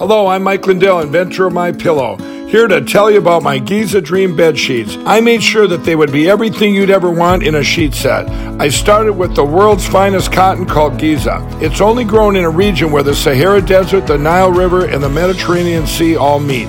Hello, I'm Mike Lindell, inventor of My Pillow. Here to tell you about my Giza Dream bed sheets. I made sure that they would be everything you'd ever want in a sheet set. I started with the world's finest cotton called Giza. It's only grown in a region where the Sahara Desert, the Nile River, and the Mediterranean Sea all meet.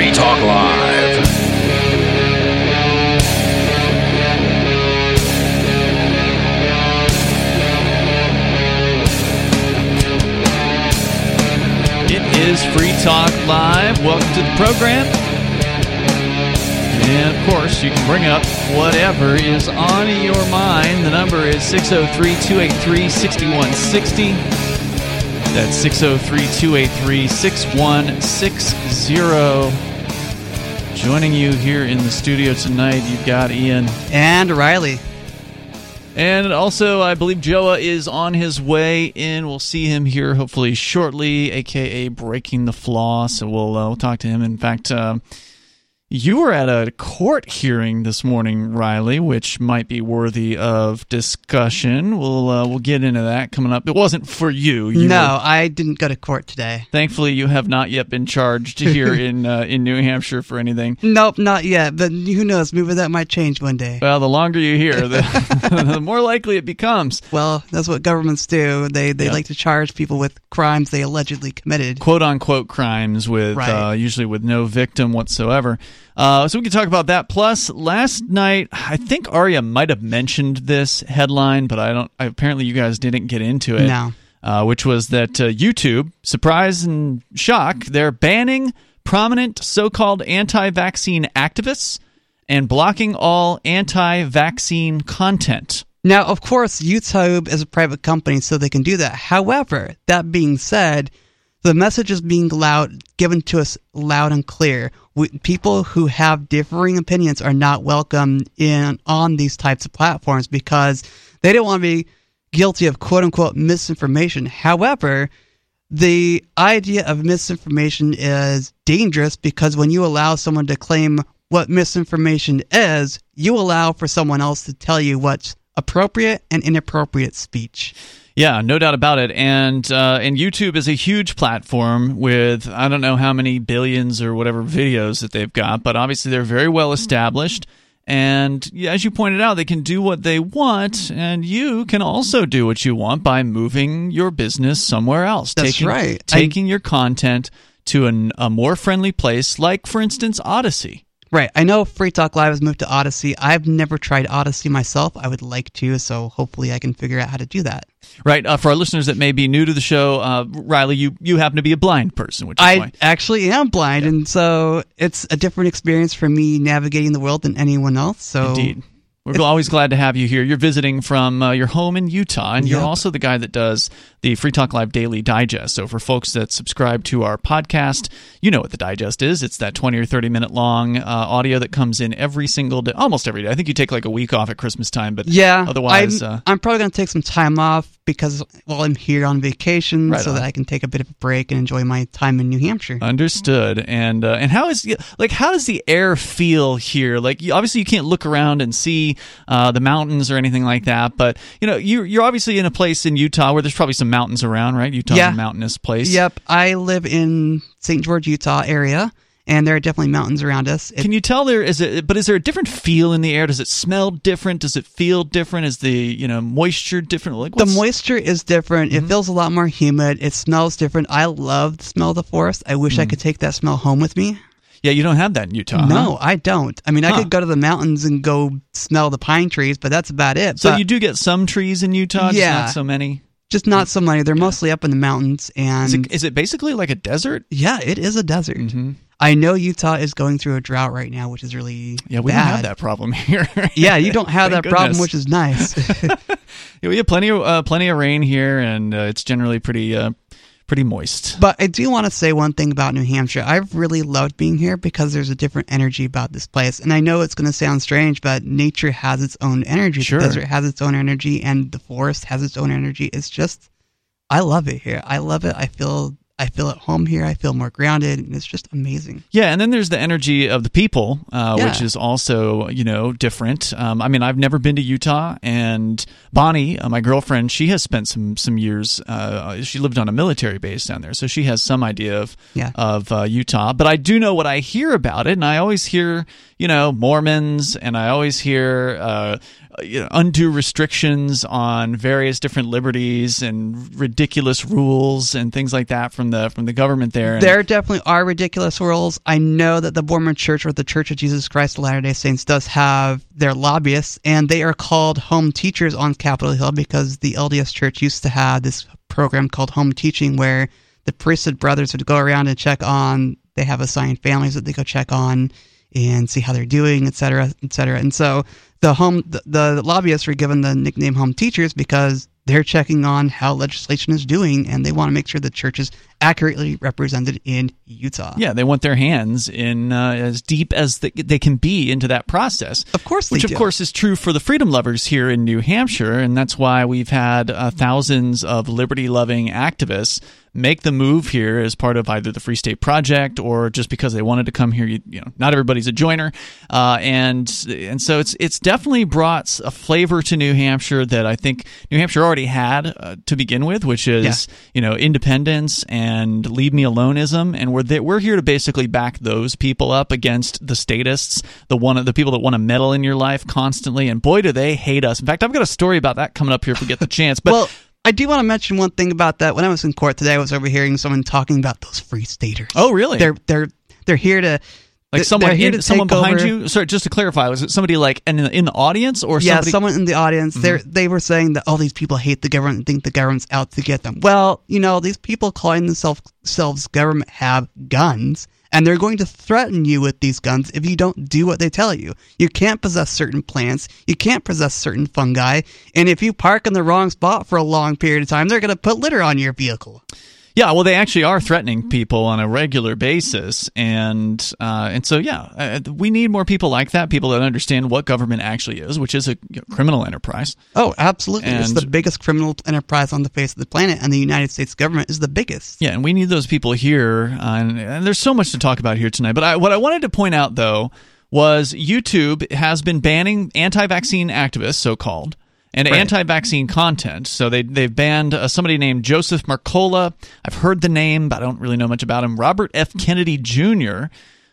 Free Talk Live. It is Free Talk Live. Welcome to the program. And of course, you can bring up whatever is on your mind. The number is 603 283 6160. That's 603 283 6160. Joining you here in the studio tonight, you've got Ian. And Riley. And also, I believe Joa is on his way in. We'll see him here hopefully shortly, aka breaking the flaw. So we'll uh, we'll talk to him. In fact, um, you were at a court hearing this morning, Riley, which might be worthy of discussion. We'll uh, we'll get into that coming up. It wasn't for you. you no, were- I didn't go to court today. thankfully, you have not yet been charged here in uh, in New Hampshire for anything. Nope, not yet. But who knows? Maybe that might change one day. Well, the longer you hear, the, the more likely it becomes. Well, that's what governments do. They they Yeah. like to charge people with crimes they allegedly committed. quote unquote crimes with Right. uh, usually with no victim whatsoever. Uh, so we can talk about that. Plus, last night I think Aria might have mentioned this headline, but I don't. Apparently, you guys didn't get into it. No. Uh, which was that uh, YouTube, surprise and shock, they're banning prominent so-called anti-vaccine activists and blocking all anti-vaccine content. Now, of course, YouTube is a private company, so they can do that. However, that being said, the message is being loud, given to us loud and clear. We, people who have differing opinions are not welcome in on these types of platforms because they don't want to be guilty of quote unquote misinformation. However, the idea of misinformation is dangerous because when you allow someone to claim what misinformation is, you allow for someone else to tell you what's appropriate and inappropriate speech. Yeah, no doubt about it. And uh, and YouTube is a huge platform with I don't know how many billions or whatever videos that they've got, but obviously they're very well established. And as you pointed out, they can do what they want, and you can also do what you want by moving your business somewhere else. That's taking, right. Taking your content to an, a more friendly place, like for instance Odysee. Right. I know Free Talk Live has moved to Odysee. I've never tried Odysee myself. I would like to, so hopefully I can figure out how to do that. Right. Uh, for our listeners that may be new to the show, uh, Riley, you you happen to be a blind person, which is I why. actually am blind, and so it's a different experience for me navigating the world than anyone else. So Indeed. We're always glad to have you here. You're visiting from uh, your home in Utah, and you're also the guy that does the Free Talk Live Daily Digest. So, for folks that subscribe to our podcast, you know what the digest is. It's that 20 or 30 minute long uh, audio that comes in every single day, almost every day. I think you take like a week off at Christmas time, but Yeah. otherwise, I'm, uh, I'm probably going to take some time off because, well, I'm here on vacation Right so on. that I can take a bit of a break and enjoy my time in New Hampshire. Understood. And uh, and how is like how does the air feel here? Like you, obviously you can't look around and see uh, the mountains or anything like that, but you know you you're obviously in a place in Utah where there's probably some mountains around, right? Utah's Yeah. a mountainous place. Yep. I live in St. George, Utah area. and there are definitely mountains around us. It- Can you tell there is it? But is there a different feel in the air? Does it smell different? Does it feel different? Is the you know moisture different? Like the moisture is different. It feels a lot more humid. It smells different. I love the smell of the forest. I wish I could take that smell home with me. Yeah, you don't have that in Utah. No, huh? I don't. I mean, I Huh. could go to the mountains and go smell the pine trees, but that's about it. So But you do get some trees in Utah, just Yeah. not so many. just not so many. They're mostly up in the mountains, and Is it, is it basically like a desert? yeah, it is a desert. Mm-hmm. I know Utah is going through a drought right now, which is really Yeah, we bad. don't have that problem here. Yeah, you don't have that problem, which is nice. Yeah, we have plenty of uh, plenty of rain here, and uh, it's generally pretty uh, pretty moist. But I do want to say one thing about New Hampshire. I've really loved being here because there's a different energy about this place. And I know it's going to sound strange, but nature has its own energy. Sure. The desert has its own energy, and the forest has its own energy. It's just, I love it here. I love it. I feel, I feel at home here. I feel more grounded, and it's just amazing. Yeah, and then there's the energy of the people, uh, Yeah. which is also you know different. Um, I mean, I've never been to Utah, and Bonnie, uh, my girlfriend, she has spent some some years. Uh, she lived on a military base down there, so she has some idea of Yeah. of uh, Utah. But I do know what I hear about it, and I always hear you know Mormons, and I always hear. Uh, you know, undue restrictions on various different liberties and ridiculous rules and things like that from the from the government there. And- There definitely are ridiculous rules. I know that the Mormon Church or the Church of Jesus Christ of Latter day Saints does have their lobbyists, and they are called home teachers on Capitol Hill because the LDS Church used to have this program called home teaching where the priesthood brothers would go around and check on, they have assigned families that they go check on and see how they're doing, et cetera, et cetera. And so the home, the, the lobbyists were given the nickname home teachers because they're checking on how legislation is doing and they want to make sure the church is accurately represented in Utah. Yeah, they want their hands in uh, as deep as they, they can be into that process. Of course they which of do. course is true for the freedom lovers here in New Hampshire, and that's why we've had uh, thousands of liberty-loving activists make the move here as part of either the Free State Project or just because they wanted to come here. You, you know, not everybody's a joiner, uh, and and so it's it's definitely brought a flavor to New Hampshire that I think New Hampshire already had uh, to begin with, which is you know independence and leave me aloneism, and we're th- we're here to basically back those people up against the statists, the one the people that want to meddle in your life constantly, and boy do they hate us. In fact, I've got a story about that coming up here if we get the chance. But well, I do want to mention one thing about that. When I was in court today, I was overhearing someone talking about those free staters. oh really? They're they're they're here to like someone here in, someone behind over- you. Sorry, just to clarify, was it somebody like in the, in the audience or yeah, somebody? Mm-hmm. someone in the audience. They they were saying that all these people hate the government and think the government's out to get them. Well, you know, these people calling themselves themselves government have guns, and they're going to threaten you with these guns if you don't do what they tell you. You can't possess certain plants, you can't possess certain fungi, and if you park in the wrong spot for a long period of time, they're going to put litter on your vehicle. Yeah, well, they actually are threatening people on a regular basis, and uh, and so yeah, uh, we need more people like that. People that understand what government actually is, which is a you know, criminal enterprise. Oh, absolutely. it's the biggest criminal enterprise on the face of the planet, and the United States government is the biggest. Yeah, and we need those people here. Uh, and, and there's so much to talk about here tonight. But I, what I wanted to point out though was YouTube has been banning anti-vaccine activists, so-called. And Right. anti-vaccine content. So they they've banned uh, somebody named Joseph Mercola. I've heard the name, but I don't really know much about him. Robert F. Kennedy Jr.,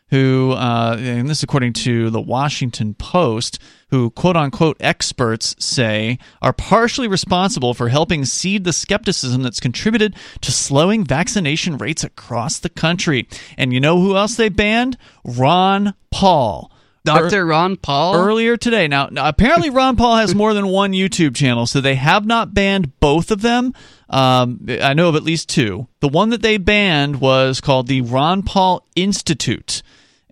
who, uh, and this according to the Washington Post, who quote unquote experts say are partially responsible for helping seed the skepticism that's contributed to slowing vaccination rates across the country. And you know who else they banned? Ron Paul. Dr. Ron Paul? Earlier today. Now, now, apparently, Ron Paul has more than one YouTube channel, so they have not banned both of them. Um, I know of at least two. The one that they banned was called the Ron Paul Institute.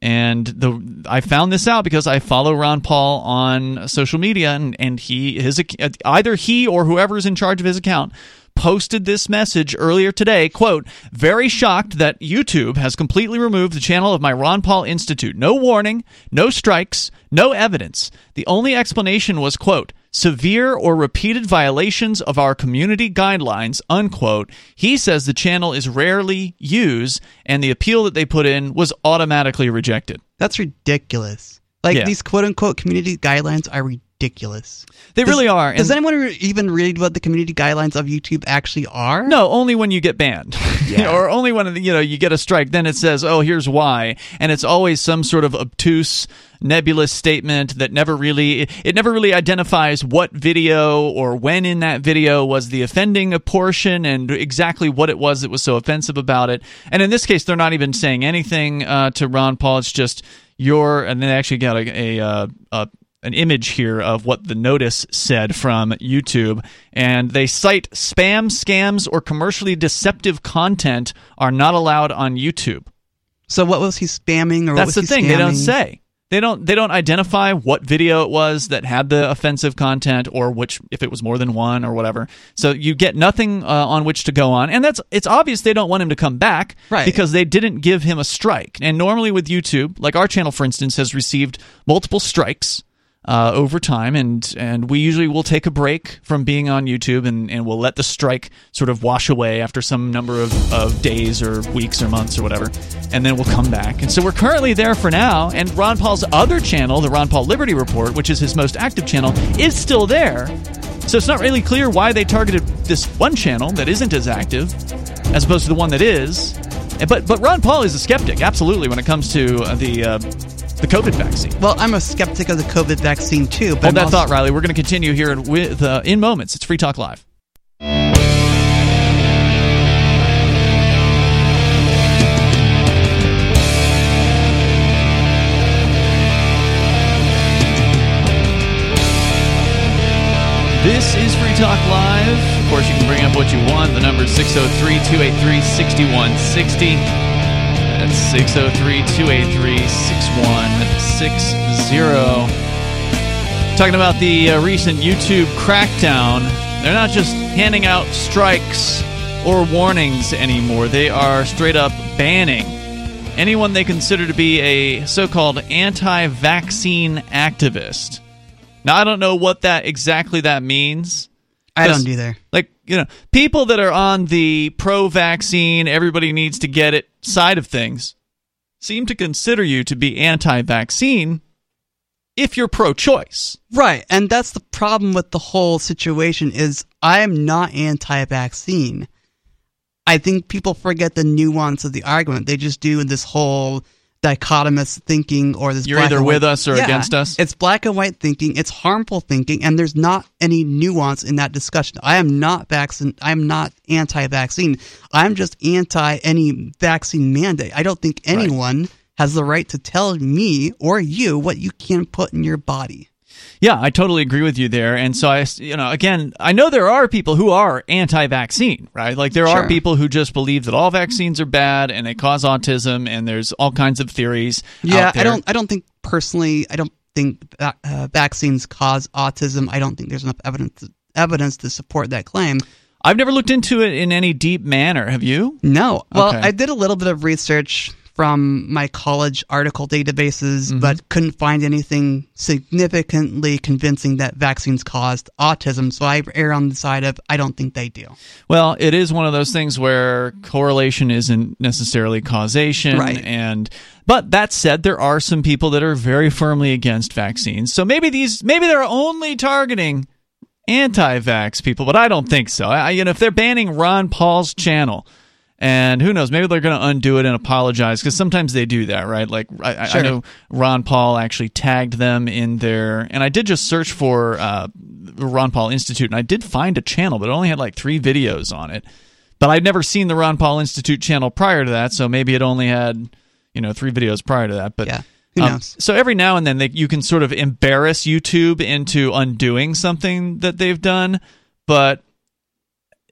And the I found this out because I follow Ron Paul on social media, and, and he his either he or whoever's in charge of his account posted this message earlier today quote very shocked that youtube has completely removed the channel of my ron paul institute no warning no strikes no evidence the only explanation was quote severe or repeated violations of our community guidelines unquote he says the channel is rarely used and the appeal that they put in was automatically rejected That's ridiculous. Like Yeah. these quote unquote community guidelines are ridiculous. Ridiculous. They Does- really are. Does anyone re- even read what the community guidelines of YouTube actually are? No, only when you get banned, or only when you know you get a strike. Then it says, "Oh, here's why," and it's always some sort of obtuse, nebulous statement that never really it never really identifies what video or when in that video was the offending portion and exactly what it was that was so offensive about it. And in this case, they're not even saying anything uh, to Ron Paul. It's just your, and they actually got a. a, uh, a an image here of what the notice said from YouTube, and they cite spam, scams, or commercially deceptive content are not allowed on YouTube. So what was he spamming or what That's the he thing; they don't say. They don't. They don't identify what video it was that had the offensive content, or which, if it was more than one, or whatever. So you get nothing uh, on which to go on, and that's. It's obvious they don't want him to come back, Right. Because they didn't give him a strike. And normally with YouTube, like our channel, for instance, has received multiple strikes uh, over time, and and we usually will take a break from being on YouTube, and, and we'll let the strike sort of wash away after some number of, of days or weeks or months or whatever, and then we'll come back. And so we're currently there for now, and Ron Paul's other channel, the Ron Paul Liberty Report, which is his most active channel, is still there. So it's not really clear why they targeted this one channel that isn't as active, as opposed to the one that is. But but Ron Paul is a skeptic, absolutely, when it comes to uh, the uh, the COVID vaccine. Well, I'm a skeptic of the COVID vaccine too. But Hold I'm that also- thought, Riley. We're going to continue here in, with uh, in moments. It's Free Talk Live. This is Free Talk Live. Of course, you can bring up what you want. The number is 603 283 6160. That's 603 283 6160. Talking about the uh, recent YouTube crackdown, they're not just handing out strikes or warnings anymore. They are straight up banning anyone they consider to be a so called anti vaccine activist. Now, I don't know what that exactly that means. I don't either. Like, you know, people that are on the pro vaccine, everybody needs to get it side of things seem to consider you to be anti vaccine if you're pro choice. Right, and that's the problem with the whole situation is I am not anti-vaccine. I think people forget the nuance of the argument. They just do this whole dichotomous thinking or this You're either with us or Yeah, against us? It's black and white thinking. It's harmful thinking, and there's not any nuance in that discussion. I am not vaccine. I'm not anti-vaccine. I'm just anti any vaccine mandate. I don't think anyone has the right to tell me or you what you can put in your body. Yeah, I totally agree with you there. And so I, you know, again, I know there are people who are anti-vaccine, right? Like there are people who just believe that all vaccines are bad and they cause autism, and there's all kinds of theories. Yeah, out there. I don't. I don't think personally. I don't think uh, vaccines cause autism. I don't think there's enough evidence evidence to support that claim. I've never looked into it in any deep manner. Have you? No. Well, Okay. I did a little bit of research from my college article databases, Mm-hmm. but couldn't find anything significantly convincing that vaccines caused autism. So I err on the side of I don't think they do. Well, it is one of those things where correlation isn't necessarily causation, Right. And but that said, there are some people that are very firmly against vaccines. So maybe these, maybe they're only targeting anti-vax people, but I don't think so. I, you know, if they're banning Ron Paul's channel. And who knows? Maybe they're going to undo it and apologize because sometimes they do that, right? Like I, I- I know Ron Paul actually tagged them in their, and I did just search for uh, the Ron Paul Institute, and I did find a channel, but it only had like three videos on it. But I'd never seen the Ron Paul Institute channel prior to that, so maybe it only had, you know, three videos prior to that. But Yeah. Who um, so every now and then they, you can sort of embarrass YouTube into undoing something that they've done, but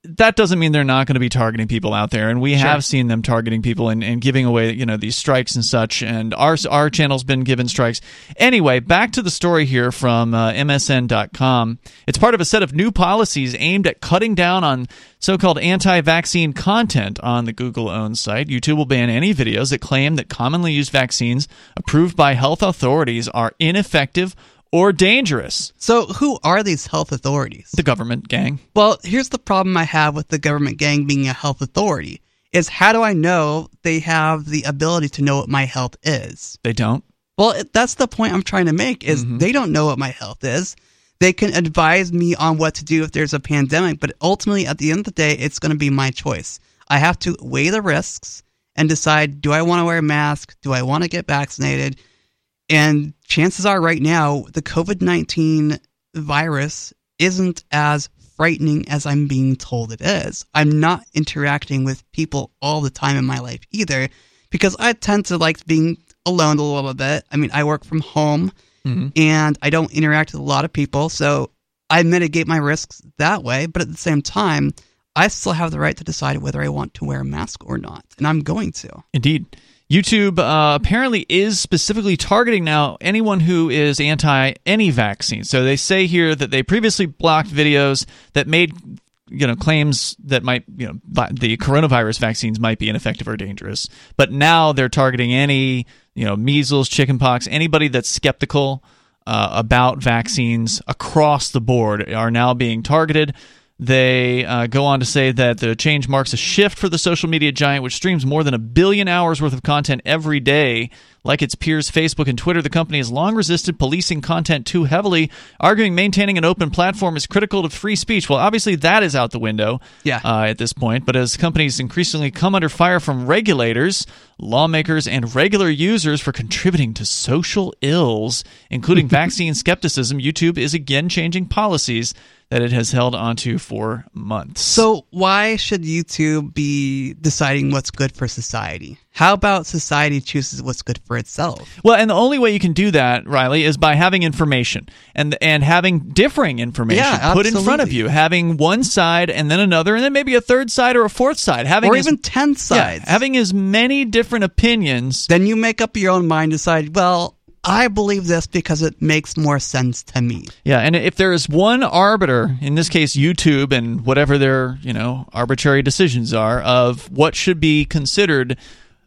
that doesn't mean they're not going to be targeting people out there. And we Sure. have seen them targeting people and, and giving away, you know, these strikes and such. And our our channel's been given strikes. Anyway, back to the story here from uh, MSN.com. It's part of a set of new policies aimed at cutting down on so-called anti-vaccine content on the Google-owned site. YouTube will ban any videos that claim that commonly used vaccines approved by health authorities are ineffective or dangerous. So who are these health authorities? The government gang. Well, here's the problem I have with the government gang being a health authority is how do I know they have the ability to know what my health is? They don't. Well, that's the point I'm trying to make is Mm-hmm. they don't know what my health is. they can advise me on what to do if there's a pandemic, but ultimately, at the end of the day, it's going to be my choice. I have to weigh the risks and decide do I want to wear a mask? Do I want to get vaccinated? And chances are, right now, the COVID 19 virus isn't as frightening as I'm being told it is. I'm not interacting with people all the time in my life either because I tend to like being alone a little bit. I mean, I work from home Mm-hmm. and I don't interact with a lot of people, so I mitigate my risks that way. But at the same time, I still have the right to decide whether I want to wear a mask or not, and I'm going to. Indeed. YouTube uh, apparently is specifically targeting now anyone who is anti any vaccine. So they say here that they previously blocked videos that made you know claims that might you know the coronavirus vaccines might be ineffective or dangerous. But now they're targeting any you know measles, chickenpox, anybody that's skeptical uh, about vaccines across the board are now being targeted. They uh, go on to say that the change marks a shift for the social media giant, which streams more than a billion hours worth of content every day. Like its peers Facebook and Twitter, the company has long resisted policing content too heavily, arguing maintaining an open platform is critical to free speech. Well, obviously, that is out the window Yeah. uh, at this point. But as companies increasingly come under fire from regulators, lawmakers, and regular users for contributing to social ills, including vaccine skepticism, YouTube is again changing policies that it has held onto for months. So, why should YouTube be deciding what's good for society? How about society chooses what's good for itself? Well, and the only way you can do that, Riley, is by having information and and having differing information Yeah, put in front of you, having one side and then another, and then maybe a third side or a fourth side, having Or as- even 10 yeah, sides. having as many different opinions. then you make up your own mind, decide, well, I believe this because it makes more sense to me. Yeah, and if there is one arbiter, in this case YouTube and whatever their, you know, arbitrary decisions are of what should be considered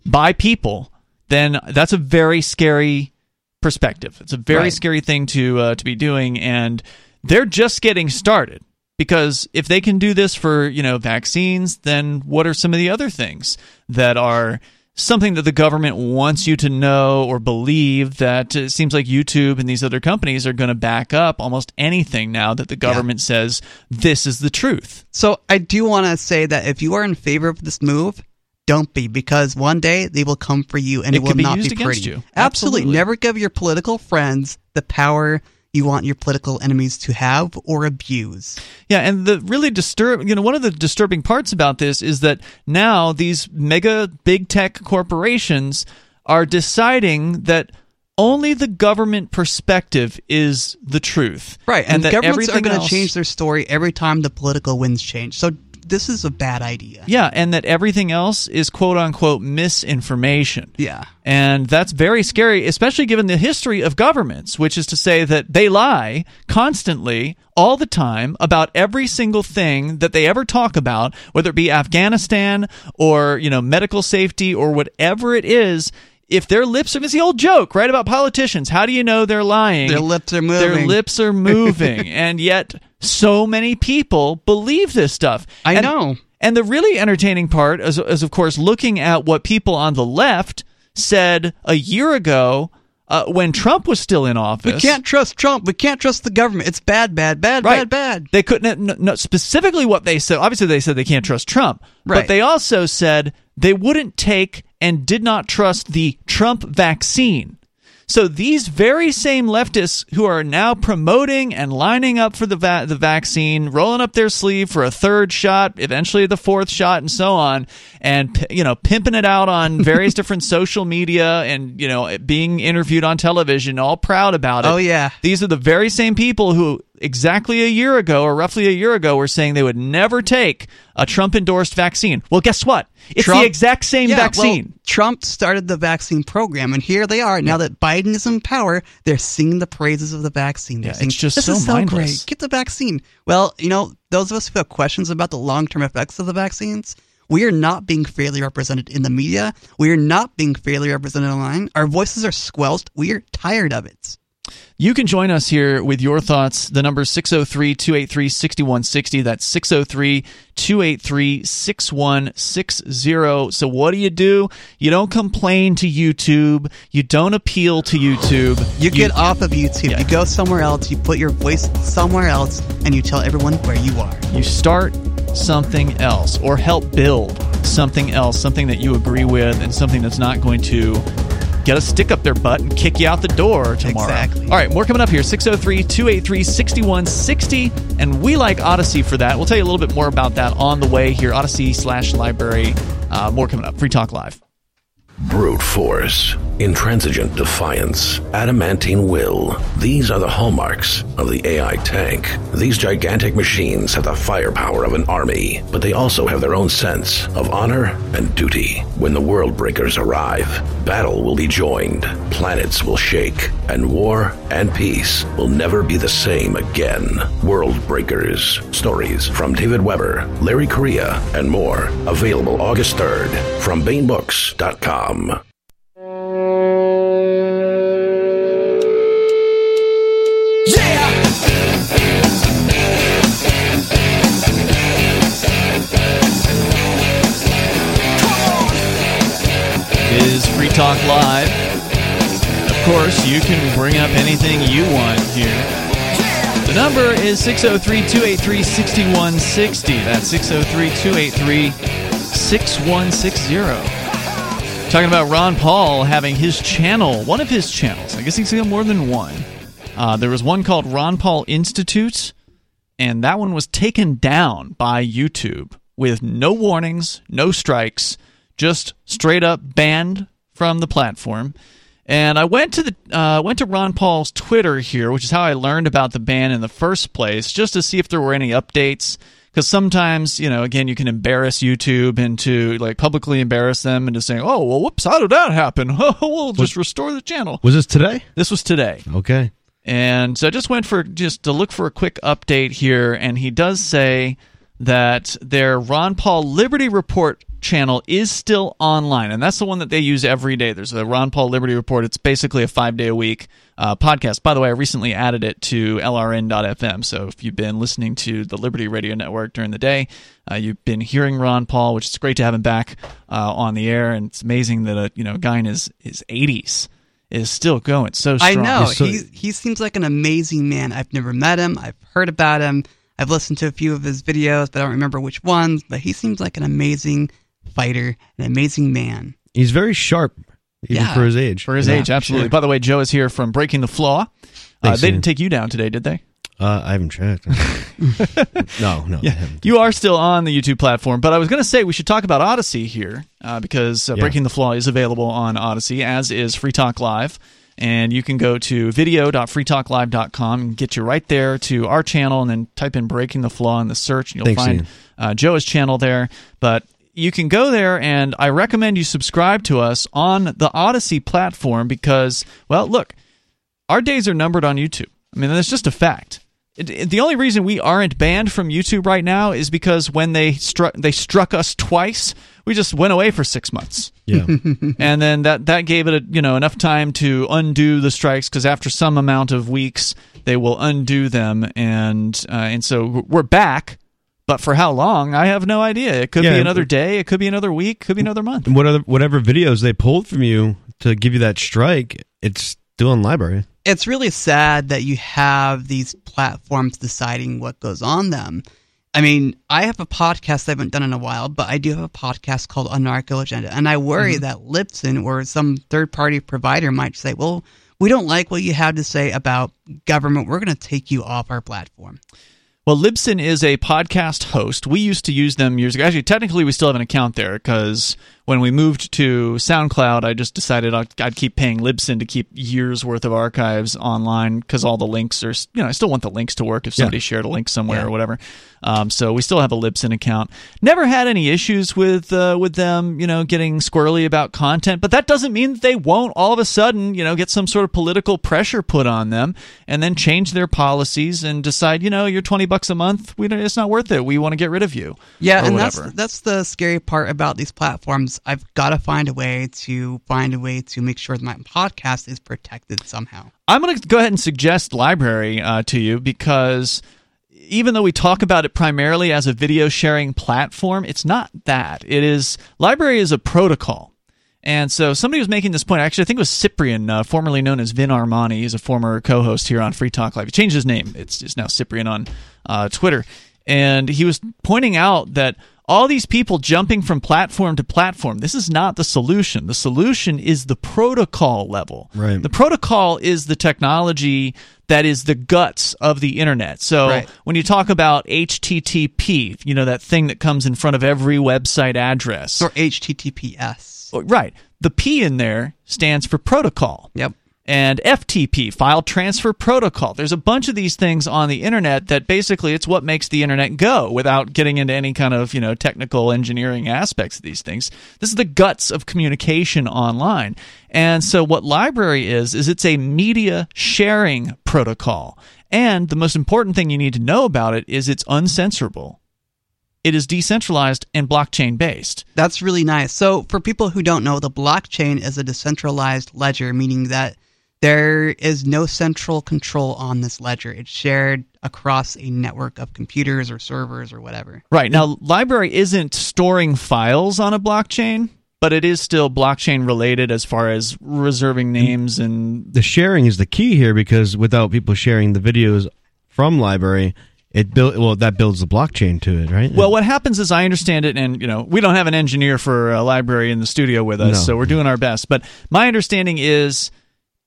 by people, then that's a very scary perspective. It's a very Right. scary thing to uh, to be doing and they're just getting started. Because if they can do this for, you know, vaccines, then what are some of the other things that are something that the government wants you to know or believe that it seems like YouTube and these other companies are going to back up almost anything now that the government says this is the truth. So I do want to say that if you are in favor of this move, don't be because one day they will come for you and It it, will be not be pretty. you. Absolutely. Absolutely. Never give your political friends the power you want your political enemies to have or abuse. Yeah, and the really disturb, you know, one of the disturbing parts about this is that now these mega big tech corporations are deciding that only the government perspective is the truth. Right. And, that governments are going to else- change their story every time the political winds change. So this is a bad idea. Yeah, and that everything else is quote unquote misinformation. Yeah. And that's very scary, especially given the history of governments, which is to say that they lie constantly, all the time, about every single thing that they ever talk about, whether it be Afghanistan or, you know, medical safety or whatever it is. If their lips are, it's the old joke, right, about politicians. How do you know they're lying? Their lips are moving Their lips are moving. and yet, so many people believe this stuff. I And- know. and the really entertaining part is, is, of course, looking at what people on the left said a year ago uh, when Trump was still in office. We can't trust Trump. We can't trust the government. It's bad, bad, bad, Right. bad, bad. They couldn't no, no, specifically what they said. Obviously, they said they can't trust Trump, right. but they also said they wouldn't take and did not trust the Trump vaccine. So these very same leftists who are now promoting and lining up for the va- the vaccine, rolling up their sleeve for a third shot, eventually the fourth shot, and so on, and you know pimping it out on various different social media and you know being interviewed on television, all proud about it. Oh, yeah. These are the very same people who exactly a year ago or roughly a year ago were saying they would never take a Trump endorsed vaccine. Well, guess what? It's Trump- the exact same Yeah, vaccine. Well, Trump started the vaccine program, and here they are. Now that Biden is in power, they're singing the praises of the vaccine. They're Yeah, saying, it's just this so is so mindless." great. Get the vaccine. Well, you know, those of us who have questions about the long term effects of the vaccines, we are not being fairly represented in the media. We are not being fairly represented online. Our voices are squelched. We are tired of it. You can join us here with your thoughts. The number is 603 283 6160. That's 603 283 6160. So, what do you do? You don't complain to YouTube. You don't appeal to YouTube. You, get off of YouTube. Yeah. You go somewhere else. You put your voice somewhere else, and you tell everyone where you are. you start something else or help build something else, something that you agree with, and something that's not going to get a stick up their butt and kick you out the door tomorrow. Exactly. All right, more coming up here 603 283 6160. And we like Odysee for that. We'll tell you a little bit more about that on the way here. Odysee slash LBRY. Uh, more coming up. Free Talk Live. Brute force, intransigent defiance, adamantine will. These are the hallmarks of the AI tank. These gigantic machines have the firepower of an army, but they also have their own sense of honor and duty. When the world breakers arrive, battle will be joined, planets will shake, and war and peace will never be the same again. World Breakers. Stories from David Weber, Larry Correia, and more. Available August 3rd from BaenBooks.com. is Free Talk Live. Of course, you can bring up anything you want here. The number is 603 283 6160. That's 603 283 6160. Talking about Ron Paul having his channel, one of his channels. I guess he's got more than one. Uh, there was one called Ron Paul Institute, and that one was taken down by YouTube with no warnings, no strikes, just straight up banned from the platform. And I went to the uh, went to Ron Paul's Twitter here, which is how I learned about the ban in the first place, just to see if there were any updates. Because sometimes, you know, again, you can embarrass YouTube into like publicly embarrass them into saying, "Oh, well, whoops, how did that happen? we'll just restore the channel." Was this today? This was today. Okay. And so I just went for just to look for a quick update here, and he does say that their Ron Paul Liberty Report channel is still online, and that's the one that they use every day. There's a Ron Paul Liberty Report. It's basically a five day a week uh, podcast. By the way, I recently added it to LRN.FM. So if you've been listening to the Liberty Radio Network during the day, uh, you've been hearing Ron Paul, which is great to have him back uh, on the air. And it's amazing that a you know guy in his his 80s is still going so strong. I know so- he he seems like an amazing man. I've never met him. I've heard about him. I've listened to a few of his videos, but I don't remember which ones. But he seems like an amazing fighter, an amazing man. He's very sharp, even Yeah. for his age. For his Yeah, age, absolutely. sure. By the way, Joe is here from Breaking the Flaw. Uh, they didn't take you down today, did they? Uh, I haven't checked. no, no. I haven't. You are still on the YouTube platform, but I was going to say we should talk about Odysee here uh, because uh, Yeah. Breaking the Flaw is available on Odysee, as is Free Talk Live. And you can go to video.freetalklive.com and get you right there to our channel and then type in Breaking the Flaw in the search and you'll Thanks, find uh, Joe's channel there. But you can go there and I recommend you subscribe to us on the Odysee platform because, well, look, our days are numbered on YouTube. I mean, that's just a fact. The only reason we aren't banned from YouTube right now is because when they struck they struck us twice, we just went away for six months, Yeah. and then that that gave it a, you know enough time to undo the strikes because after some amount of weeks they will undo them, and uh, and so we're back. But for how long? I have no idea. It could Yeah, be another day. It could be another week. Could be another month. And what other, whatever videos they pulled from you to give you that strike, it's still in LBRY. It's really sad that you have these platforms deciding what goes on them. I mean, I have a podcast I haven't done in a while, but I do have a podcast called Anarcho Agenda, and I worry mm-hmm. that Libsyn or some third party provider might say, "Well, we don't like what you have to say about government. We're going to take you off our platform." Well, Libsyn is a podcast host. We used to use them years ago. Actually, technically, we still have an account there because when we moved to SoundCloud, I just decided I'd, I'd keep paying Libsyn to keep years worth of archives online because all the links are, you know, I still want the links to work if somebody shared a link somewhere Yeah. or whatever. Um, so we still have a Libsyn account. Never had any issues with uh, with them, you know, getting squirrely about content, but that doesn't mean that they won't all of a sudden, you know, get some sort of political pressure put on them and then change their policies and decide, you know, you're 20 bucks a month, we don't, it's not worth it. We want to get rid of you. Yeah, and whatever. that's that's the scary part about these platforms. I've got to find a way to find a way to make sure that my podcast is protected somehow. I'm going to go ahead and suggest LBRY uh, to you because even though we talk about it primarily as a video sharing platform, it's not that. It is LBRY is a protocol. And so somebody was making this point. Actually, I think it was Cyprian, uh, formerly known as Vin Armani. He's a former co-host here on Free Talk Live. He changed his name. It's, it's now Cyprian on uh, Twitter. And he was pointing out that all these people jumping from platform to platform this is not the solution the solution is the protocol level Right. the protocol is the technology that is the guts of the internet so Right. when you talk about http you know that thing that comes in front of every website address Or HTTPS. right the p in there stands for protocol Yep. And FTP, file transfer protocol. There's a bunch of these things on the internet that basically it's what makes the internet go without getting into any kind of, you know, technical engineering aspects of these things. This is the guts of communication online. And so what LBRY is is it's a media sharing protocol. And the most important thing you need to know about it is it's uncensorable. It is decentralized and blockchain based. That's really nice. So, for people who don't know, the blockchain is a decentralized ledger, meaning that there is no central control on this ledger. It's shared across a network of computers or servers or whatever. Right. Now, LBRY isn't storing files on a blockchain, but it is still blockchain related as far as reserving names and. The sharing is the key here because without people sharing the videos from LBRY, it build well that builds the blockchain to it, right? Well, what happens is I understand it, and you know we don't have an engineer for a LBRY in the studio with us, No. so we're doing our best. But my understanding is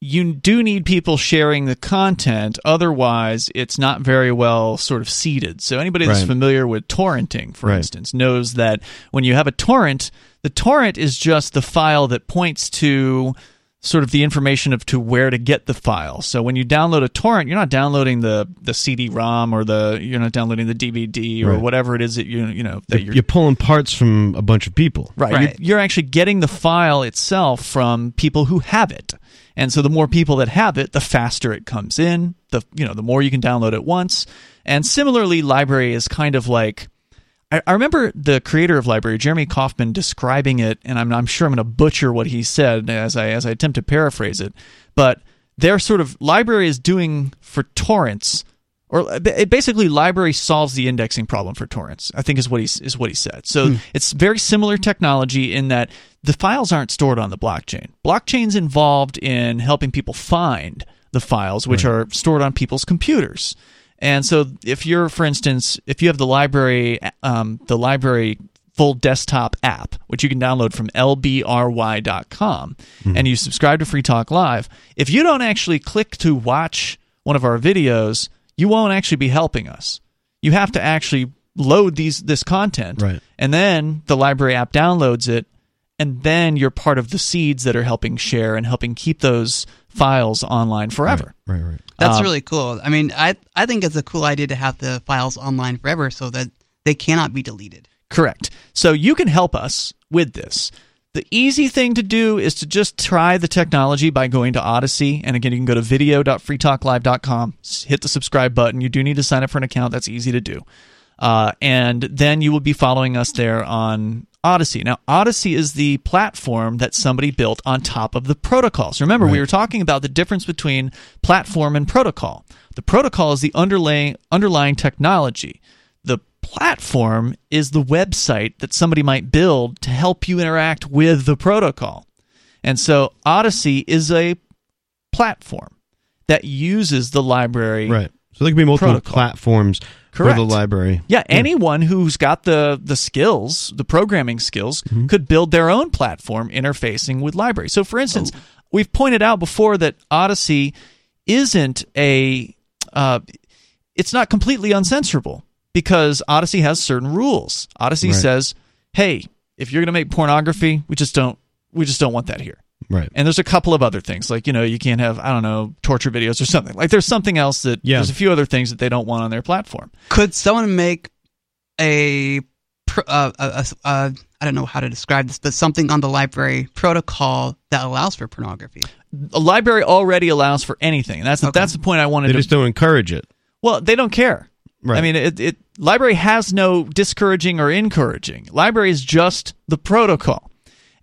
you do need people sharing the content, otherwise it's not very well sort of seeded. So anybody that's Right. familiar with torrenting, for Right. instance, knows that when you have a torrent, the torrent is just the file that points to sort of the information of to where to get the file. So when you download a torrent, you're not downloading the the CD-ROM or the you're not downloading the DVD or Right. whatever it is that you you know that you're, you're, pulling parts from a bunch of people. right. Right. You're, you're actually getting the file itself from people who have it. And so the more people that have it, the faster it comes in. The you know the more you can download at once. And similarly, LBRY is kind of like I, I remember the creator of LBRY, Jeremy Kauffman, describing it, and I'm, I'm sure I'm going to butcher what he said as I as I attempt to paraphrase it. But their sort of LBRY is doing for torrents, or uh, it basically LBRY solves the indexing problem for torrents. I think is what he is what he said. So hmm. it's very similar technology in that the files aren't stored on the blockchain. Blockchain's involved in helping people find the files, which are stored on people's computers. And so, if you're, for instance, if you have the LBRY, um, the LBRY full desktop app, which you can download from lbry.com, hmm. and you subscribe to Free Talk Live, if you don't actually click to watch one of our videos, you won't actually be helping us. You have to actually load these this content, Right. and then the LBRY app downloads it, and then you're part of the seeds that are helping share and helping keep those files online forever. Right, right. That's Um, really cool. I mean, I I think it's a cool idea to have the files online forever so that they cannot be deleted. Correct. So you can help us with this. The easy thing to do is to just try the technology by going to Odysee. And again, you can go to video.freetalklive.com, hit the subscribe button. You do need to sign up for an account. That's easy to do. Uh, and then you will be following us there on Odysee. Now, Odysee is the platform that somebody built on top of the protocols. Remember, we were talking about the difference between platform and protocol. The protocol is the underlying underlying technology. Platform is the website that somebody might build to help you interact with the protocol. And so Odysee is a platform that uses the LBRY Right. So there can be multiple Protocol. platforms Correct. for the LBRY. Yeah, anyone who's got the the skills, the programming skills, could build their own platform interfacing with LBRY. So, for instance, we've pointed out before that Odysee isn't a, uh, it's not completely uncensorable because Odysee has certain rules. Odysee Right. says, "Hey, if you're going to make pornography, we just don't, we just don't want that here." Right. And there's a couple of other things, like you know, you can't have I don't know torture videos or something. Like there's something else that Yeah. there's a few other things that they don't want on their platform. Could someone make a, uh, a, a, a I don't know how to describe this, but something on the LBRY protocol that allows for pornography? a LBRY already allows for anything. That's the, Okay. that's the point I wanted They to. just don't encourage it. well, they don't care. Right. I mean, it, it LBRY has no discouraging or encouraging. LBRY is just the protocol.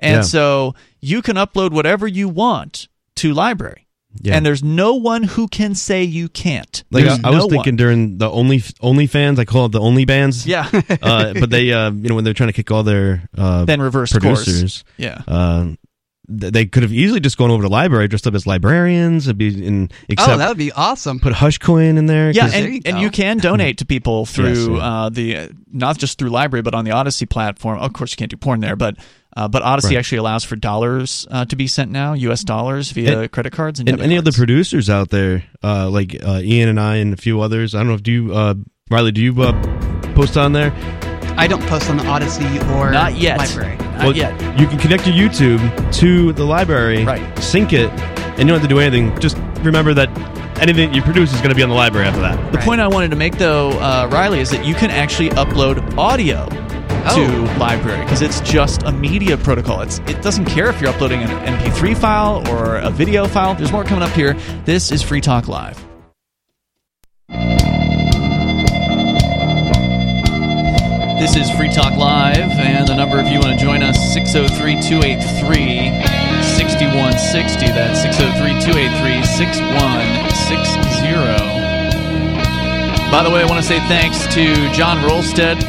And Yeah. so you can upload whatever you want to LBRY. Yeah. And there's no one who can say you can't. Like I, There's I was no thinking one. during the only only fans, I call it the Only Bands. Yeah. uh, but they, uh, you know, when they're trying to kick all their uh, then reverse course. producers, Yeah. Th- they could have easily just gone over to LBRY dressed up as librarians. It'd be in except oh, that would be awesome. put hush coin in there. yeah and, you and you can donate to people through Yes, yeah. uh, the uh, not just through LBRY, but on the Odysee platform. Of course, you can't do porn there, but uh, but Odysee Right. actually allows for dollars uh, to be sent now, U.S. dollars via And- credit cards and, and debit any other cards. producers out there, uh, like uh, Ian and I and a few others. I don't know if do you, uh, Riley, do you uh, post on there? I don't post on the Odysee or Not yet. LBRY. Not Well, yet. You can connect your YouTube to the LBRY, Right. sync it, and you don't have to do anything. Just remember that anything you produce is going to be on the LBRY after that. The point I wanted to make, though, uh, Riley, is that you can actually upload audio Oh. to LBRY because it's just a media protocol. It's it doesn't care if you're uploading an MP3 file or a video file. There's more coming up here. This is Free Talk Live. This is Free Talk Live, and the number if you want to join us 603 283 6160. That's 603 283 6160. By the way, I want to say thanks to John Rolstead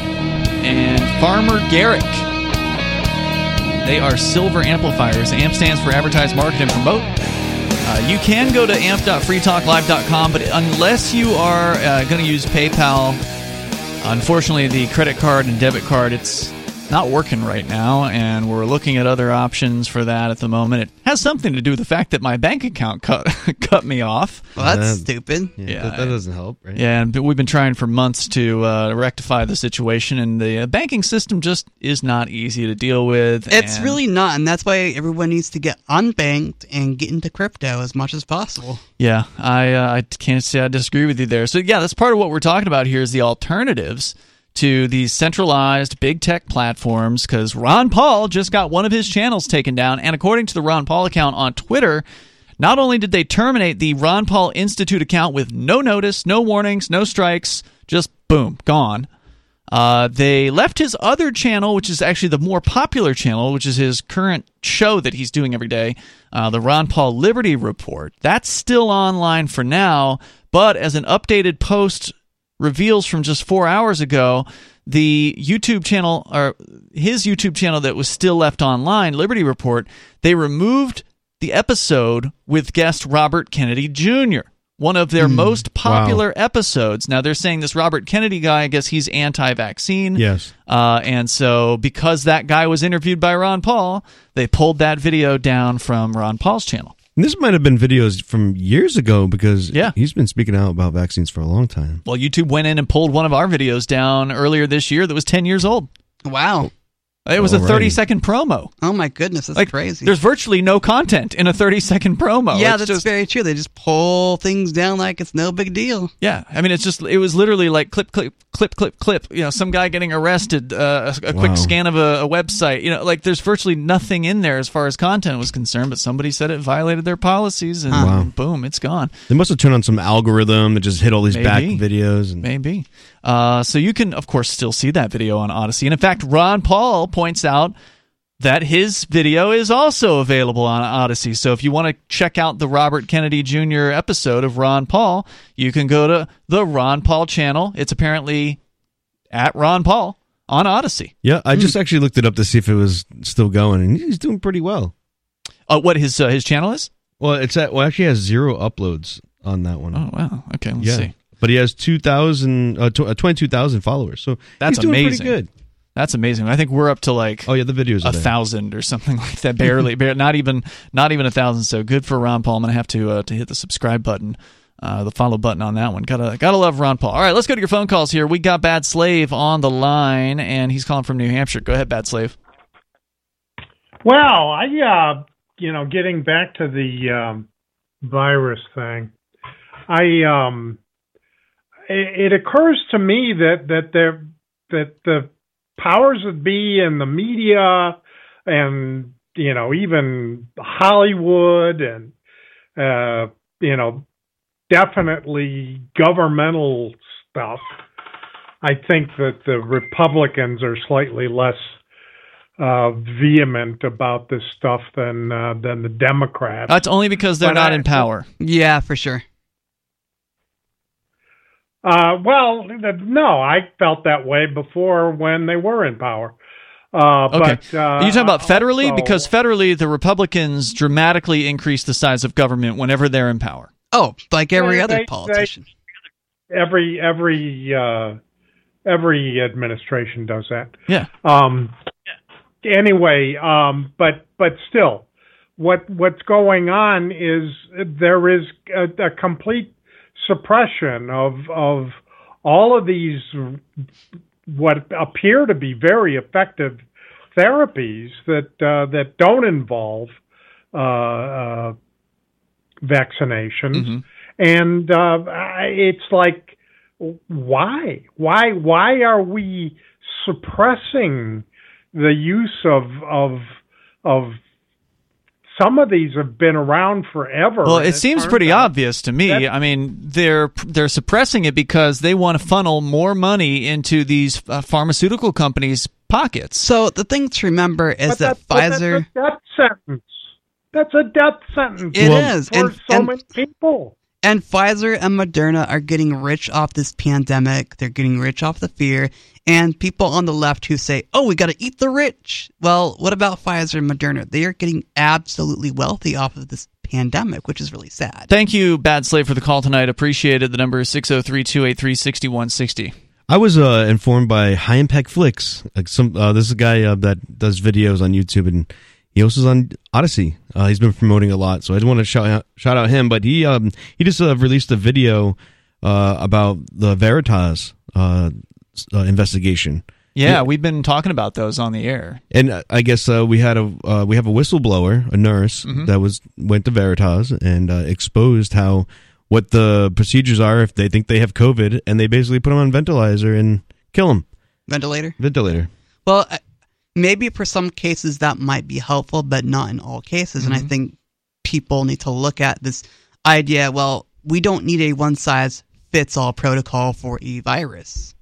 and Farmer Garrick. They are silver amplifiers. AMP stands for Advertise, Market, and Promote. Uh, you can go to amp.freetalklive.com, but unless you are uh, going to use PayPal, unfortunately, the credit card and debit card, it's not working right now, and we're looking at other options for that at the moment. It has something to do with the fact that my bank account cut cut me off. Well, that's Uh, stupid. Yeah, Yeah, that, that doesn't help, right? Yeah, and we've been trying for months to uh, rectify the situation, and the uh, banking system just is not easy to deal with. It's and- really not, and that's why everyone needs to get unbanked and get into crypto as much as possible. Yeah, I uh, I can't say I disagree with you there. So yeah, that's part of what we're talking about here is the alternatives to these centralized big tech platforms because Ron Paul just got one of his channels taken down, and according to the Ron Paul account on Twitter. Not only did they terminate the Ron Paul Institute account with no notice, no warnings, no strikes, just boom, gone. Uh, they left his other channel, which is actually the more popular channel, which is his current show that he's doing every day, uh, the Ron Paul Liberty Report. That's still online for now, but as an updated post reveals from just four hours ago, the YouTube channel, or his YouTube channel that was still left online, Liberty Report, they removed the episode with guest Robert Kennedy Jr., one of their most popular episodes. Now, they're saying this Robert Kennedy guy, I guess he's anti vaccine. Yes. Uh, and so, because that guy was interviewed by Ron Paul, they pulled that video down from Ron Paul's channel. And this might have been videos from years ago because Yeah. he's been speaking out about vaccines for a long time. Well, YouTube went in and pulled one of our videos down earlier this year that was 10 years old. Wow. It was a 30 second promo. Oh my goodness, that's Like, crazy. There's virtually no content in a 30 second promo. yeah, It's that's just, very true. They just pull things down like it's no big deal. Yeah, I mean, it's just it was literally like clip, clip, clip, clip, clip. You know, some guy getting arrested, uh, a, a Wow. quick scan of a, a website. You know, like there's virtually nothing in there as far as content was concerned. But somebody said it violated their policies, and Wow. boom, it's gone. They must have turned on some algorithm that just hit all these back videos. And Maybe. Uh, so you can, of course, still see that video on Odysee. And in fact, Ron Paul points out that his video is also available on Odysee. So if you want to check out the Robert Kennedy Jr. episode of Ron Paul, you can go to the Ron Paul channel. It's apparently at Ron Paul on Odysee. yeah, I just actually looked it up to see if it was still going, and he's doing pretty well. Uh, what his uh, his channel is? Well, it's at well, actually has zero uploads on that one. Oh wow. Okay, let's yeah, see. But he has two thousand, uh, tw- uh, twenty-two thousand followers. So That's he's doing amazing. pretty good. That's amazing. I think we're up to like Oh yeah, the videos a thousand or something like that. Barely, bar- not even, not even a thousand. So good for Ron Paul. I'm gonna have to uh, to hit the subscribe button, uh, the follow button on that one. Gotta gotta love Ron Paul. All right, let's go to your phone calls here. We got Bad Slave on the line, and he's calling from New Hampshire. Go ahead, Bad Slave. Well, I, uh, you know, getting back to the um, virus thing, I, um, it, it occurs to me that that there that the powers that be and the media and you know even Hollywood and uh, you know definitely governmental stuff. I think that the Republicans are slightly less uh, vehement about this stuff than uh, than the Democrats. That's only because they're But not I- in power. Yeah, for sure. Uh, well, no, I felt that way before when they were in power. Uh, Okay. But, uh, Are you talking about federally? also- Because federally, the Republicans dramatically increase the size of government whenever they're in power. Oh, like every They- other they- politician. every every uh, every administration does that. Yeah. Um, anyway, um, but but still, what what's going on is there is a, a complete suppression of of all of these what appear to be very effective therapies that uh, that don't involve uh, uh, vaccinations, Mhm. and uh, it's like why why why are we suppressing the use of of of some of these have been around forever. Well, it seems pretty out- obvious to me. That- I mean, they're they're suppressing it because they want to funnel more money into these uh, pharmaceutical companies' pockets. So the thing to remember is but that that's- but that's Pfizer. a death sentence. That's a death sentence. It is, It is for and- so and- many people. And Pfizer and Moderna are getting rich off this pandemic. They're getting rich off the fear. And people on the left who say, oh, we got to eat the rich. Well, what about Pfizer and Moderna? They are getting absolutely wealthy off of this pandemic, which is really sad. Thank you, Bad Slave, for the call tonight. Appreciate it. The number is 603 283 6160. I was uh, informed by High Impact Flicks. Like some, uh, this is a guy uh, that does videos on YouTube, and he also is on Odysee. Uh, he's been promoting a lot, so I just want to shout out, shout out him. But he um, he just uh, released a video uh, about the Veritas uh, uh, investigation. Yeah, Yeah. we've been talking about those on the air. And uh, I guess uh, we had a uh, we have a whistleblower, a nurse Mm-hmm. that was went to Veritas and uh, exposed how what the procedures are if they think they have COVID, and they basically put them on ventilator and kill them. Ventilator? Ventilator. Well, maybe for some cases that might be helpful, but not in all cases. And I Mm-hmm. think people need to look at this idea well, we don't need a one size fits all protocol for a virus.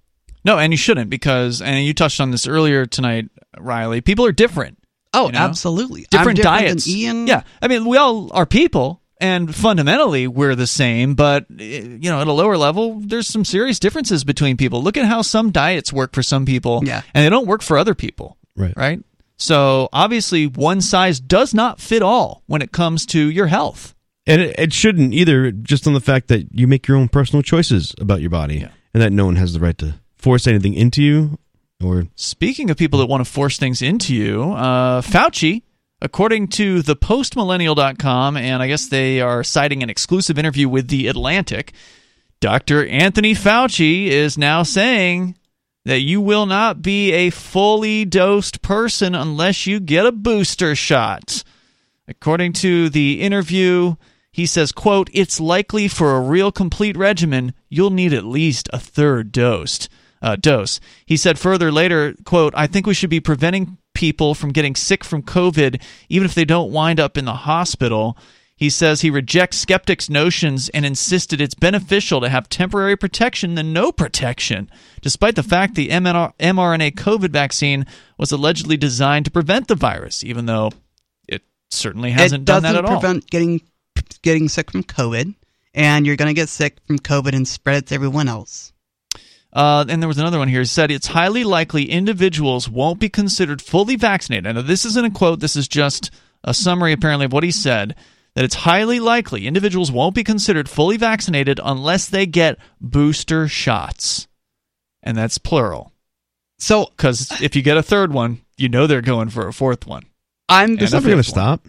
No, and you shouldn't because, and you touched on this earlier tonight, Riley. People are different. Oh, You know? absolutely. Different I'm different than diets. Ian. Yeah, I mean, we all are people, and fundamentally we're the same. But eh, you know, at a lower level, there's some serious differences between people. Look at how some diets work for some people, Yeah. and they don't work for other people. Right. Right. So obviously, one size does not fit all when it comes to your health. And it, it shouldn't either, just on the fact that you make your own personal choices about your body, Yeah. and that no one has the right to force anything into you. Or Speaking of people that want to force things into you, uh, Fauci, according to the postmillennial.com, and I guess they are citing an exclusive interview with The Atlantic, Dr. Anthony Fauci is now saying that you will not be a fully dosed person unless you get a booster shot. According to the interview, he says, quote, it's likely for a real complete regimen, you'll need at least a third dosed uh, dose. He said further later, quote, I think we should be preventing people from getting sick from COVID, even if they don't wind up in the hospital. He says he rejects skeptics' notions and insisted it's beneficial to have temporary protection than no protection, despite the fact the mRNA COVID vaccine was allegedly designed to prevent the virus, even though it certainly hasn't it done doesn't that at all. prevent getting getting sick from COVID, and you're going to get sick from COVID and spread it to everyone else. Uh, and there was another one here. It said it's highly likely individuals won't be considered fully vaccinated. Now, this isn't a quote. This is just a summary, apparently, of what he said. That it's highly likely individuals won't be considered fully vaccinated unless they get booster shots, and that's plural. So Because if you get a third one, you know they're going for a fourth one. I'm it's never going to stop.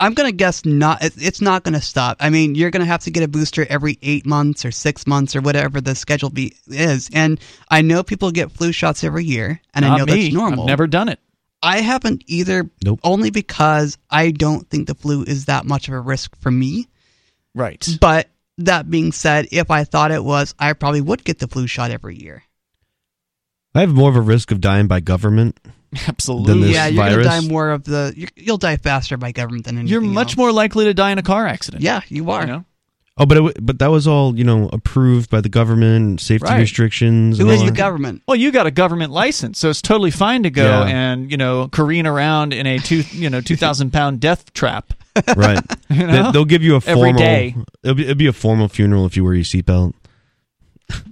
I'm gonna guess not. It's not gonna stop. I mean, you're gonna have to get a booster every eight months or six months or whatever the schedule be is. And I know people get flu shots every year, and I know me. that's normal. I've never done it. I haven't either. Nope. Only because I don't think the flu is that much of a risk for me. Right. But that being said, if I thought it was, I probably would get the flu shot every year. I have more of a risk of dying by government. Absolutely. this yeah, you're virus? gonna die more of the. You're, you'll die faster by government than anything. You're much else. more likely to die in a car accident. Yeah, you are. You know? Oh, but it, but that was all you know approved by the government, safety Right. restrictions. Who and is all the that. government? Well, you got a government license, so it's totally fine to go Yeah. and you know careen around in a two you know two thousand pound death trap. Right. You know? They, will give you a formal. day. It'll be, it'll be a formal funeral if you wear your seatbelt.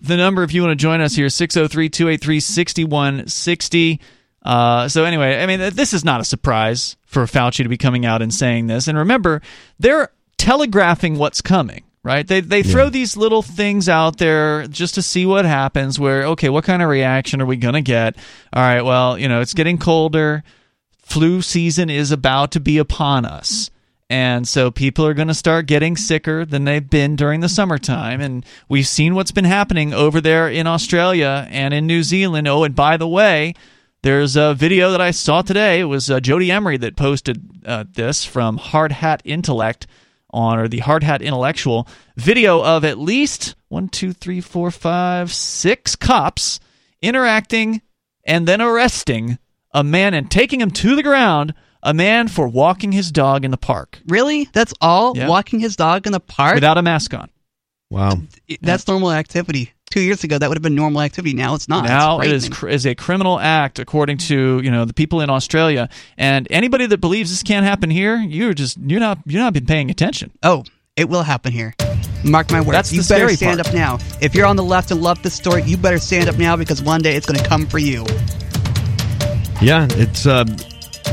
the number if you want to join us here 603-283-6160 uh, so anyway i mean this is not a surprise for fauci to be coming out and saying this and remember they're telegraphing what's coming right they, they throw these little things out there just to see what happens where okay what kind of reaction are we going to get all right well you know it's getting colder flu season is about to be upon us. And so people are going to start getting sicker than they've been during the summertime. And we've seen what's been happening over there in Australia and in New Zealand. Oh, and by the way, there's a video that I saw today. It was uh, Jodie Emery that posted uh, this from Hard Hat Intellect on, or the Hard Hat Intellectual video of at least one, two, three, four, five, six cops interacting and then arresting a man and taking him to the ground. A man for walking his dog in the park Really? That's all? Yeah. Walking his dog in the park? without a mask on. Wow. That's normal activity. Two years ago, that would have been normal activity. Now it's not. now It's it is cr- is a criminal act according to you know the people in Australia. And anybody that believes this can't happen here, you're just you're not you're not been paying attention. Oh, it will happen here. Mark my words. That's the you better scary stand part. up now. If you're on the left and love this story, you better stand up now because one day it's going to come for you. Yeah, it's uh,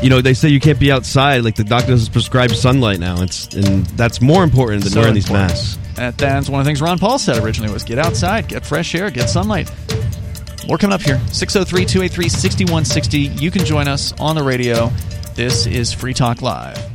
you know they say you can't be outside. Like the doctors prescribe sunlight now. It's and that's more important than So wearing these masks. And that's one of the things Ron Paul said originally was get outside, get fresh air, get sunlight. More coming up here. 603-283-6160. You can join us on the radio. This is Free Talk Live.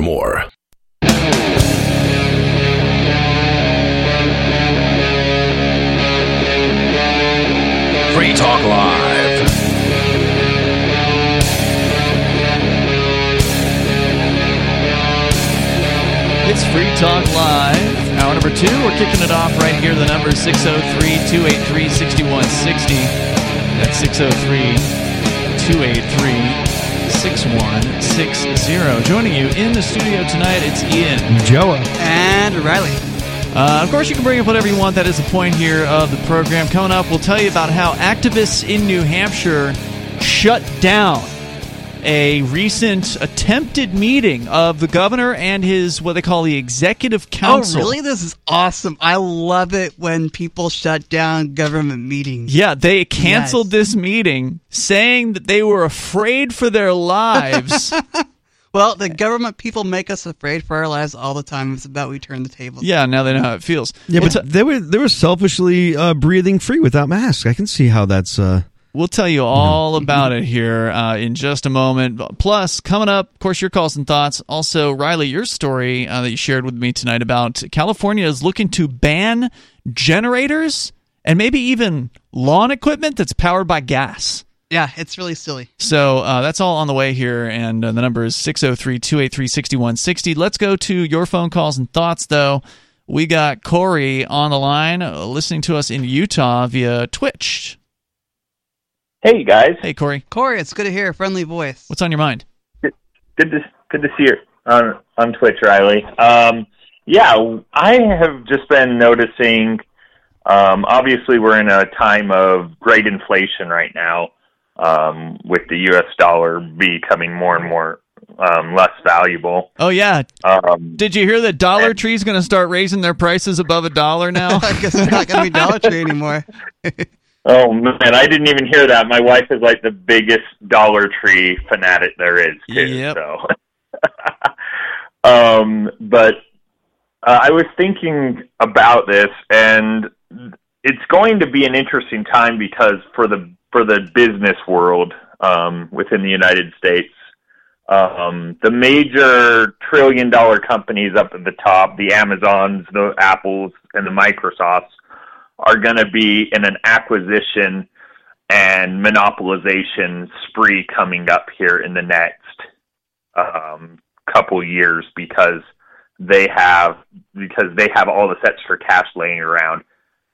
more. Free Talk Live. It's Free Talk Live. Hour number two. We're kicking it off right here. The number is 603 283 6160. That's 603 283 6160. Joining you in the studio tonight, it's Ian. Joa. And Riley. Uh, of course, you can bring up whatever you want. That is the point here of the program. Coming up, we'll tell you about how activists in New Hampshire shut down a recent attempted meeting of the governor and his what they call the executive council. Oh, really? This is awesome. I love it when people shut down government meetings. Yeah, they canceled Yes. this meeting saying that they were afraid for their lives. Well, the government people make us afraid for our lives all the time. It's about we turn the tables. yeah, now they know how it feels. Yeah, We'll but t- they were they were selfishly uh, breathing free without masks. I can see how that's. Uh, We'll tell you all about it here uh, in just a moment. Plus, coming up, of course, your calls and thoughts. Also, Riley, your story uh, that you shared with me tonight about California is looking to ban generators and maybe even lawn equipment that's powered by gas. Yeah, it's really silly. So uh, that's all on the way here, and uh, the number is 603 283 6160. Let's go to your phone calls and thoughts, though. We got Corey on the line uh, listening to us in Utah via Twitch. Hey guys, Hey, Corey, Corey, it's good to hear a friendly voice. what's on your mind? good to good to see you on on Twitch, Riley. Um, yeah, I have just been noticing. Um, obviously, we're in a time of great inflation right now, um, with the U.S. dollar becoming more and more um, less valuable. Oh, yeah. Um, Did you hear that Dollar Tree's going to start raising their prices above a dollar now? I guess it's not going to be Dollar Tree anymore. oh man, I didn't even hear that. My wife is like the biggest Dollar Tree fanatic there is too. Yep. So, um, but uh, I was thinking about this, and it's going to be an interesting time because for the for the business world um, within the United States, Um, the major trillion dollar companies up at the top, the Amazons, the Apples, and the Microsofts, are going to be in an acquisition and monopolization spree coming up here in the next um, couple years because they have because they have all the sets for cash laying around,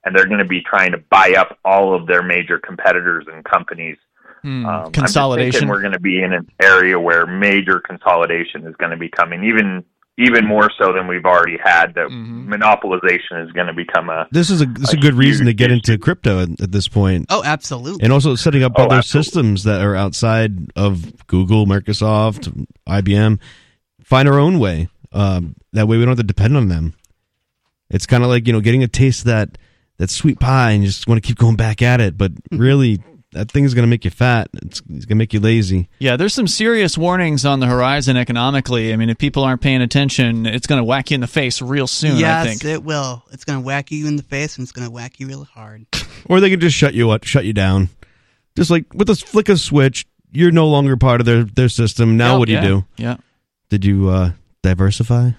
and they're going to be trying to buy up all of their major competitors and companies. Hmm. Um, Consolidation. we're going to be in an area where major consolidation is going to be coming, even even more so than we've already had. That Mm-hmm. monopolization is going to become a This is a this is a A good reason to huge get into crypto at, at this point. Oh, absolutely. and also setting up Oh, other absolutely. systems that are outside of Google, Microsoft, IBM. Find our own way. Um, that way, we don't have to depend on them. It's kind of like you know getting a taste of that that sweet pie, and you just want to keep going back at it. But really, that thing is going to make you fat. It's, it's going to make you lazy. Yeah, there's some serious warnings on the horizon economically. I mean, if people aren't paying attention, it's going to whack you in the face real soon. yes, I think. it will. It's going to whack you in the face, and it's going to whack you really hard. Or they can just shut you up, shut you down. Just like with a flick of switch, you're no longer part of their their system. Now, Yeah, what do you do? Yeah. Did you uh, diversify?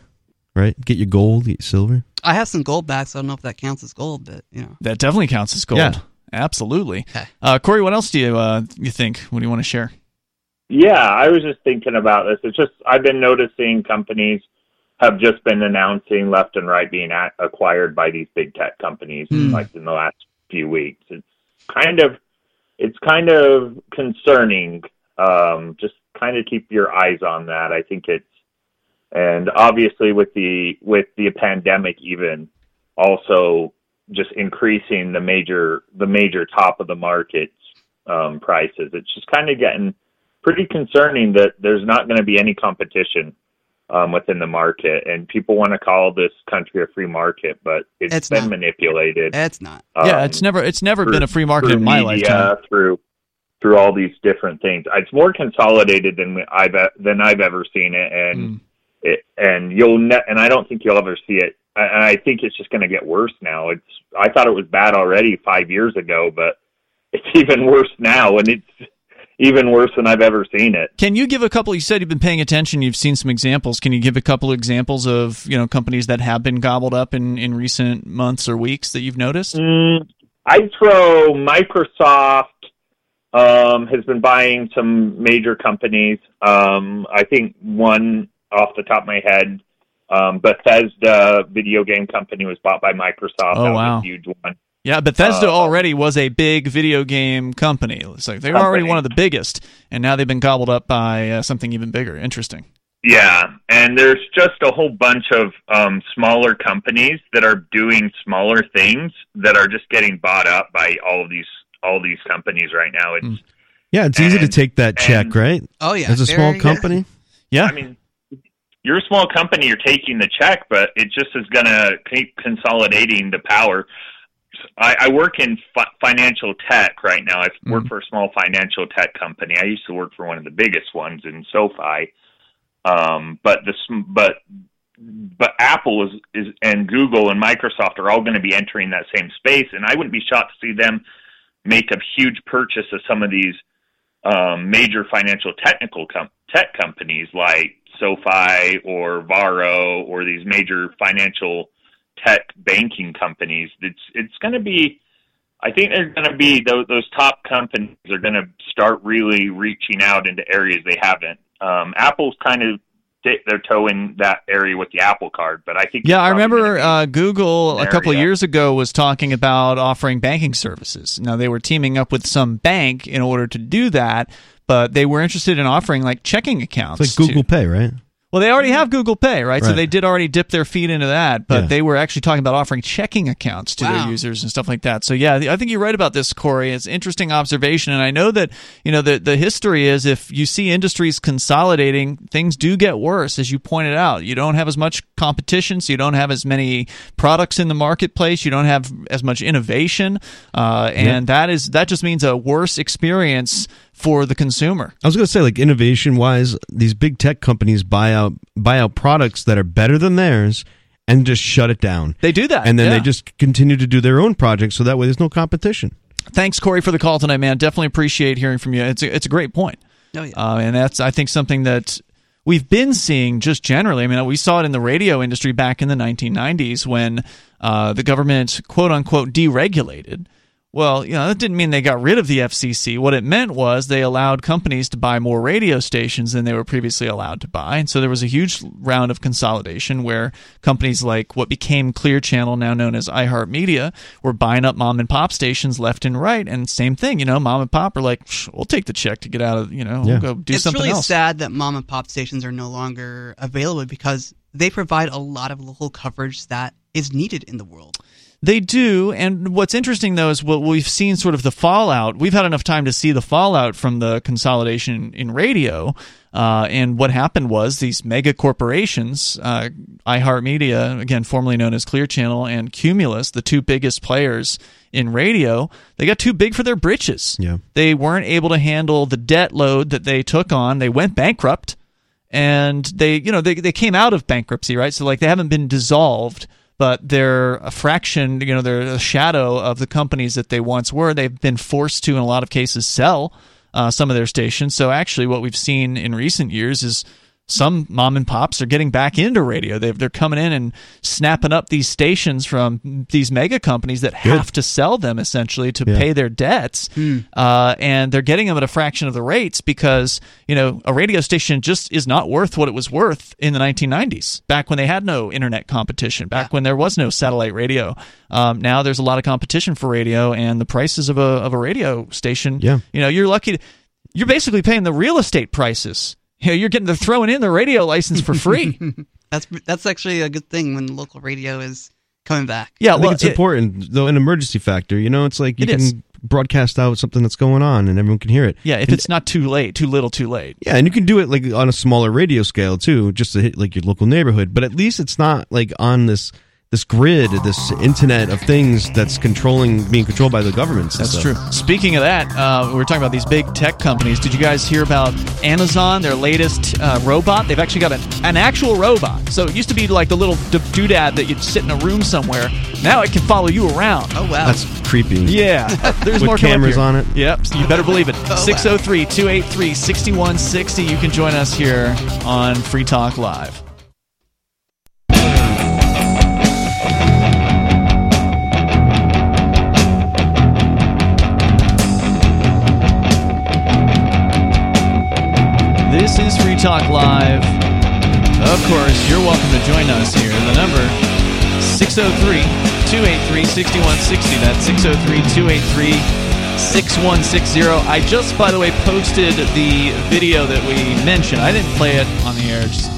Right, get your gold, get your silver. I have some Goldbacks. I don't know if that counts as gold, but you know. That definitely counts as gold. Yeah. Absolutely. Okay. Uh, Corey, what else do you uh, you think? What do you want to share? Yeah, I was just thinking about this. It's just I've been noticing companies have just been announcing left and right being at, acquired by these big tech companies Hmm. like in the last few weeks. It's kind of it's kind of concerning. Um, just kind of keep your eyes on that. I think it's and obviously with the with the pandemic even also just increasing the major the major top of the market um, prices. It's just kind of getting pretty concerning that there's not going to be any competition um, within the market, and people want to call this country a free market, but it's It's been not. manipulated. It's not. yeah, um, it's never it's never through- been a free market in my media, lifetime. Through through all these different things, it's more consolidated than I've than I've ever seen it, and Mm. it, and you'll ne- and I don't think you'll ever see it. I- And I think it's just going to get worse now. It's I thought it was bad already five years ago, but it's even worse now, and it's even worse than I've ever seen it. Can you give a couple? You said you've been paying attention. You've seen some examples. Can you give a couple of examples of you know companies that have been gobbled up in in recent months or weeks that you've noticed? Mm, I'd throw Microsoft um, has been buying some major companies. Um, I think one off the top of my head, um, Bethesda video game company was bought by Microsoft. Oh, that was wow. a huge one. Yeah, Bethesda Uh, already was a big video game company. It's like they were already one of the biggest, and now they've been gobbled up by uh, something even bigger. Interesting. Yeah, and there's just a whole bunch of um, smaller companies that are doing smaller things that are just getting bought up by all of these all these companies right now. It's Yeah, it's easy to take that check, right? Oh yeah. As a small very- company. Yeah, I mean, you're a small company, you're taking the check, but it just is going to keep consolidating the power. I, I work in fi- financial tech right now. I work for a small financial tech company. I used to work for one of the biggest ones in SoFi. Um, but the sm- but but Apple is, is and Google and Microsoft are all going to be entering that same space, and I wouldn't be shocked to see them make a huge purchase of some of these um, major financial technical com- tech companies like SoFi or Varo or these major financial tech banking companies. It's it's going to be. I think they're going to be those, those top companies are going to start really reaching out into areas they haven't. Um, Apple's kind of their toe in that area with the Apple Card, but I think yeah. I remember uh, Google a an couple of years ago was talking about offering banking services. Now they were teaming up with some bank in order to do that, but they were interested in offering like checking accounts. It's like Google to- Pay, right? Well, they already have Google Pay, right? So they did already dip their feet into that, but Yeah. they were actually talking about offering checking accounts to their users and stuff like that. So yeah, I think you're right about this, Corey. It's an interesting observation, and I know that you know the the history is if you see industries consolidating, things do get worse, as you pointed out. You don't have as much competition, so you don't have as many products in the marketplace. You don't have as much innovation, uh, and that is that just means a worse experience for the consumer. I was going to say, like innovation wise, these big tech companies buy out buy out products that are better than theirs and just shut it down. They do that, and then yeah. they just continue to do their own projects, so that way there's no competition. Thanks, Corey, for the call tonight, man. Definitely appreciate hearing from you. It's a, it's a great point. Oh, yeah. Uh, and that's I think something that we've been seeing just generally. I mean, we saw it in the radio industry back in the 1990s when uh, the government quote unquote deregulated. Well, you know, that didn't mean they got rid of the FCC. What it meant was they allowed companies to buy more radio stations than they were previously allowed to buy. And so there was a huge round of consolidation where companies like what became Clear Channel, now known as iHeartMedia, were buying up mom and pop stations left and right. And same thing, you know, mom and pop are like, we'll take the check to get out of, you know, Yeah. we'll go do it's something really else. It's really sad that mom and pop stations are no longer available because they provide a lot of local coverage that is needed in the world. They do, and what's interesting though is what we've seen sort of the fallout. We've had enough time to see the fallout from the consolidation in radio. Uh, and what happened was these mega corporations, uh, iHeartMedia, again formerly known as Clear Channel, and Cumulus, the two biggest players in radio, they got too big for their britches. Yeah. They weren't able to handle the debt load that they took on. They went bankrupt and they you know they, they came out of bankruptcy right so like they haven't been dissolved but they're a fraction you know they're a shadow of the companies that they once were. They've been forced to in a lot of cases sell uh, some of their stations. So actually what we've seen in recent years is some mom and pops are getting back into radio. They've, they're coming in and snapping up these stations from these mega companies that have to sell them essentially to Yeah. pay their debts, uh, and they're getting them at a fraction of the rates because you know a radio station just is not worth what it was worth in the 1990s, back when they had no internet competition, back when there was no satellite radio. Um, now there's a lot of competition for radio, and the prices of a of a radio station, Yeah. you know, you're lucky. To, you're basically paying the real estate prices. You know, you're getting they're throwing in the radio license for free. That's that's actually a good thing when local radio is coming back. yeah, I think well, it's it- important though. An emergency factor, you know, it's like you It can is. broadcast out something that's going on and everyone can hear it. yeah, if And- it's not too late, too little, too late. yeah, and you can do it like on a smaller radio scale too, just to hit like your local neighborhood. But at least it's not like on this this grid, this internet of things that's controlling, being controlled by the governments. That's stuff. true. Speaking of that, uh, we are talking about these big tech companies. Did you guys hear about Amazon, their latest uh, robot? They've actually got an, an actual robot. So it used to be like the little d- doodad that you'd sit in a room somewhere. Now it can follow you around. Oh wow. That's creepy. Yeah, there's With more cameras on it? Yep, you better believe it. wow. 603 283 6160. You can join us here on Free Talk Live. Is Free Talk Live. Of course, you're welcome to join us here. The number 603 283 6160. That's 603 283 6160. I just, by the way, posted the video that we mentioned. I didn't play it on the air. Just,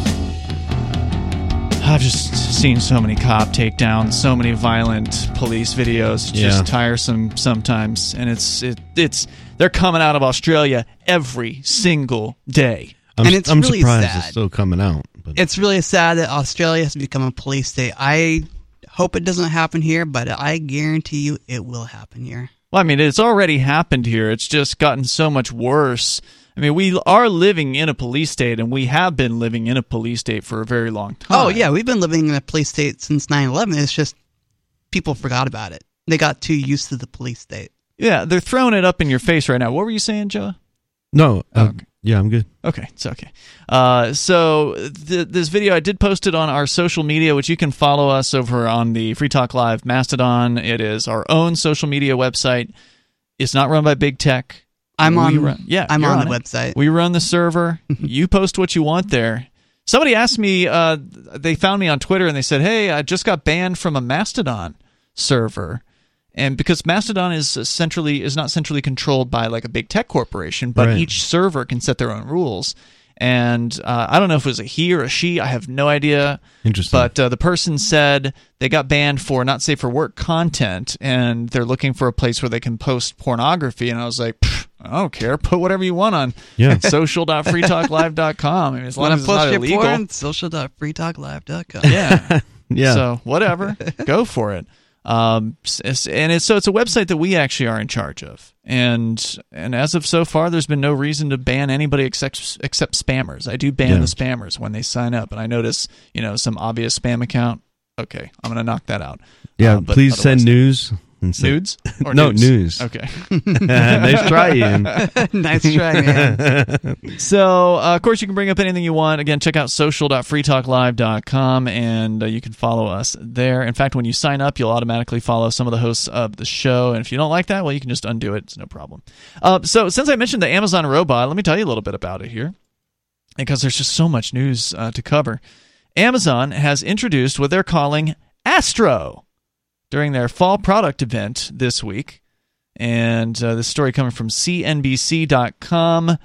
I've just seen so many cop takedowns, so many violent police videos. It's Yeah. just tiresome sometimes, and it's it, it's they're coming out of Australia every single day. I'm, And it's I'm really surprised sad. it's still coming out. But it's really sad that Australia has become a police state. I hope it doesn't happen here, but I guarantee you it will happen here. Well, I mean, it's already happened here. It's just gotten so much worse. I mean, we are living in a police state, and we have been living in a police state for a very long time. Oh yeah, we've been living in a police state since 9/11. It's just people forgot about it. They got too used to the police state. yeah. They're throwing it up in your face right now. What were you saying, Joe? No, uh, Okay. yeah, I'm good. Okay, it's okay. Uh, so th- this video I did post it on our social media, which you can follow us over on the Free Talk Live Mastodon. It is our own social media website. It's not run by big tech. I'm We on. run- yeah, I'm on, on the it. website. We run the server. you post what you want there. Somebody asked me. Uh, they found me on Twitter and they said, "Hey, I just got banned from a Mastodon server." And because Mastodon is centrally is not centrally controlled by like a big tech corporation, but Right. each server can set their own rules. And uh, I don't know if it was a he or a she. I have no idea. Interesting. But uh, the person said they got banned for not safe for work content, and they're looking for a place where they can post pornography. And I was like, I don't care. Put whatever you want on Yeah. social.freetalklive.com. I mean, as long as it's not post your illegal. porn? Social.freetalklive.com. Yeah. yeah. So whatever, go for it. Um, and it's so it's a website that we actually are in charge of, and and as of so far, there's been no reason to ban anybody except except spammers. I do ban Yeah. the spammers when they sign up, and I notice you know some obvious spam account. Okay, I'm gonna knock that out. yeah, Uh, please send otherwise- news instead. Nudes or no nudes? news. Okay. nice try, Ian. nice try, man. So, uh, of course, you can bring up anything you want. Again, check out social.freetalklive.com and uh, you can follow us there. In fact, when you sign up, you'll automatically follow some of the hosts of the show. And if you don't like that, well, you can just undo it. It's no problem. Uh, so, since I mentioned the Amazon robot, let me tell you a little bit about it here because there's just so much news uh, to cover. Amazon has introduced what they're calling Astro during their fall product event this week. And uh, this story coming from CNBC.com.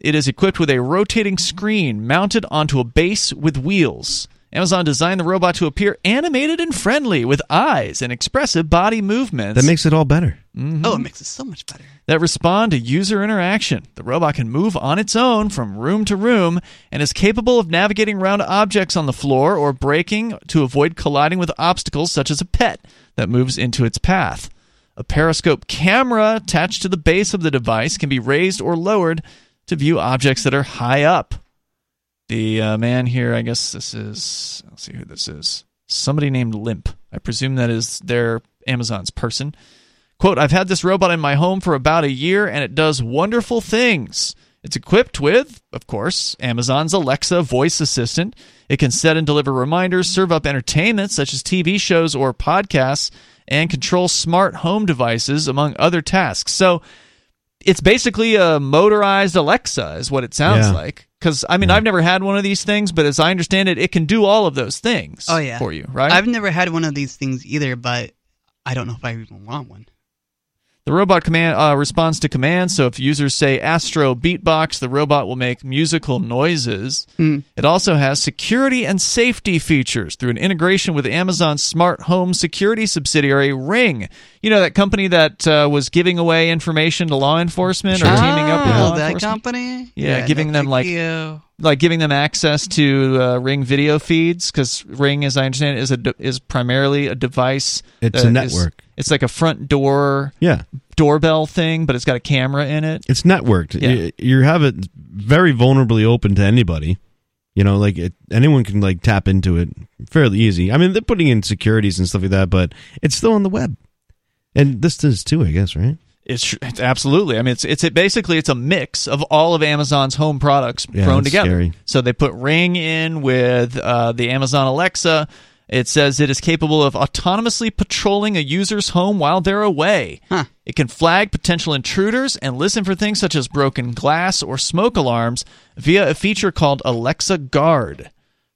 It is equipped with a rotating screen mounted onto a base with wheels. Amazon designed the robot to appear animated and friendly with eyes and expressive body movements That makes it all better. Mm-hmm. Oh, it makes it so much better. that respond to user interaction. The robot can move on its own from room to room and is capable of navigating around objects on the floor or braking to avoid colliding with obstacles such as a pet that moves into its path. A periscope camera attached to the base of the device can be raised or lowered to view objects that are high up. The uh, man here, I guess this is, let's see who this is. Somebody named Limp. I presume that is their Amazon's person. Quote, I've had this robot in my home for about a year and it does wonderful things. It's equipped with, of course, Amazon's Alexa voice assistant. It can set and deliver reminders, serve up entertainment such as TV shows or podcasts, and control smart home devices, among other tasks. So it's basically a motorized Alexa, is what it sounds Yeah. like. Because, I mean, I've never had one of these things, but as I understand it, it can do all of those things Oh yeah, for you, right? I've never had one of these things either, but I don't know if I even want one. The robot command uh, responds to commands. So if users say Astro Beatbox, the robot will make musical noises. Hmm. It also has security and safety features through an integration with Amazon's smart home security subsidiary Ring. You know that company that uh, was giving away information to law enforcement or teaming up with Oh, law that enforcement, company. Yeah, giving no them, like, deal. Like giving them access to uh, Ring video feeds because Ring, as I understand it, is a de- is primarily a device. It's a is- network. it's like a front door Yeah. doorbell thing, but it's got a camera in it. It's networked. Yeah. You, you have it very vulnerably open to anybody. You know, like it, anyone can like tap into it fairly easy. I mean, they're putting in securities and stuff like that, but it's still on the web. And this does too, I guess, right? It's, it's absolutely. I mean, it's it's it basically it's a mix of all of Amazon's home products Yeah, thrown together. scary. So they put Ring in with uh, the Amazon Alexa. It says it is capable of autonomously patrolling a user's home while they're away. Huh. It can flag potential intruders and listen for things such as broken glass or smoke alarms via a feature called Alexa Guard.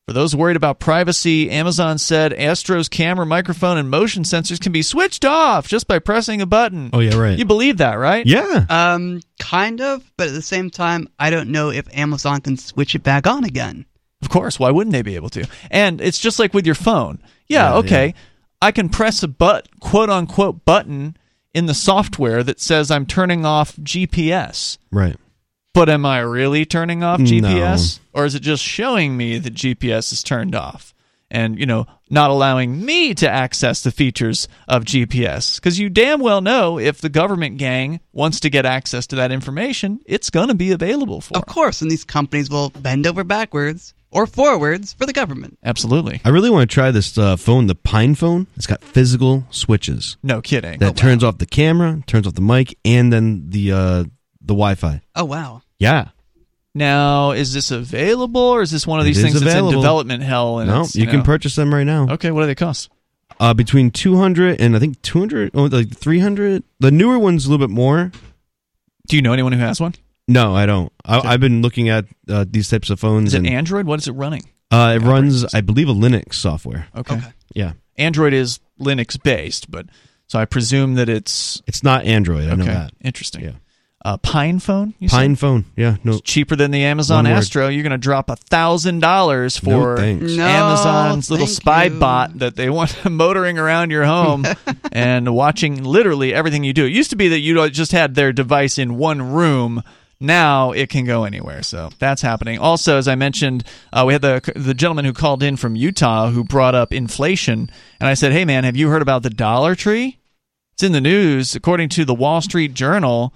For those worried about privacy, Amazon said Astro's camera, microphone, and motion sensors can be switched off just by pressing a button. Oh yeah, right. You believe that, right? yeah. Um, kind of, but at the same time, I don't know if Amazon can switch it back on again. Of course. Why wouldn't they be able to? And it's just like with your phone. Yeah, Yeah, okay. I can press a but quote unquote button in the software that says I'm turning off GPS. right. But am I really turning off No. GPS? Or is it just showing me that GPS is turned off? And, you know, not allowing me to access the features of GPS. Because you damn well know if the government gang wants to get access to that information, it's going to be available for Of 'em. course, and these companies will bend over backwards or forwards for the government. Absolutely. I really want to try this uh, phone, the PinePhone. It's got physical switches No kidding. that turns off the camera, turns off the mic, and then the uh, the Wi-Fi. Oh wow! Yeah. Now, is this available, or is this one of these is things that's in available. development hell? And no, it's, you, can know- purchase them right now. Okay, what do they cost? Uh, between two hundred and I think two hundred, oh, like three hundred. The newer one's a little bit more. Do you know anyone who has one? No, I don't. I, I've been looking at uh, these types of phones, Is it and Android? What is it running? uh, it runs, I believe, a Linux software. Okay. Okay. Yeah, Android is Linux based, but so I presume that it's it's not Android. I know okay. that. Interesting. Yeah. Uh, PinePhone. You said? Phone. Yeah, no, It's cheaper than the Amazon Astro. You're going to drop a thousand dollars for no thanks. No, Amazon's little spy you. bot that they want motoring around your home and watching literally everything you do. It used to be that you just had their device in one room. Now it can go anywhere, so that's happening. Also, as I mentioned, uh, we had the the gentleman who called in from Utah who brought up inflation, and I said, "Hey, man, have you heard about the Dollar Tree? It's in the news. According to the Wall Street Journal,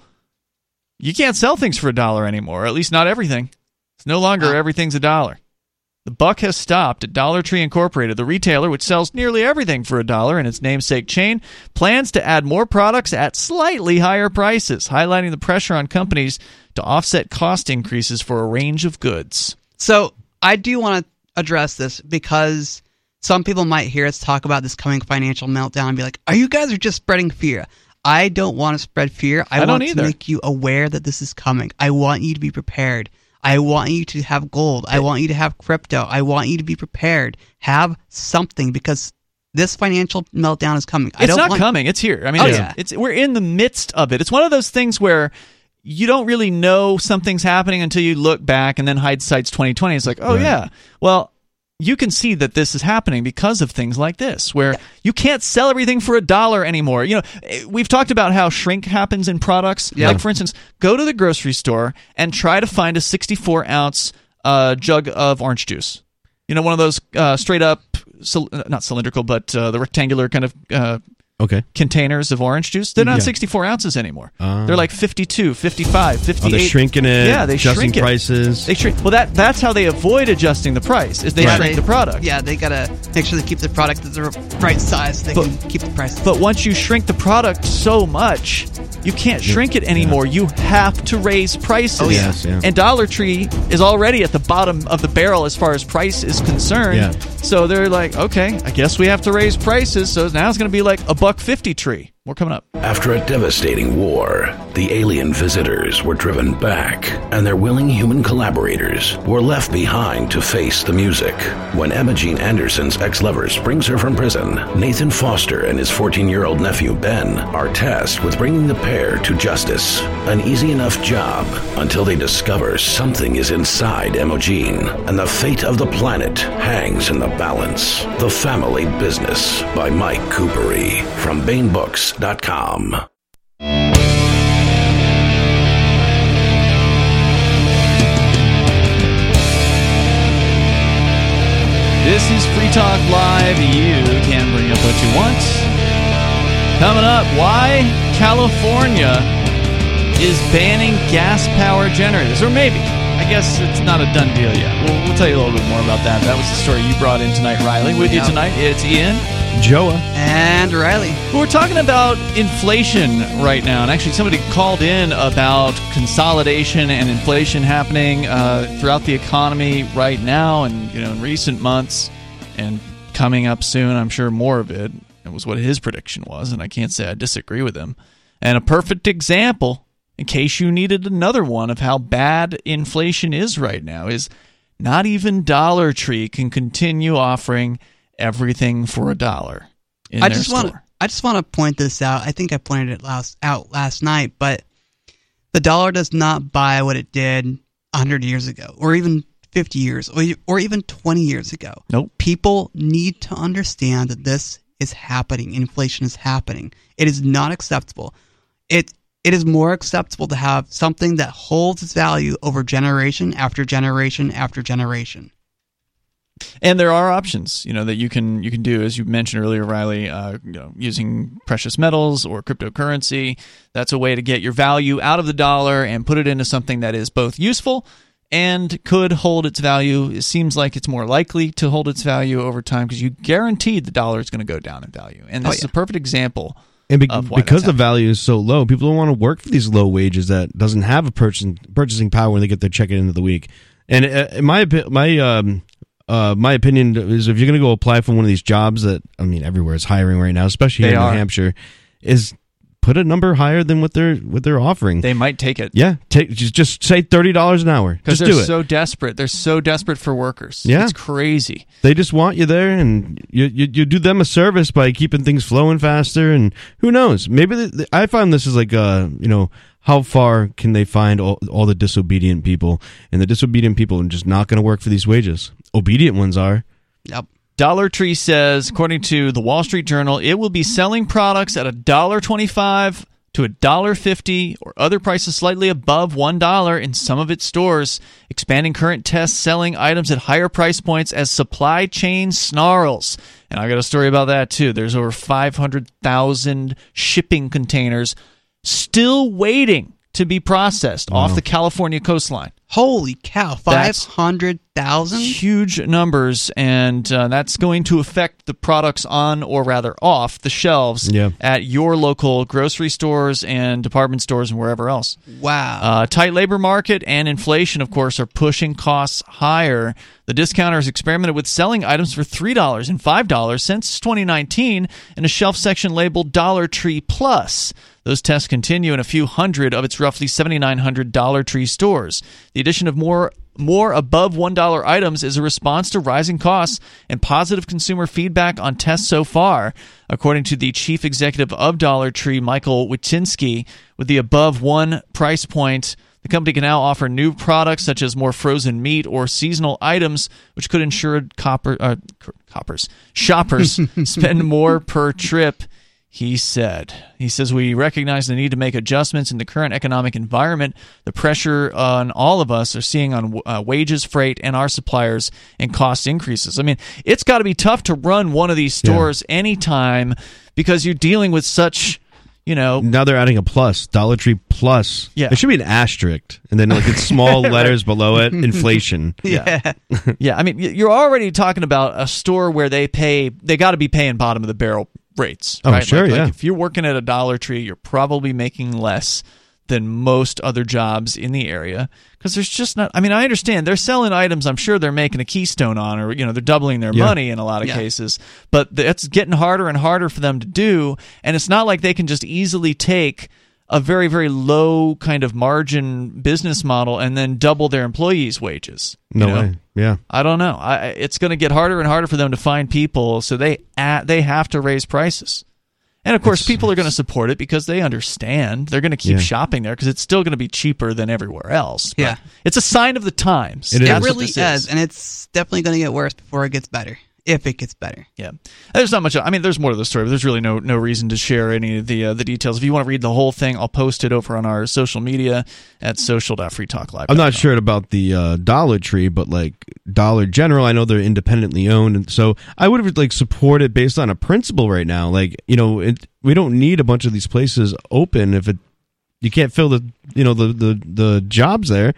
you can't sell things for a dollar anymore. At least not everything. It's no longer everything's a dollar. The buck has stopped at Dollar Tree Incorporated. The retailer, which sells nearly everything for a dollar in its namesake chain, plans to add more products at slightly higher prices, highlighting the pressure on companies to offset cost increases for a range of goods. So I do want to address this because some people might hear us talk about this coming financial meltdown and be like, "Are you guys are just spreading fear?" I don't want to spread fear. I, I want to make you aware that this is coming. I want you to be prepared. I want you to have gold. I want you to have crypto. I want you to be prepared. Have something because this financial meltdown is coming. It's not want, coming. It's here. I mean, Oh, it's, yeah. it's we're in the midst of it. It's one of those things where you don't really know something's happening until you look back, and then hindsight's twenty twenty. It's like, oh Right. yeah, well. You can see that this is happening because of things like this, where you can't sell everything for a dollar anymore. You know, we've talked about how shrink happens in products. Yeah. Like, for instance, go to the grocery store and try to find a 64 ounce uh, jug of orange juice. You know, one of those uh, straight up, not cylindrical, but uh, the rectangular kind of uh, Okay. containers of orange juice. They're not Yeah. 64 ounces anymore. Ah. They're like 52, 55, 58. Oh, they're shrinking it. Yeah, they adjusting shrink it. prices. They shrink. Well, that that's how they avoid adjusting the price. Is they Yeah, shrink they- the product. Yeah, they gotta make sure they keep the product at the right size. So they But- can keep the price. But once you shrink the product so much, you can't shrink it anymore. You have to raise prices. Oh, yeah. Yes, yeah. And Dollar Tree is already at the bottom of the barrel as far as price is concerned. Yeah. So they're like, okay, I guess we have to raise prices. So now it's going to be like a buck fifty tree. More coming up. After a devastating war, the alien visitors were driven back, and their willing human collaborators were left behind to face the music. When Emma Jean Anderson's ex lover springs her from prison, Nathan Foster and his 14 year old nephew Ben are tasked with bringing the pair to justice. An easy enough job until they discover something is inside Emma Jean, and the fate of the planet hangs in the balance. The Family Business by Mike Kupari from BaenBooks.com. This is Free Talk Live. You can bring up what you want. Coming up, why California is banning gas power generators. Or maybe. I guess it's not a done deal yet. We'll, we'll tell you a little bit more about that. That was the story you brought in tonight, Riley. With you tonight, it's Ian. Joa. and Riley. We're talking about inflation right now, and actually, somebody called in about consolidation and inflation happening uh, throughout the economy right now, and you know, in recent months, and coming up soon. I'm sure more of it. It was what his prediction was, and I can't say I disagree with him. And a perfect example, in case you needed another one, of how bad inflation is right now, is not even Dollar Tree can continue offering everything for a dollar. I just want I just want to point this out. I think I pointed it last out last night, but the dollar does not buy what it did 100 years ago or even 50 years or, or even 20 years ago. Nope. People need to understand that this is happening. Inflation is happening. It is not acceptable. It it is more acceptable to have something that holds its value over generation after generation after generation. and there are options you know that you can you can do as you mentioned earlier riley uh, you know using precious metals or cryptocurrency. That's a way to get your value out of the dollar and put it into something that is both useful and could hold its value. It seems like it's more likely to hold its value over time because you guaranteed the dollar is going to go down in value. And this Oh, is a perfect example And be- because the value is so low, people don't want to work for these low wages that doesn't have a purchasing purchasing power when they get their check at the end of the week. And uh, in my my um uh my opinion is if you're going to go apply for one of these jobs that I mean everywhere is hiring right now, especially here in. New Hampshire, is put a number higher than what they're what they're offering. they might take it yeah, take just just say thirty dollars an hour. because they're do it. so desperate they're so desperate for workers Yeah. it's crazy they just want you there, and you, you you do them a service by keeping things flowing faster. And who knows? Maybe the, the- I find this is like uh you know how far can they find all, all the disobedient people? And the disobedient people are just not going to work for these wages. Obedient ones are. Yep. Dollar Tree says, according to the Wall Street Journal, it will be selling products at a dollar twenty-five to a dollar fifty or other prices slightly above one dollar in some of its stores, expanding current tests selling items at higher price points as supply chain snarls. And I got a story about that too. There's over five hundred thousand shipping containers still waiting to be processed off the California coastline. Holy cow! Five That's- Huge numbers, and uh, that's going to affect the products on, or rather off, the shelves Yeah. at your local grocery stores and department stores and wherever else. Wow. Uh, tight labor market and inflation, of course, are pushing costs higher. The discounter has experimented with selling items for $3 and $5 since 2019 in a shelf section labeled Dollar Tree Plus. Those tests continue in a few hundred of its roughly 7,900 Dollar Tree stores. The addition of more more above $1 items is a response to rising costs and positive consumer feedback on tests so far. According to the chief executive of Dollar Tree, Michael Witynski, with the above one price point, the company can now offer new products such as more frozen meat or seasonal items, which could ensure copper, uh, coppers shoppers spend more per trip. He said. He says we recognize the need to make adjustments in the current economic environment. The pressure on all of us are seeing on uh, wages, freight, and our suppliers, and cost increases. I mean, it's got to be tough to run one of these stores anytime because you're dealing with such, you know, Now they're adding a plus, Dollar Tree Plus. Yeah. It should be an asterisk, and then like it's small letters below it, inflation. Yeah. yeah. I mean, you're already talking about a store where they pay, they got to be paying bottom of the barrel rates. Oh, right? sure, Like- like yeah. if you're working at a Dollar Tree, you're probably making less than most other jobs in the area because there's just not, I mean, I understand they're selling items I'm sure they're making a keystone on or, you know, they're doubling their Yeah. money in a lot of Yeah. cases, but th- it's getting harder and harder for them to do. And it's not like they can just easily take a very, very low kind of margin business model and then double their employees' wages. you No know? way. Yeah. I don't know. I, it's going to get harder and harder for them to find people, so they a they have to raise prices. And of course, people are going to support it because they understand. They're going to keep Yeah. shopping there because it's still going to be cheaper than everywhere else. But Yeah. it's a sign of the times. It it really this is, and it's definitely going to get worse before it gets better. If it gets better. Yeah, there's not much. I mean, there's more to the story, but there's really no no reason to share any of the uh, the details. If you want to read the whole thing, I'll post it over on our social media at social.freetalklive. I'm not sure about the uh, Dollar Tree, but like Dollar General, I know they're independently owned, and so I would have like supported based on a principle right now. Like you know, it, we don't need a bunch of these places open if it you can't fill the you know the the, the jobs there.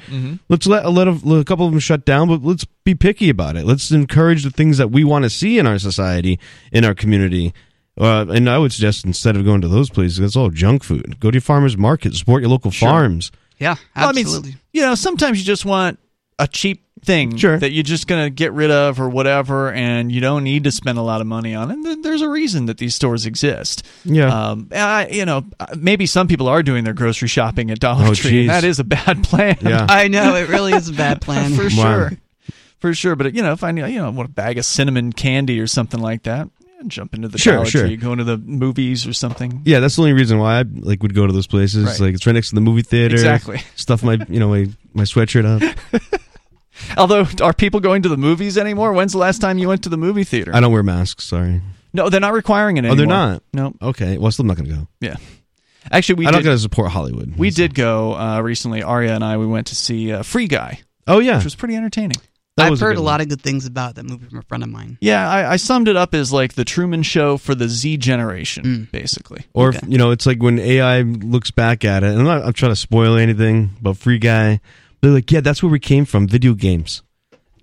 Let's let a, let a, let a couple of them shut down, but let's be picky about it. Let's encourage the things that we want to see in our society, in our community. Uh, and I would suggest instead of going to those places, it's all junk food. Go to your farmers market, support your local farms. Yeah, Well, I mean, absolutely. you know, sometimes you just want a cheap thing Sure. that you're just going to get rid of or whatever, and you don't need to spend a lot of money on. And th- there's a reason that these stores exist. Yeah. Um, I, you know, maybe some people are doing their grocery shopping at Dollar Oh, Tree. geez. and That is a bad plan. Yeah. I know it really is a bad plan. for Wow. sure. For sure. But, you know, if I, you know, want a bag of cinnamon candy or something like that, yeah, jump into the Sure, Dollar sure. Tree, go into the movies or something. Yeah, that's the only reason why I like would go to those places. Right. Like it's right next to the movie theater. Exactly. Stuff my you know my my sweatshirt up. Although, are people going to the movies anymore? When's the last time you went to the movie theater? I don't wear masks. Sorry. No, they're not requiring it Oh, they're not? No. Okay. Well, still I'm not gonna go. Yeah. Actually, we I'm not did, gonna support Hollywood. we did go uh, recently. Aria and I we went to see uh, Free Guy, Oh yeah. which was pretty entertaining. That I've heard good a lot of good things about that movie from a friend of mine. Yeah, I, I summed it up as like the Truman Show for the Z generation, basically. Or Okay. you know, it's like when AI looks back at it. And I'm not. I'm trying to spoil anything, but Free Guy. They're like, yeah, that's where we came from. Video games.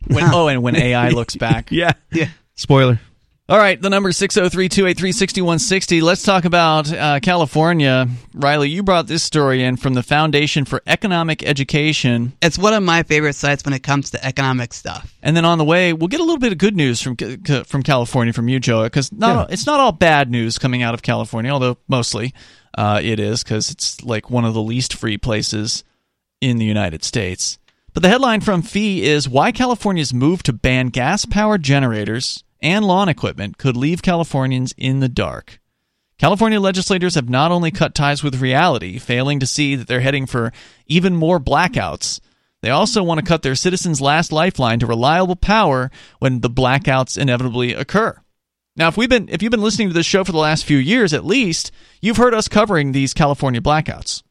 When, oh, and when AI looks back. Yeah. Yeah. Spoiler. All right, the number is 603 283 6160. Let's talk about uh, California. Riley, you brought this story in from the Foundation for Economic Education. It's one of my favorite sites when it comes to economic stuff. And then on the way, we'll get a little bit of good news from from California from you, Joe, because not it's not all bad news coming out of California, although mostly uh, it is because it's like one of the least free places in the United States. But the headline from Fee is why California's move to ban gas-powered generators and lawn equipment could leave Californians in the dark. California legislators have not only cut ties with reality, failing to see that they're heading for even more blackouts, they also want to cut their citizens' last lifeline to reliable power when the blackouts inevitably occur. Now, if we've been if you've been listening to this show for the last few years at least, you've heard us covering these California blackouts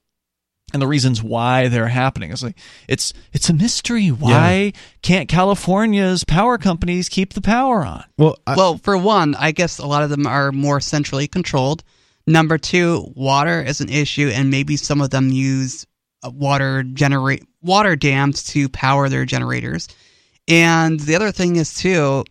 and the reasons why they're happening. It's like it's it's a mystery. Why can't California's power companies keep the power on? Well, I, well, for one, I guess a lot of them are more centrally controlled. Number two, water is an issue, and maybe some of them use uh, water generate water dams to power their generators. And the other thing is too,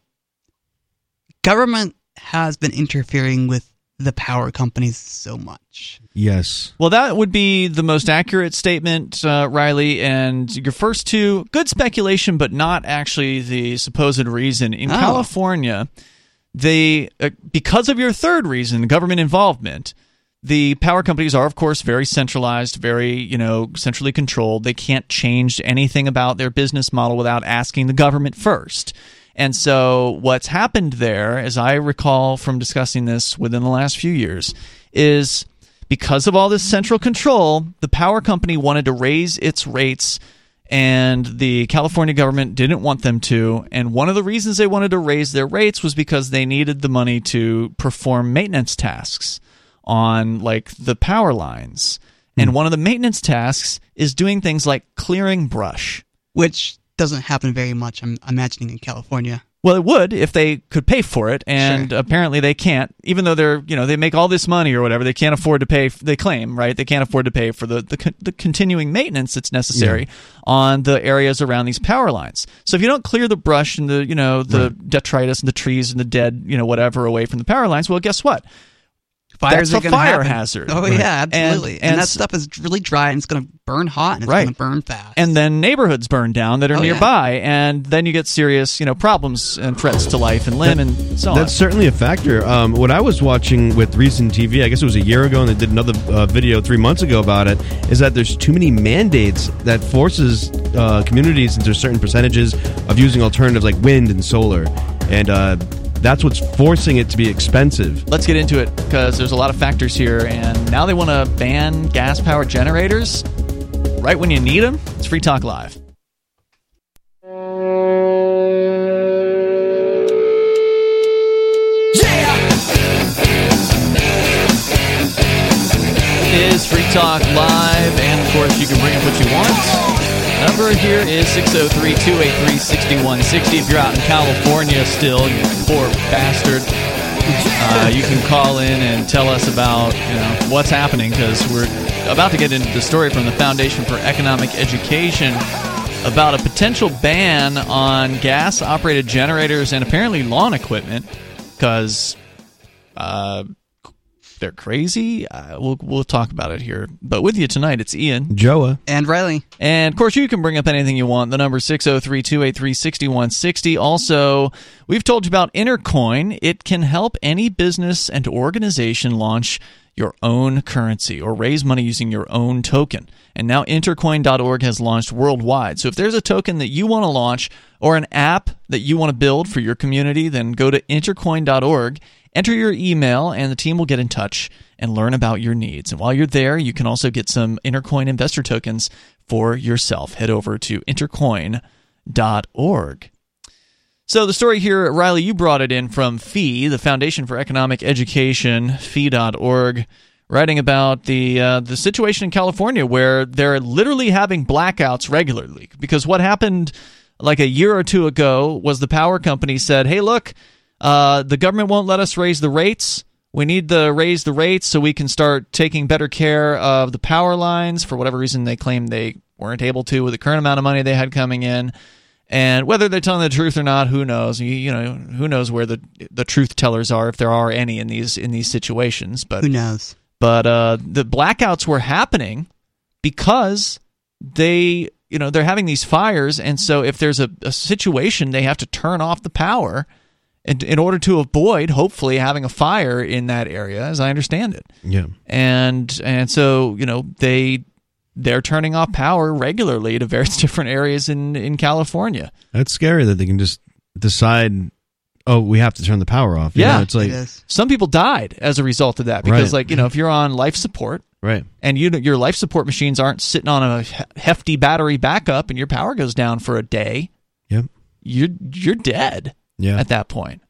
government has been interfering with the power companies so much. Yes. Well, that would be the most accurate statement, uh, Riley. And your first two, good speculation, but not actually the supposed reason. In Oh. California, they, uh, because of your third reason, government involvement, the power companies are, of course, very centralized, very, you know, centrally controlled. They can't change anything about their business model without asking the government first. And so, what's happened there, as I recall from discussing this within the last few years, is because of all this central control, the power company wanted to raise its rates, and the California government didn't want them to. And one of the reasons they wanted to raise their rates was because they needed the money to perform maintenance tasks on like the power lines. And hmm. one of the maintenance tasks is doing things like clearing brush. which doesn't happen very much. I'm imagining in California. Well, it would if they could pay for it, and apparently they can't. Even though they're, you know, they make all this money or whatever, they can't afford to pay. They claim, right? They can't afford to pay for the the, the continuing maintenance that's necessary on the areas around these power lines. So if you don't clear the brush and the, you know, the detritus and the trees and the dead, you know, whatever away from the power lines, well, guess what? Fires That's are a fire happen. hazard. Oh Right. yeah, absolutely. And, and that stuff is really dry and it's going to burn hot and it's Right. going to burn fast. and then neighborhoods burn down that are Oh, yeah. nearby, and then you get serious, you know, problems and threats to life and limb and so on. That's certainly a factor. Um, what I was watching with recent TV, I guess it was a year ago, and they did another uh, video three months ago about it, is that there's too many mandates that forces uh, communities into certain percentages of using alternatives like wind and solar, and uh, that's what's forcing it to be expensive. Let's get into it because there's a lot of factors here, and now they want to ban gas powered generators right when you need them. It's Free Talk Live. Is Free Talk Live, and of course, you can bring up what you want. Number here is 603 283 6160. If you're out in California still, you poor bastard, uh, you can call in and tell us about you know what's happening because we're about to get into the story from the Foundation for Economic Education about a potential ban on gas operated generators and apparently lawn equipment because uh, they're crazy. Uh, we'll, we'll talk about it here. But with you tonight, it's Ian. Joa. and Riley, And of course, you can bring up anything you want. The number 603 283 6160. Also, we've told you about Intercoin. It can help any business and organization launch your own currency or raise money using your own token. And now intercoin.org has launched worldwide. So if there's a token that you want to launch or an app that you want to build for your community, then go to intercoin.org, enter your email, and the team will get in touch and learn about your needs. And while you're there, you can also get some Intercoin investor tokens for yourself. Head over to intercoin.org. So the story here, Riley, you brought it in from FEE, the Foundation for Economic Education, fee.org, writing about the uh, the situation in California where they're literally having blackouts regularly. Because what happened like a year or two ago was the power company said, "Hey, look, uh, the government won't let us raise the rates. We need to raise the rates so we can start taking better care of the power lines. For whatever reason, they claim they weren't able to with the current amount of money they had coming in." And whether they're telling the truth or not, who knows? You, you know, who knows where the the truth tellers are, if there are any in these in these situations. But who knows? but uh, the blackouts were happening because they you know they're having these fires and so if there's a, a situation they have to turn off the power in, in order to avoid hopefully having a fire in that area as i understand it Yeah. and and so you know they they're turning off power regularly to various different areas in in california That's scary that they can just decide, oh, we have to turn the power off. You Yeah. know, it's like, it is. some people died as a result of that because Right. like you know if you're on life support right. and you your life support machines aren't sitting on a hefty battery backup and your power goes down for a day, Yep. you're you're dead Yeah. at that point.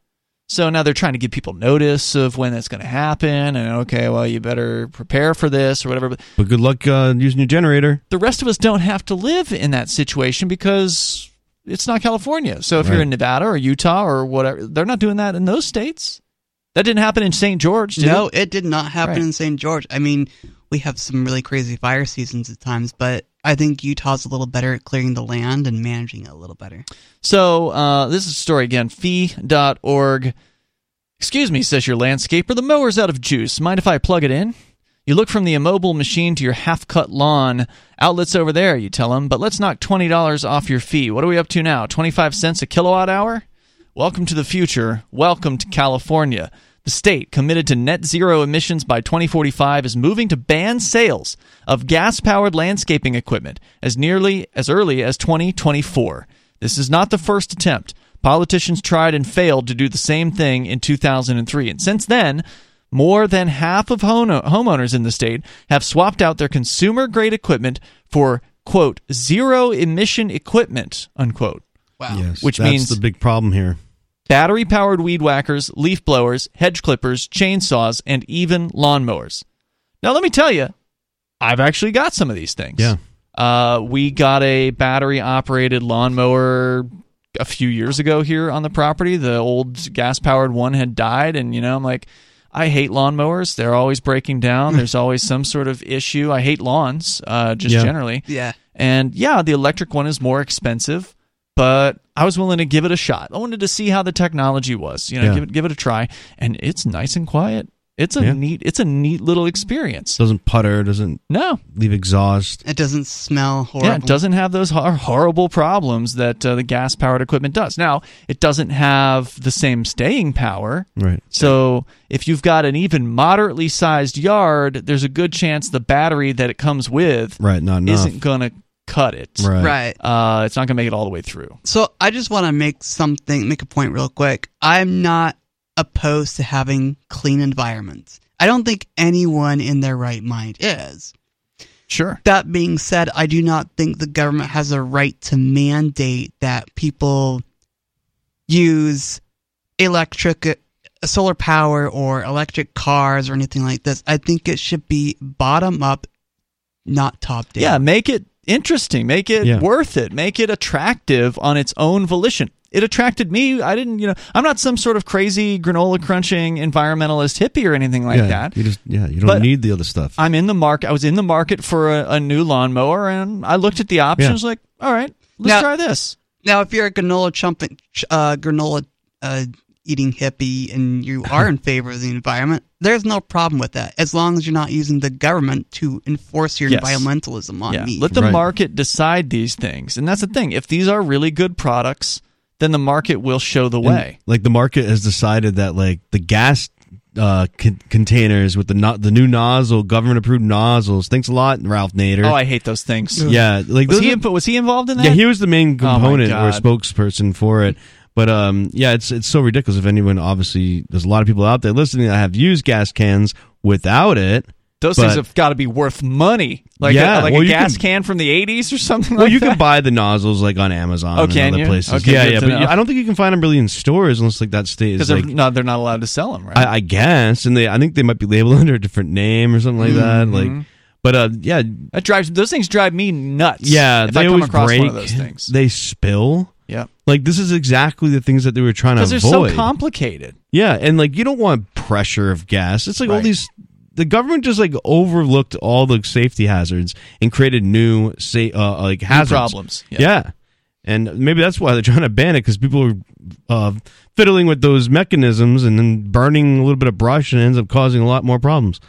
So now they're trying to give people notice of when that's going to happen, and okay, well, you better prepare for this or whatever. But But good luck uh, using your generator. the rest of us don't have to live in that situation because it's not California. So if you're in Nevada or Utah or whatever, they're not doing that in those states. That didn't happen in St. George, did No, it? it did not happen Right. in St. George. I mean, we have some really crazy fire seasons at times, but I think Utah's a little better at clearing the land and managing it a little better. So uh, this is a story again. Fee.org. Excuse me, says your landscaper. The mower's out of juice. Mind if I plug it in? You look from the immobile machine to your half cut lawn. Outlets over there, you tell him, but let's knock $20 off your fee. What are we up to now? 25 cents a kilowatt hour? Welcome to the future. Welcome to California. The state, committed to net zero emissions by 2045, is moving to ban sales of gas powered landscaping equipment as nearly as early as 2024. This is not the first attempt. Politicians tried and failed to do the same thing in 2003. And since then, more than half of homeowners in the state have swapped out their consumer grade equipment for, quote, zero emission equipment, unquote. Wow. Yes, Which that's means- the big problem here. Battery powered weed whackers, leaf blowers, hedge clippers, chainsaws, and even lawnmowers. Now, let me tell you, I've actually got some of these things. Yeah. Uh, we got a battery operated lawnmower a few years ago here on the property. The old gas powered one had died, and you know, I'm like, I hate lawnmowers. They're always breaking down. There's always some sort of issue. I hate lawns, uh, just Yeah. generally. Yeah. And yeah, the electric one is more expensive, but I was willing to give it a shot. I wanted to see how the technology was. You know, Yeah. give it give it a try, and it's nice and quiet. It's a Yeah. neat it's a neat little experience. Doesn't putter, doesn't No, leave exhaust. It doesn't smell horrible. yeah, it doesn't have those horrible problems that uh, the gas powered equipment does. Now, it doesn't have the same staying power. Right. So, if you've got an even moderately sized yard, there's a good chance the battery that it comes with Right. Not enough. isn't going to cut it. right. Right. Uh, it's not going to make it all the way through. So I just want to make something, make a point real quick. I'm not opposed to having clean environments. I don't think anyone in their right mind is. Sure. That being said, I do not think the government has a right to mandate that people use electric, uh, solar power or electric cars or anything like this. I think it should be bottom up, not top down. Yeah, make it interesting, make it Yeah. worth it, make it attractive on its own volition. It attracted me. I didn't, you know, I'm not some sort of crazy granola crunching environmentalist hippie or anything like yeah, that. You just yeah, you don't But- need the other stuff. I'm in the market. I was in the market for a, a new lawnmower, and I looked at the options. Like, all right, let's Now- try this. Now, if you're a granola chumping, uh, granola uh, eating hippie and you are in favor of the environment, there's no problem with that, as long as you're not using the government to enforce your Yes. environmentalism on Yeah, me. let the Right. market decide these things, and that's the thing. If these are really good products, then the market will show the And, way. like the market has decided that like the gas uh, con- containers with the no- the new nozzle, government approved nozzles. Thanks a lot, Ralph Nader. Oh, I hate those things. yeah, like Was he, are- was he involved in that? yeah, he was the main Oh, component or spokesperson for it. But um, yeah, it's it's so ridiculous. If anyone, obviously, there's a lot of people out there listening that have used gas cans without it. Those But- things have got to be worth money, like Yeah, a, like well, a gas can- can from the '80s or something like that. Well, like you that. can buy the nozzles like on Amazon Oh, and other you? places. Okay, yeah, yeah, but know. I don't think you can find them really in stores unless like that state is like they're no, they're not allowed to sell them, right? I, I guess, and they I think they might be labeled under a different name or something like that. Mm-hmm. Like, but uh, yeah, that drives those things drive me nuts. yeah, if they I come always across break. one of those things. They spill. Yeah, Like this is exactly the things that they were trying to avoid. because they're so complicated. yeah, and like you don't want pressure of gas. It's like all these. The government just like overlooked all the safety hazards and created new sa- uh, like hazards problems, yeah. Yeah. and maybe that's why they're trying to ban it because people are uh, fiddling with those mechanisms and then burning a little bit of brush and ends up causing a lot more problems.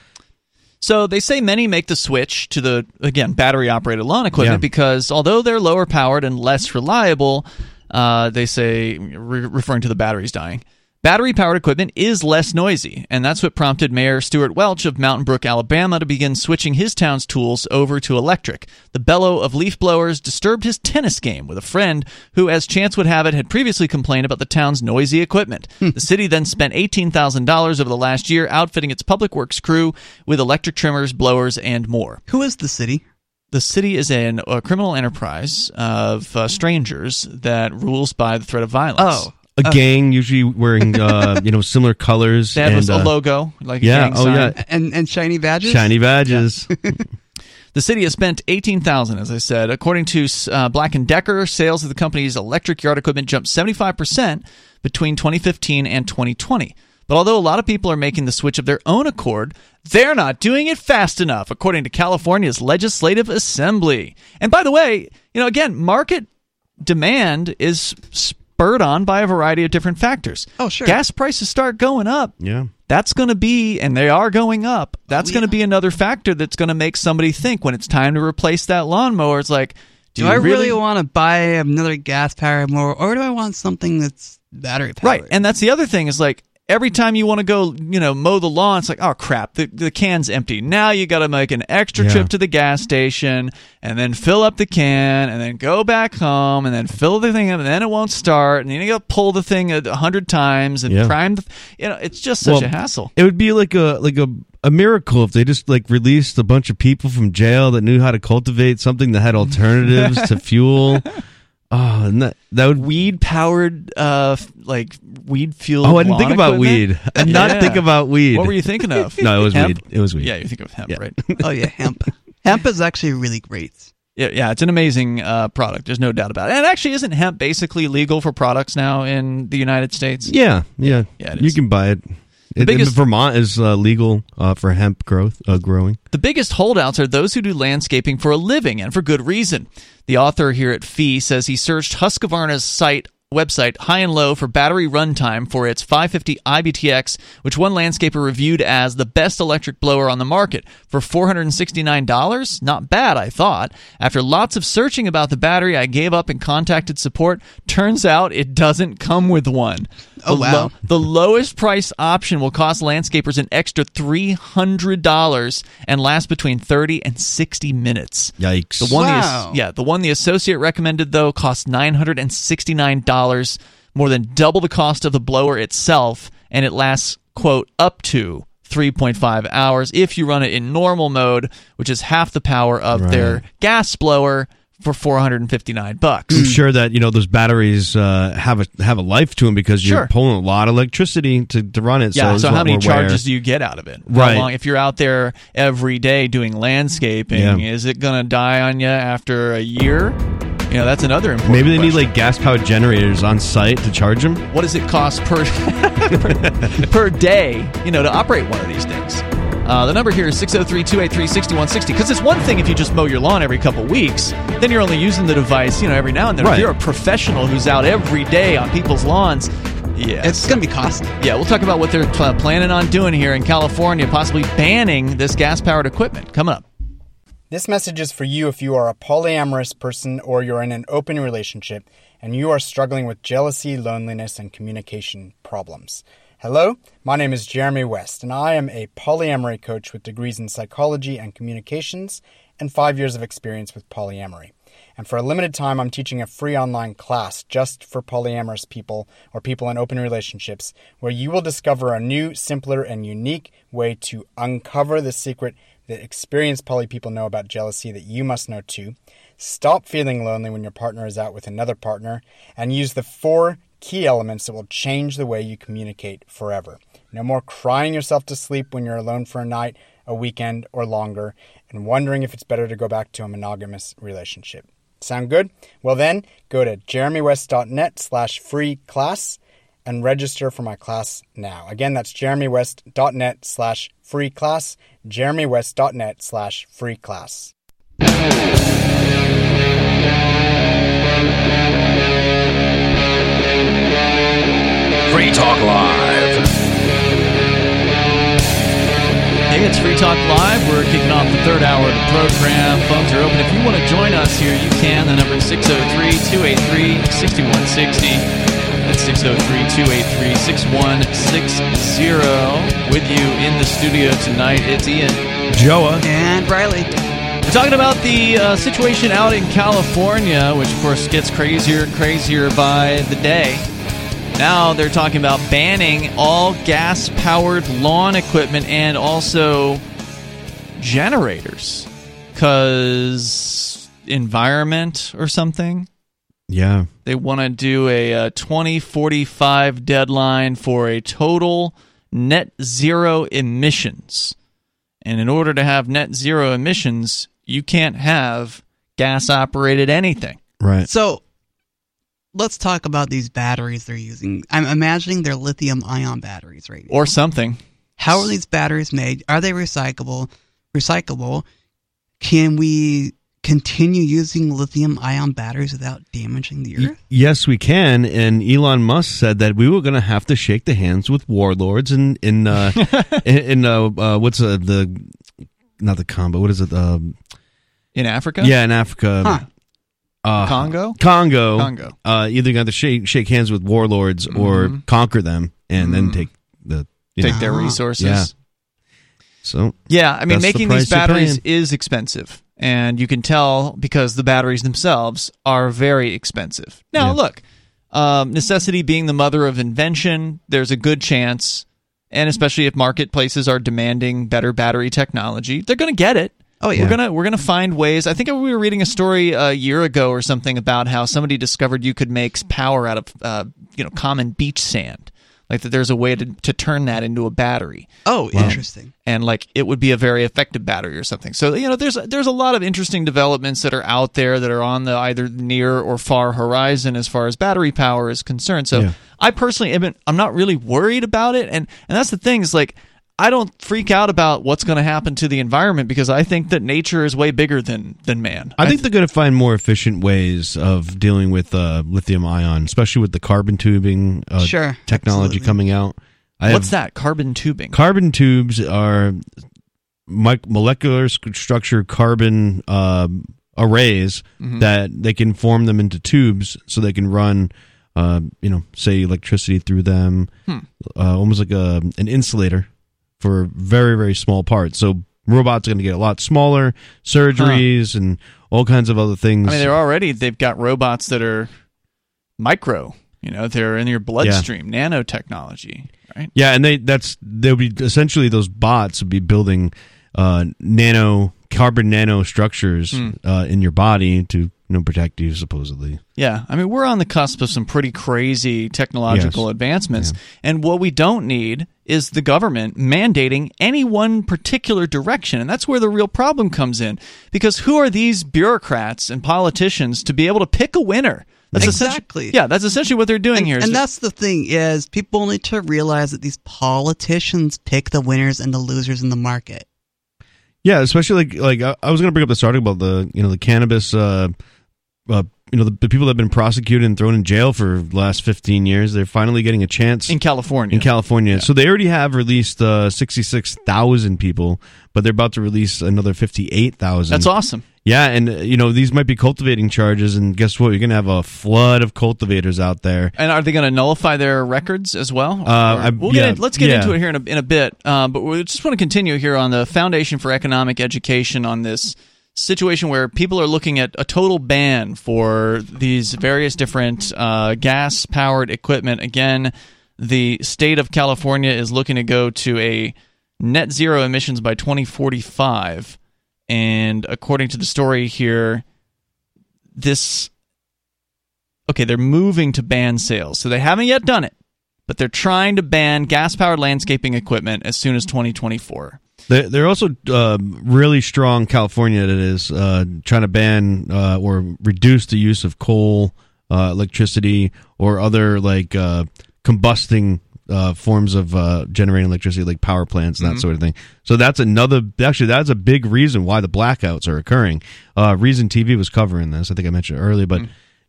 So they say many make the switch to the again battery operated lawn equipment Yeah. because although they're lower powered and less reliable, uh, they say re- referring to the batteries dying. Battery powered equipment is less noisy, and that's what prompted Mayor Stewart Welch of Mountain Brook, Alabama, to begin switching his town's tools over to electric. The bellow of leaf blowers disturbed his tennis game with a friend who, as chance would have it, had previously complained about the town's noisy equipment. the city then spent $18,000 over the last year outfitting its public works crew with electric trimmers, blowers, and more. Who is the city? The city is an, a criminal enterprise of uh, strangers that rules by the threat of violence. Oh, A gang usually wearing uh, you know similar colors They have and a uh, logo, like a yeah, gang oh sign. yeah, and and shiny badges. shiny badges. The city has spent eighteen thousand, as I said. According to uh, Black and Decker, sales of the company's electric yard equipment jumped seventy five percent between 2015 and 2020. But although a lot of people are making the switch of their own accord, they're not doing it fast enough, according to California's Legislative Assembly. And by the way, you know, again, market demand is spurred on by a variety of different factors. Oh, sure. Gas prices start going up. Yeah. That's going to be, and they are going up. That's Oh, going to be another factor that's going to make somebody think when it's time to replace that lawnmower. It's like, do, Do you I really, want to buy another gas powered mower, or do I want something that's battery powered? Right. And that's the other thing is like every time you want to go, you know, mow the lawn, it's like, oh crap, the, the can's empty. Now you got to make an extra Yeah. trip to the gas station and then fill up the can and then go back home and then fill the thing up and then it won't start and then you got to pull the thing a hundred times and Yeah. prime the, you know, it's just such Well, a hassle. It would be like a like a a miracle if they just like released a bunch of people from jail that knew how to cultivate something that had alternatives to fuel. Oh, that that would Weed powered, uh, like weed fueled. Oh, I didn't think about weed. I did not Yeah. think about weed. What were you thinking of? No, it was Hemp? weed. It was weed. Yeah, you think of hemp, Yeah. right? Oh yeah, hemp. hemp is actually really great. Yeah, yeah, it's an amazing uh, product. There's no doubt about it. And actually, isn't hemp basically legal for products now in the United States? Yeah, yeah. Yeah, it you can buy it. It- biggest- Vermont is uh, legal uh, for hemp growth uh, growing. The biggest holdouts are those who do landscaping for a living and for good reason. The author here at Fee says he searched Husqvarna's site website high and low for battery runtime for its 550 IBTX, which one landscaper reviewed as the best electric blower on the market for $469. Not bad, I thought. After lots of searching about the battery, I gave up and contacted support. Turns out it doesn't come with one. Oh, The wow. the lowest price option will cost landscapers an extra $300 and last between 30 and 60 minutes. Yikes! The one Wow. the, yeah, the one the associate recommended though costs $969, more than double the cost of the blower itself, and it lasts quote up to 3.5 hours if you run it in normal mode, which is half the power of Right. their gas blower for 459 bucks. I'm sure that you know those batteries uh, have a have a life to them because you're pulling a lot of electricity to, to run it. Yeah. there's So, how many more wear. charges do you get out of it? Right. Long, if you're out there every day doing landscaping, Yeah. is it going to die on you after a year? You know, that's another important. Maybe they need like gas powered generators on site to charge them. what does it cost per per, per day? You know, to operate one of these things. Uh, the number here is 603 283 6160. Because it's one thing if you just mow your lawn every couple weeks, then you're only using the device, you know, every now and then. right. If you're a professional who's out every day on people's lawns, yeah. It's going to be costly. Yeah, we'll talk about what they're pl- planning on doing here in California, possibly banning this gas powered equipment. Coming up. This message is for you if you are a polyamorous person or you're in an open relationship and you are struggling with jealousy, loneliness, and communication problems. Hello, my name is Jeremy West, and I am a polyamory coach with degrees in psychology and communications and five years of experience with polyamory. And for a limited time, I'm teaching a free online class just for polyamorous people or people in open relationships where you will discover a new, simpler, and unique way to uncover the secret that experienced poly people know about jealousy that you must know too. Stop feeling lonely when your partner is out with another partner and use the four key elements that will change the way you communicate forever. No more crying yourself to sleep when you're alone for a night, a weekend, or longer, and wondering if it's better to go back to a monogamous relationship. Sound good? Well then, go to jeremywest.net slash free class and register for my class now. Again, that's jeremywest.net slash free class, jeremywest.net slash free class. Free Talk Live. Hey, it's Free Talk Live. We're kicking off the third hour of the program. Phones are open. If you want to join us here, you can. The number is 603 283 6160. That's 603 283 6160. With you in the studio tonight, it's Ian. Joa. And Riley. We're talking about the uh, situation out in California, which of course gets crazier and crazier by the day. Now they're talking about banning all gas powered lawn equipment and also generators because environment or something. Yeah. They want to do a, uh 2045 deadline for a total net zero emissions. And in order to have net zero emissions, you can't have gas operated anything. Right. So let's talk about these batteries they're using. I'm imagining they're lithium ion batteries right now. Or something. How are these batteries made? Are they recyclable? Recyclable? Can we continue using lithium ion batteries without damaging the earth? Yes, we can. And Elon Musk said that we were going to have to shake the hands with warlords in in uh, in, in uh, uh, what's uh, the not the combo? What is it? Um, In Africa? yeah, in Africa. Huh. Uh, Congo? Congo. Congo. Uh, either going to shake shake hands with warlords or Mhm. conquer them, and then Mhm. take the you Take know. their Ah. resources. Yeah. So Yeah, I mean, That's the making these batteries is expensive, and you can tell because the batteries themselves are very expensive. Now, Yeah. look, um, necessity being the mother of invention, there's a good chance, and especially if marketplaces are demanding better battery technology, they're going to get it. Oh, yeah. We're gonna we're gonna find ways. I think we were reading a story a year ago or something about how somebody discovered you could make power out of uh, you know common beach sand, like that. There's a way to to turn that into a battery Oh, interesting. and like it would be a very effective battery or something. So you know, there's there's a lot of interesting developments that are out there that are on the either near or far horizon as far as battery power is concerned. So Yeah. I personally am I'm not really worried about it, and and that's the thing is like. I don't freak out about what's going to happen to the environment because I think that nature is way bigger than than man. I think they're going to find more efficient ways of dealing with uh, lithium ion, especially with the carbon tubing uh, Sure, technology absolutely. coming out. I what's have- that carbon tubing? Carbon tubes are mic- molecular structure carbon um arrays Mm-hmm. that they can form them into tubes so they can run, uh, you know, say electricity through them, Hmm. uh, almost like a an insulator for very very small parts. So robots are going to get a lot smaller, surgeries and all kinds of other things. I mean, they're already they've got robots that are micro. You know, they're in your bloodstream, nanotechnology, right? Yeah, and they that's they'll be essentially those bots would be building uh, nano carbon nano structures Hmm. uh, in your body to you know protect you supposedly. Yeah, I mean, we're on the cusp of some pretty crazy technological Yes. advancements. And what we don't need is the government mandating any one particular direction. And that's where the real problem comes in. Because who are these bureaucrats and politicians to be able to pick a winner? That's essentially- Exactly. yeah, that's essentially what they're doing and, here. is and that's the thing is people need to realize that these politicians pick the winners and the losers in the market. Yeah, especially like like I, I was going to bring up this article about the you know the cannabis. Uh, uh, you know the, the people that have been prosecuted and thrown in jail for the last 15 years they're finally getting a chance in California. in California. So they already have released uh, 66,000 people, but they're about to release another 58,000. that's awesome. Yeah, and uh, you know these might be cultivating charges, and guess what? You're gonna have a flood of cultivators out there. And are they going to nullify their records as well? Uh, I- we'll get in, let's get yeah. into it here in a, in a bit. Um, but we just want to continue here on the Foundation for Economic Education on this situation where people are looking at a total ban for these various different uh, gas powered equipment. Again, the state of California is looking to go to a net zero emissions by 2045. And according to the story here, this okay, they're moving to ban sales. So they haven't yet done it, but they're trying to ban gas powered landscaping equipment as soon as 2024. They're, they're also uh, really strong. California that is uh, trying to ban uh, or reduce the use of coal, uh, electricity, or other like uh, combusting uh, forms of uh, generating electricity, like power plants and that Mhm. sort of thing. So that's another. Actually, that's a big reason why the blackouts are occurring. Uh, Reason TV was covering this. I think I mentioned it earlier, but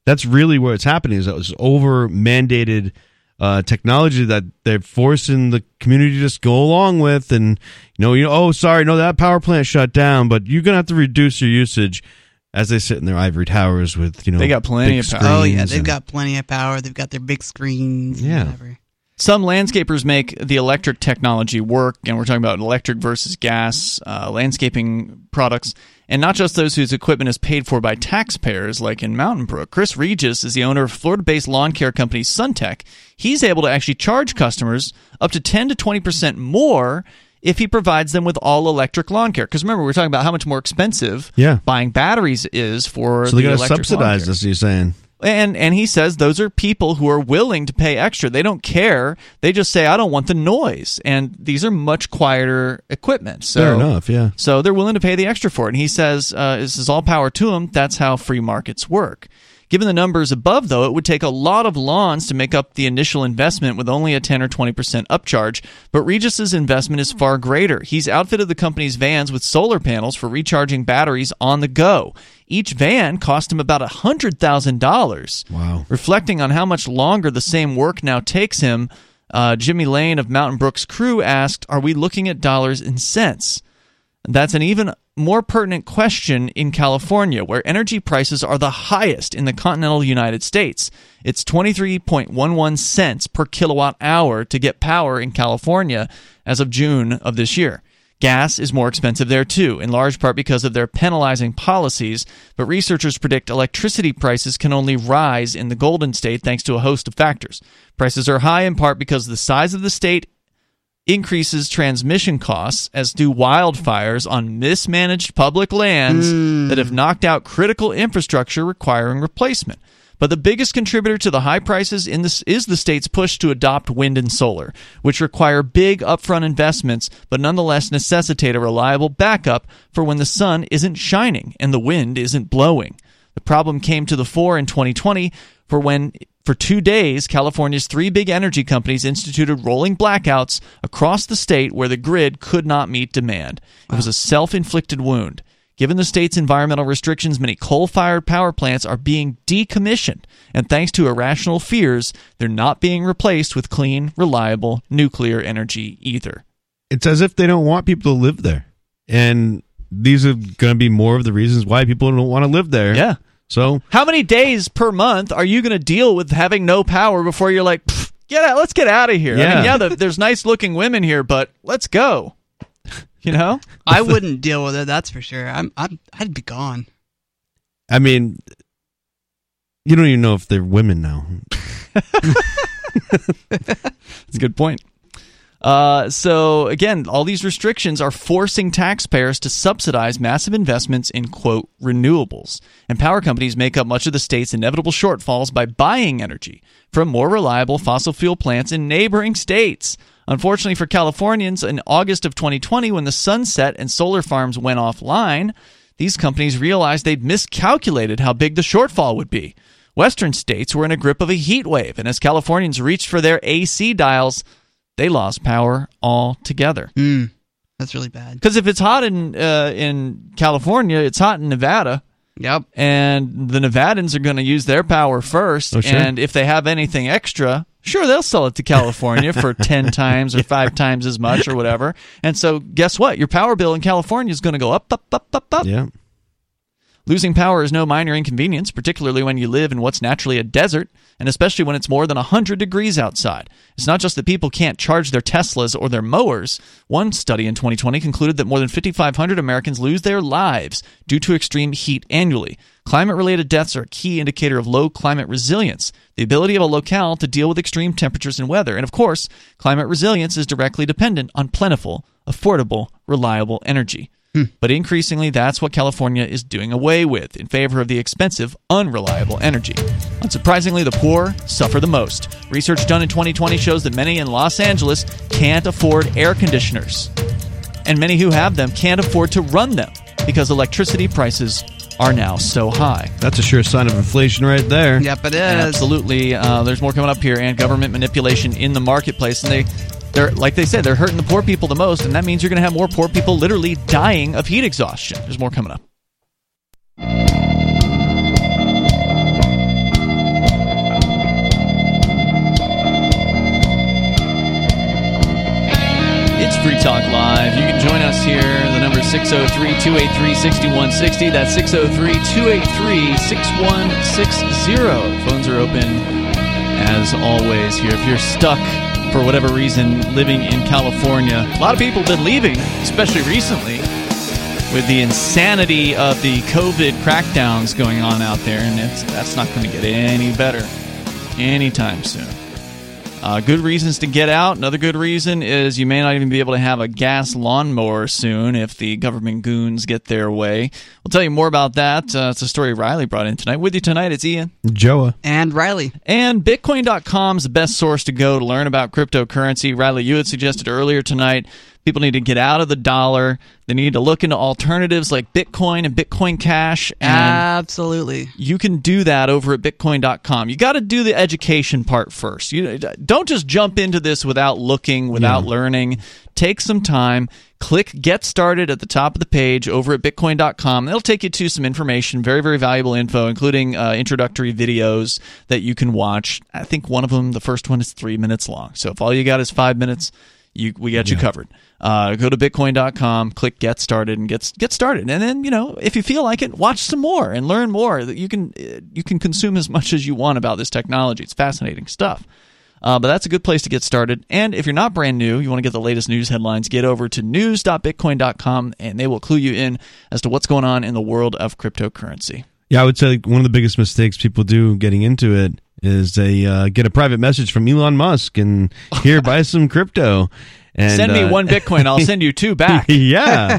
that's really where it's happening. Is that was over mandated uh, technology that they're forcing the community to just go along with, and you know, you know, oh, sorry, no, that power plant shut down, but you're gonna have to reduce your usage as they sit in their ivory towers with you know They got plenty big of power. Oh yeah, they've and- got plenty of power. They've got their big screens. and Yeah. whatever. Some landscapers make the electric technology work, and we're talking about electric versus gas uh, landscaping products, and not just those whose equipment is paid for by taxpayers, like in Mountain Brook. Chris Regis is the owner of Florida-based lawn care company Suntech. He's able to actually charge customers up to 10 to 20 percent more if he provides them with all electric lawn care. Because remember, we we're talking about how much more expensive Yeah. buying batteries is for so the they got to subsidize this. You're saying And and he says those are people who are willing to pay extra. They don't care. They just say I don't want the noise. And these are much quieter equipment. So fair enough? Yeah. So they're willing to pay the extra for it. And he says uh, this is all power to him. That's how free markets work. Given the numbers above, though, it would take a lot of lawns to make up the initial investment with only a 10 or 20% upcharge. But Regis's investment is far greater. He's outfitted the company's vans with solar panels for recharging batteries on the go. Each van cost him about $100,000. Wow. Reflecting on how much longer the same work now takes him, uh, Jimmy Lane of Mountain Brook's crew asked, Are we looking at dollars and cents? That's an even more pertinent question in California, where energy prices are the highest in the continental United States. It's 23.11 cents per kilowatt hour to get power in California as of June of this year. Gas is more expensive there too, in large part because of their penalizing policies, but researchers predict electricity prices can only rise in the Golden State thanks to a host of factors. Prices are high in part because of the size of the state increases transmission costs, as do wildfires on mismanaged public lands hmm. that have knocked out critical infrastructure requiring replacement. But the biggest contributor to the high prices in this is the state's push to adopt wind and solar, which require big upfront investments, but nonetheless necessitate a reliable backup for when the sun isn't shining and the wind isn't blowing. The problem came to the fore in 2020 for when for 2 days California's three big energy companies instituted rolling blackouts across the state where the grid could not meet demand. It was a self-inflicted wound. Given the state's environmental restrictions, many coal fired power plants are being decommissioned, and thanks to irrational fears, they're not being replaced with clean, reliable nuclear energy either. It's as if they don't want people to live there. And these are going to be more of the reasons why people don't want to live there. Yeah. So, How many days per month are you going to deal with having no power before you're like, "Pfft, get out, let's get out of here? I Yeah. mean, yeah, the, there's nice looking women here, but let's go. You know? I wouldn't deal with it. That's for sure. I'm, I'm I'd be gone. I mean, you don't even know if they're women now. That's a good point. Uh, so again, all these restrictions are forcing taxpayers to subsidize massive investments in quote renewables, and power companies make up much of the state's inevitable shortfalls by buying energy from more reliable fossil fuel plants in neighboring states. Unfortunately for Californians, in August of 2020, when the sunset and solar farms went offline, these companies realized they'd miscalculated how big the shortfall would be. Western states were in a grip of a heat wave, and as Californians reached for their AC dials, they lost power altogether. Mm, that's really bad. Because if it's hot in uh, in California, it's hot in Nevada, Yep. and the Nevadans are going to use their power first. Oh, sure. And if they have anything extra, sure they'll sell it to California for ten times or five times as much or whatever. And so, guess what? Your power bill in California is going to go up, up, up, up, up. Yeah. Losing power is no minor inconvenience, particularly when you live in what's naturally a desert, and especially when it's more than 100 degrees outside. It's not just that people can't charge their Teslas or their mowers. One study in 2020 concluded that more than 5,500 Americans lose their lives due to extreme heat annually. Climate related deaths are a key indicator of low climate resilience, the ability of a locale to deal with extreme temperatures and weather. And of course, climate resilience is directly dependent on plentiful, affordable, reliable energy. But increasingly, that's what California is doing away with in favor of the expensive, unreliable energy. Unsurprisingly, the poor suffer the most. Research done in 2020 shows that many in Los Angeles can't afford air conditioners. And many who have them can't afford to run them because electricity prices are now so high. That's a sure sign of inflation right there. Yep, it is. Absolutely. Uh, there's more coming up here, and government manipulation in the marketplace, and they. They're like they said, they're hurting the poor people the most, and that means you're going to have more poor people literally dying of heat exhaustion. There's more coming up. It's Free Talk Live. You can join us here. The number is 603 283 6160. That's 603 283 6160. Phones are open as always here. If you're stuck for whatever reason living in California, a lot of people have been leaving, especially recently with the insanity of the COVID crackdowns going on out there, and that's not going to get any better anytime soon. Uh, good reasons to get out. Another good reason is you may not even be able to have a gas lawnmower soon if the government goons get their way. We'll tell you more about that. Uh, it's a story Riley brought in tonight. With you tonight, it's Ian. Joa. And Riley. And Bitcoin.com is the best source to go to learn about cryptocurrency. Riley, you had suggested earlier tonight People need to get out of the dollar. They need to look into alternatives like Bitcoin and Bitcoin Cash. And Absolutely. you can do that over at bitcoin.com. You got to do the education part first. You don't just jump into this without looking, without Yeah. learning. Take some time. Click get started at the top of the page over at bitcoin.com. It'll take you to some information, very very valuable info including uh, introductory videos that you can watch. I think one of them, the first one is 3 minutes long. So if all you got is 5 minutes, you we got you covered. Uh, go to bitcoin.com, click get started, and get get started. And then you know if you feel like it, watch some more and learn more. That you can uh, you can consume as much as you want about this technology. It's fascinating stuff. Uh, but that's a good place to get started. And if you're not brand new, you want to get the latest news headlines, get over to news.bitcoin.com and they will clue you in as to what's going on in the world of cryptocurrency. Yeah, I would say one of the biggest mistakes people do getting into it is they uh, get a private message from Elon Musk and here buy some crypto. And, send me uh, one Bitcoin, I'll send you two back. yeah.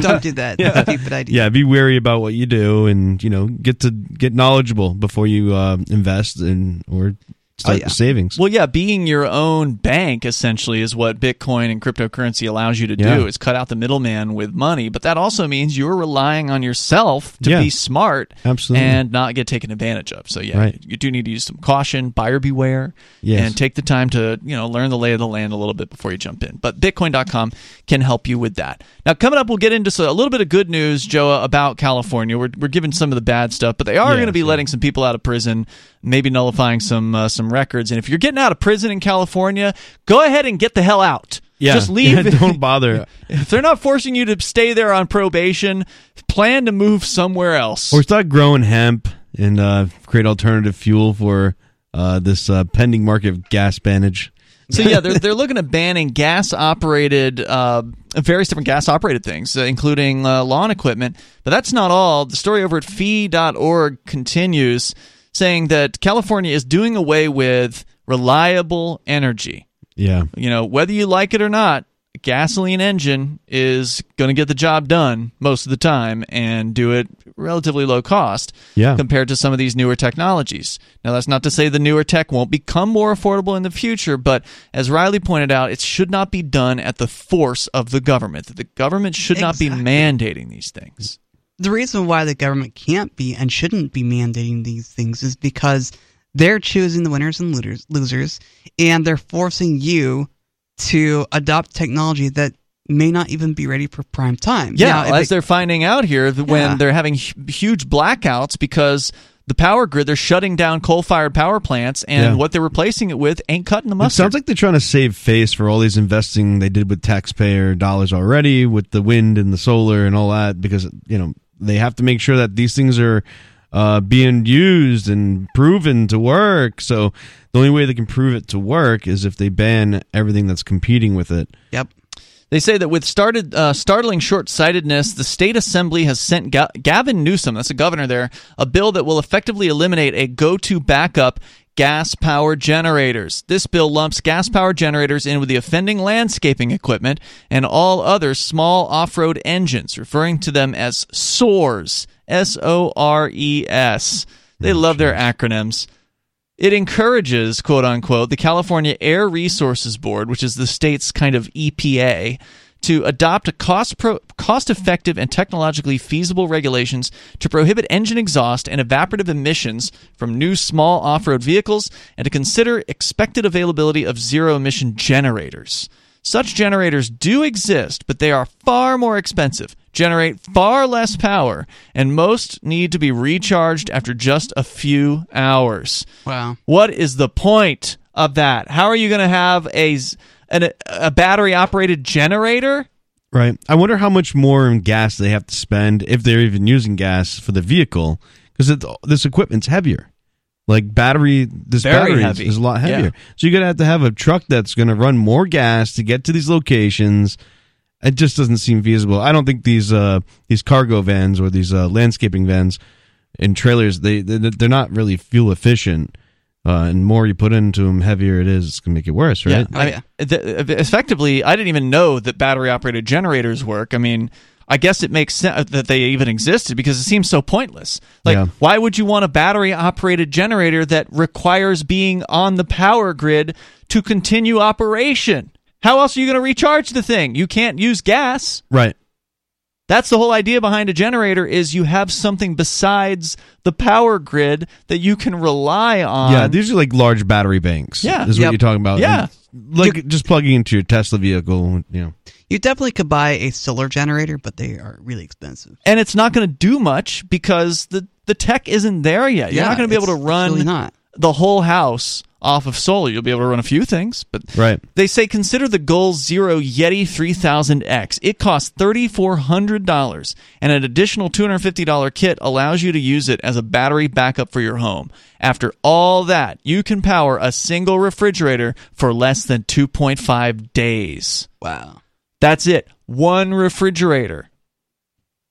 Don't do that. That's a stupid idea. yeah, be wary about what you do, and you know, get to get knowledgeable before you uh, invest in or start Oh, yeah. savings. Well, yeah, being your own bank essentially is what Bitcoin and cryptocurrency allows you to do. Yeah. Is cut out the middleman with money, but that also means you're relying on yourself to Yeah. be smart Absolutely. and not get taken advantage of. So yeah, Right. you do need to use some caution, buyer beware, Yes. and take the time to you know learn the lay of the land a little bit before you jump in. But Bitcoin.com can help you with that. Now, coming up, we'll get into a little bit of good news, Joa, about California. We're we're giving some of the bad stuff, but they are Yeah, going to be letting some people out of prison, maybe nullifying some uh, some records. And if you're getting out of prison in California, go ahead and get the hell out. yeah, Just leave. Yeah, don't bother. if they're not forcing you to stay there on probation, plan to move somewhere else. or start growing hemp and uh, create alternative fuel for uh, this uh, pending market of gas bannage. So yeah, they're they're looking at banning gas operated, uh, various different gas operated things, uh, including uh, lawn equipment. But that's not all. The story over at fee.org continues saying that California is doing away with reliable energy. Yeah, You know, whether you like it or not, a gasoline engine is going to get the job done most of the time and do it relatively low cost Yeah. compared to some of these newer technologies. Now, that's not to say the newer tech won't become more affordable in the future, but as Riley pointed out, it should not be done at the force of the government. The government should not be mandating these things. The reason why the government can't be and shouldn't be mandating these things is because they're choosing the winners and losers, losers and they're forcing you to adopt technology that may not even be ready for prime time. Yeah, Now, as it- they're finding out here that when Yeah. they're having huge blackouts because the power grid, they're shutting down coal-fired power plants, and Yeah. what they're replacing it with ain't cutting the It mustard. sounds like they're trying to save face for all these investing they did with taxpayer dollars already, with the wind and the solar and all that, because you know they have to make sure that these things are uh, being used and proven to work. So the only way they can prove it to work is if they ban everything that's competing with it. Yep. They say that with started, uh, startling short sightedness, the state assembly has sent Ga- Gavin Newsom, that's the governor there, a bill that will effectively eliminate a go to backup gas powered generators. This bill lumps gas powered generators in with the offending landscaping equipment and all other small off road engines, referring to them as SOREs. S O R E S. They love their acronyms. It encourages, quote unquote, the California Air Resources Board, which is the state's kind of EPA, to adopt a cost pro- cost effective and technologically feasible regulations to prohibit engine exhaust and evaporative emissions from new small off road vehicles and to consider expected availability of zero emission generators. Such generators do exist, but they are far more expensive, generate far less power, and most need to be recharged after just a few hours. Wow. What is the point of that? How are you going to have a an, a battery operated generator? Right. I wonder how much more in gas they have to spend if they're even using gas for the vehicle because this equipment's heavier. Like battery, this Very battery is- is a lot heavier. Yeah. So you're gonna have to have a truck that's gonna run more gas to get to these locations. It just doesn't seem feasible. I don't think these uh, these cargo vans or these uh, landscaping vans and trailers they they- they're not really fuel efficient. Uh, and more you put into them, heavier it is. It's gonna make it worse, right? I mean, th- effectively, I didn't even know that battery operated generators work. I mean, I guess it makes sense that they even existed because it seems so pointless. Like, Yeah. why would you want a battery operated generator that requires being on the power grid to continue operation? How else are you going to recharge the thing? You can't use gas. Right. That's the whole idea behind a generator is you have something besides the power grid that you can rely on. yeah, these are like large battery banks. Yeah. is what you're talking about. Yeah. And, like just plugging into your Tesla vehicle. You know. You definitely could buy a solar generator, but they are really expensive. and it's not going to do much because the the tech isn't there yet. You're Yeah, not going to be able to run really not. the whole house off of solar. You'll be able to run a few things, but Right. They say consider the Goal Zero Yeti 3000X. It costs $3,400, and an additional $250 kit allows you to use it as a battery backup for your home. After all that, you can power a single refrigerator for less than 2.5 days. Wow. That's it. One refrigerator.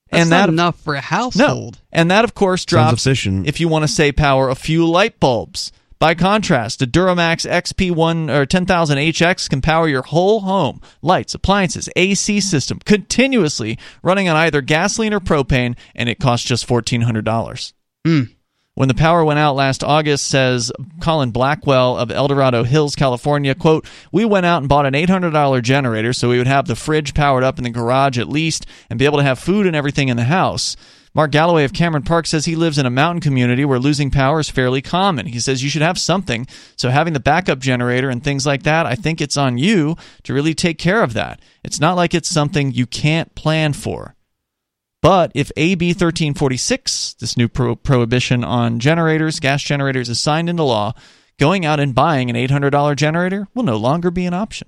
That's and not that enough for a household. no, and that of course drops efficient. if you want to say power a few light bulbs. By contrast, a DuroMax XP1 or 10000 HX can power your whole home, lights, appliances, AC system continuously running on either gasoline or propane, and it costs just $1,400. Hmm. When the power went out last August, says Colin Blackwell of El Dorado Hills, California, quote, we went out and bought an $800 generator so we would have the fridge powered up in the garage at least and be able to have food and everything in the house. Mark Galloway of Cameron Park says he lives in a mountain community where losing power is fairly common. He says you should have something. So having the backup generator and things like that, I think it's on you to really take care of that. It's not like it's something you can't plan for. But if AB 1346, this new pro- prohibition on generators, gas generators, is signed into law, going out and buying an $800 generator will no longer be an option.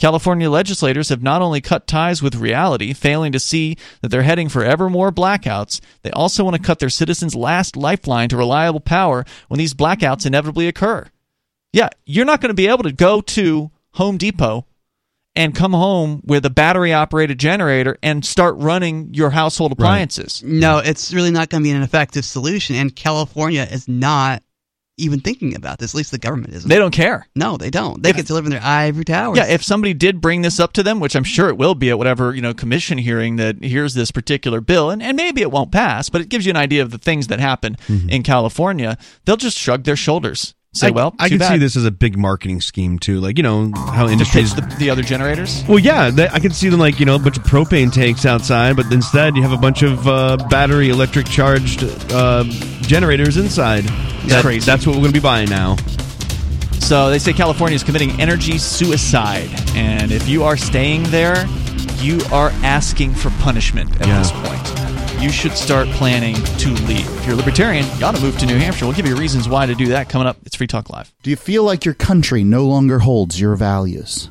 California legislators have not only cut ties with reality, failing to see that they're heading for ever more blackouts, they also want to cut their citizens' last lifeline to reliable power when these blackouts inevitably occur. Yeah, you're not going to be able to go to Home Depot and come home with a battery operated generator and start running your household appliances. No, it's really not going to be an effective solution. And California is not even thinking about this. At least the government isn't. They don't care. No, they don't. They get to live in their ivory towers. Yeah, if somebody did bring this up to them, which I'm sure it will be at whatever, you know, commission hearing that here's this particular bill, and, and maybe it won't pass, but it gives you an idea of the things that happen mm-hmm. in California, they'll just shrug their shoulders. Say, I, well, I can see this as a big marketing scheme too. Like you know how industries. the, the other generators. Well, yeah, they, I can see them like you know a bunch of propane tanks outside, but instead you have a bunch of uh, battery electric charged uh, generators inside. That- crazy. That's what we're going to be buying now. So they say California is committing energy suicide, and if you are staying there, you are asking for punishment at Yeah. this point. You should start planning to leave. If you're a libertarian, you ought to move to New Hampshire. We'll give you reasons why to do that coming up. It's Free Talk Live. Do you feel like your country no longer holds your values?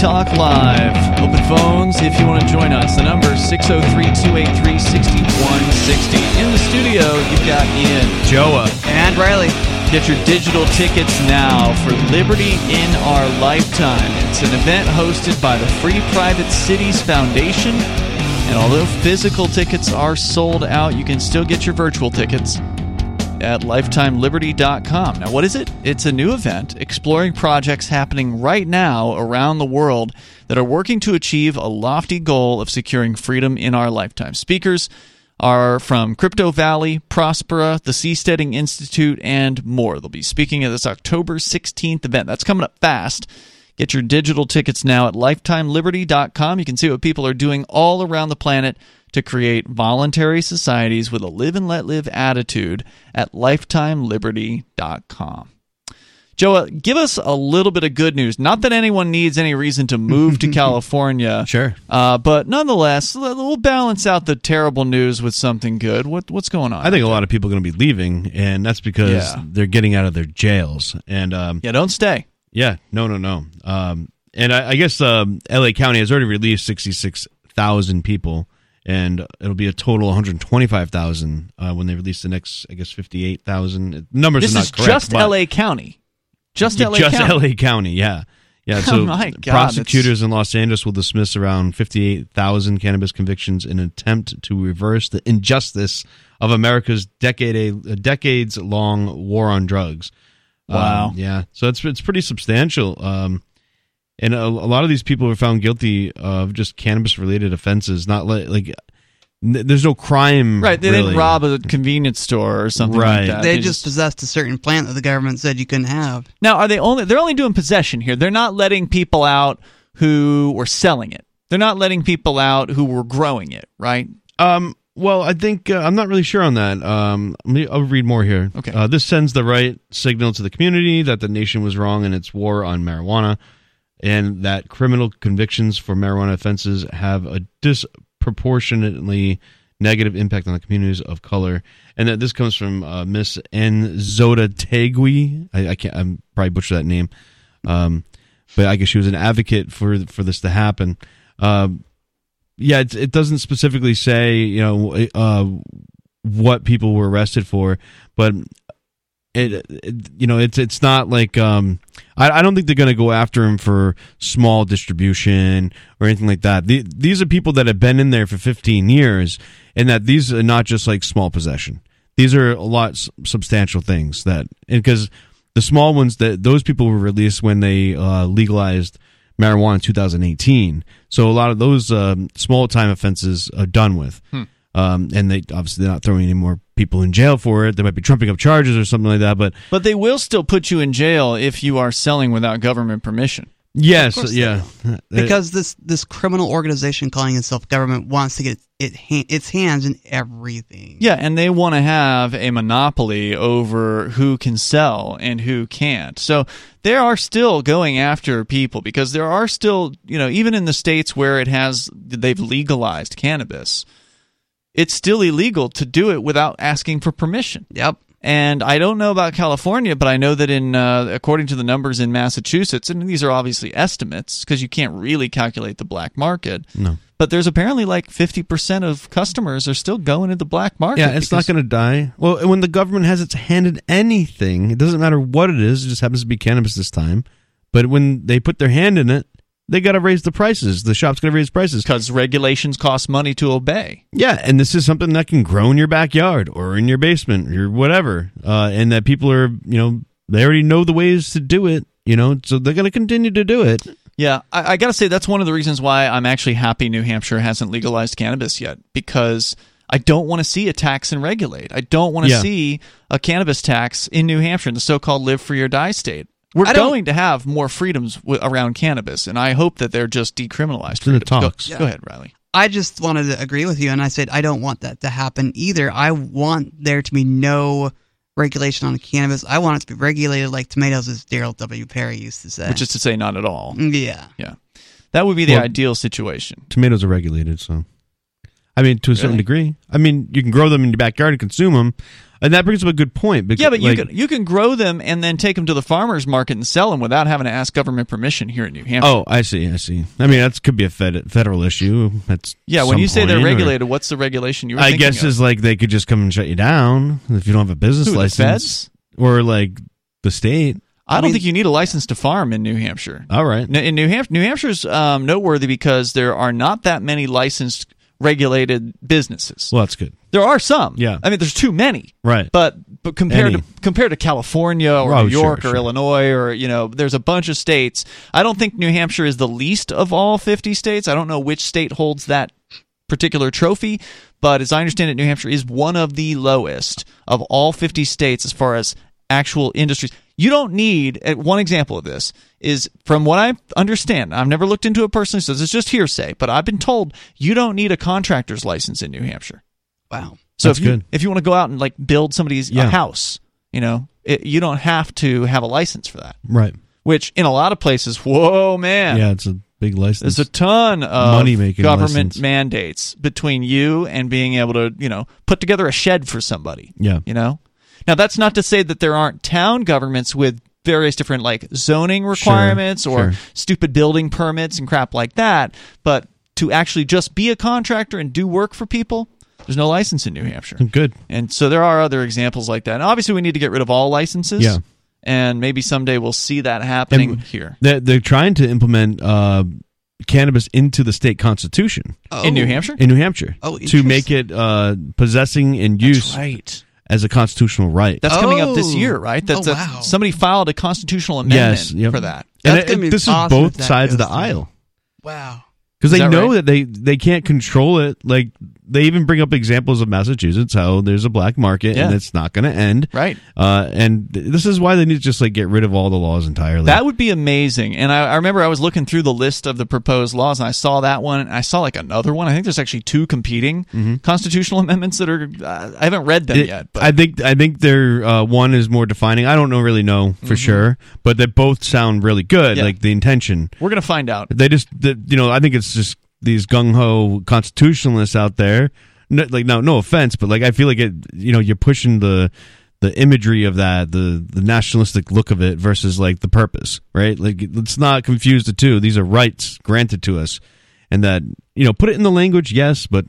Talk Live. Open phones if you want to join us. The number is 603 283 6160. In the studio, you've got Ian. Joa. and Riley. Get your digital tickets now for Liberty in Our Lifetime. It's an event hosted by the Free Private Cities Foundation. And although physical tickets are sold out, you can still get your virtual tickets at lifetimeliberty.com. Now, what is it? It's a new event exploring projects happening right now around the world that are working to achieve a lofty goal of securing freedom in our lifetime. Speakers are from Crypto Valley, Prospera, the Seasteading Institute, and more. They'll be speaking at this October 16th event. That's coming up fast. Get your digital tickets now at lifetimeliberty.com. You can see what people are doing all around the planet to create voluntary societies with a live and let live attitude at lifetimeliberty.com. Joa, give us a little bit of good news. Not that anyone needs any reason to move to California. Sure. Uh, but nonetheless, we'll balance out the terrible news with something good. What, what's going on? I think a lot of people are going to be leaving, and that's because Yeah. they're getting out of their jails. And um, Yeah, don't stay. yeah, no, no, no. Um, and I, I guess um, L.A. County has already released sixty-six thousand people, and it'll be a total 125,000 uh, when they release the next, I guess, 58,000. Numbers This are not is correct. just LA County. Just LA just County. LA County, yeah. Yeah, Oh so my God, prosecutors in Los Angeles will dismiss around 58,000 cannabis convictions in an attempt to reverse the injustice of America's decade a decades long war on drugs. Wow. Um, yeah. So it's it's pretty substantial. Um, and a, a lot of these people were found guilty of just cannabis related offenses, not like like n- there's no crime. Right, they really. didn't rob a convenience store or something Right. like that. they, just possessed a certain plant that the government said you couldn't have. Now, are they only they're only doing possession here. They're not letting people out who were selling it. They're not letting people out who were growing it, right? Um. Well, I think uh, I'm not really sure on that. Um, let me, I'll read more here. Okay. Uh, this sends the right signal to the community that the nation was wrong in its war on marijuana, and that criminal convictions for marijuana offenses have a disproportionately negative impact on the communities of color, and that this comes from uh, Miss N. Zoda Tegui. I, I can't. I'm probably butcher that name, um, but I guess she was an advocate for for this to happen. Um, yeah, it, it doesn't specifically say you know uh, what people were arrested for, but it, it you know it's it's not like um I, I don't think they're going to go after him for small distribution or anything like that. The, these are people that have been in there for 15 years, and that these are not just like small possession. These are a lot s- substantial things that because the small ones that those people were released when they uh, legalized marijuana in 2018. So a lot of those um, small time offenses are done with. Hmm. Um, and they obviously they're not throwing any more people in jail for it. They might be trumping up charges or something like that. But But they will still put you in jail if you are selling without government permission. yes, yeah, Because this this criminal organization calling itself government wants to get it ha- its hands in everything. Yeah, and they want to have a monopoly over who can sell and who can't. So they are still going after people because there are still, you know, even in the states where it has they've legalized cannabis, it's still illegal to do it without asking for permission. Yep. And I don't know about California, but I know that in uh, according to the numbers in Massachusetts, and these are obviously estimates because you can't really calculate the black market. No. But there's apparently like 50% of customers are still going into the black market. yeah, it's not going to die. Well, when the government has its hand in anything, it doesn't matter what it is. It just happens to be cannabis this time. But when they put their hand in it, they got to raise the prices. The shop's going to raise prices. because regulations cost money to obey. Yeah, and this is something that can grow in your backyard or in your basement or whatever, uh, and that people are, you know, they already know the ways to do it, you know, so they're going to continue to do it. Yeah, I, I got to say that's one of the reasons why I'm actually happy New Hampshire hasn't legalized cannabis yet because I don't want to see a tax and regulate. I don't want to Yeah. see a cannabis tax in New Hampshire, in the so-called live free or die state. We're going to have more freedoms w- around cannabis, and I hope that they're just decriminalized. It's in the freedoms. Go- talks. Go, ahead, Riley. I just wanted to agree with you, and I said I don't want that to happen either. I want there to be no regulation on cannabis. I want it to be regulated like tomatoes, as Darryl W. Perry used to say. Which is to say, not at all. Mm, yeah. Yeah, that would be the Well- ideal situation. Tomatoes are regulated, so I mean, to a certain Really? degree. I mean, you can grow them in your backyard and consume them, and that brings up a good point. Because, Yeah, but you like, can you can grow them and then take them to the farmers market and sell them without having to ask government permission here in New Hampshire. Oh, I see. I see. I mean, that could be a fed, federal issue. That's yeah. When you say they're regulated, what's the regulation you were I thinking guess of? is like they could just come and shut you down if you don't have a business Who, the license, feds? or like the state. I, don't mean- think you need a license to farm in New Hampshire. All right. N- In New Hampshire, New Hampshire's um, noteworthy because there are not that many licensed regulated businesses. Well, that's good. There are some. Yeah. I mean, there's too many. Right. But but compared Any. to compared to California or Oh, New York sure. or Illinois or you know, there's a bunch of states. I don't think New Hampshire is the least of all 50 states. I don't know which state holds that particular trophy, but as I understand it, New Hampshire is one of the lowest of all 50 states as far as actual industries. You don't need uh, one example of this is from what I understand. I've never looked into it personally, so this is just hearsay. But I've been told you don't need a contractor's license in New Hampshire. Wow. So That's if you good. if you want to go out and like build somebody's a Yeah. house, you know, it, you don't have to have a license for that. Right. Which in a lot of places, whoa man, Yeah, it's a big license. there's a ton of Money-making government license. mandates between you and being able to, you know, put together a shed for somebody. Yeah. You know? Now that's not to say that there aren't town governments with various different like zoning requirements or sure. stupid building permits and crap like that, but to actually just be a contractor and do work for people, there's no license in New Hampshire. Good. And so there are other examples like that. And obviously, we need to get rid of all licenses. Yeah. And maybe someday we'll see that happening And here They're, they're trying to implement uh, cannabis into the state constitution in New Hampshire. in New Hampshire Oh, to make it uh, possessing and use right. As a constitutional right. That's coming up this Oh. year, right? That's, Oh, that's- wow. somebody filed a constitutional amendment yes, yep. for that. And That's it- gonna this awesome is both sides of the through. aisle Wow. because they that know right? that they they can't control it. Like they even bring up examples of Massachusetts how there's a black market and it's not going to end. Right. Uh, and th- this is why they need to just like get rid of all the laws entirely. That would be amazing. And I, I remember I was looking through the list of the proposed laws, and I saw that one. And I saw like another one. I think there's actually two competing constitutional amendments that are. Uh, I haven't read them Mm-hmm. It- yet, but I think I think their uh, one is more defining. I don't know really know for sure, but they both sound really good. Mm-hmm. Yeah. Like the intention. we're gonna find out. They just you know I think it's just these gung ho constitutionalists out there. No, like no no offense, but like I feel like it. You know you're pushing the the imagery of that, the the nationalistic look of it versus like the purpose, right? Like let's not confuse the two. These are rights granted to us, and that you know put it in the language, yes, but.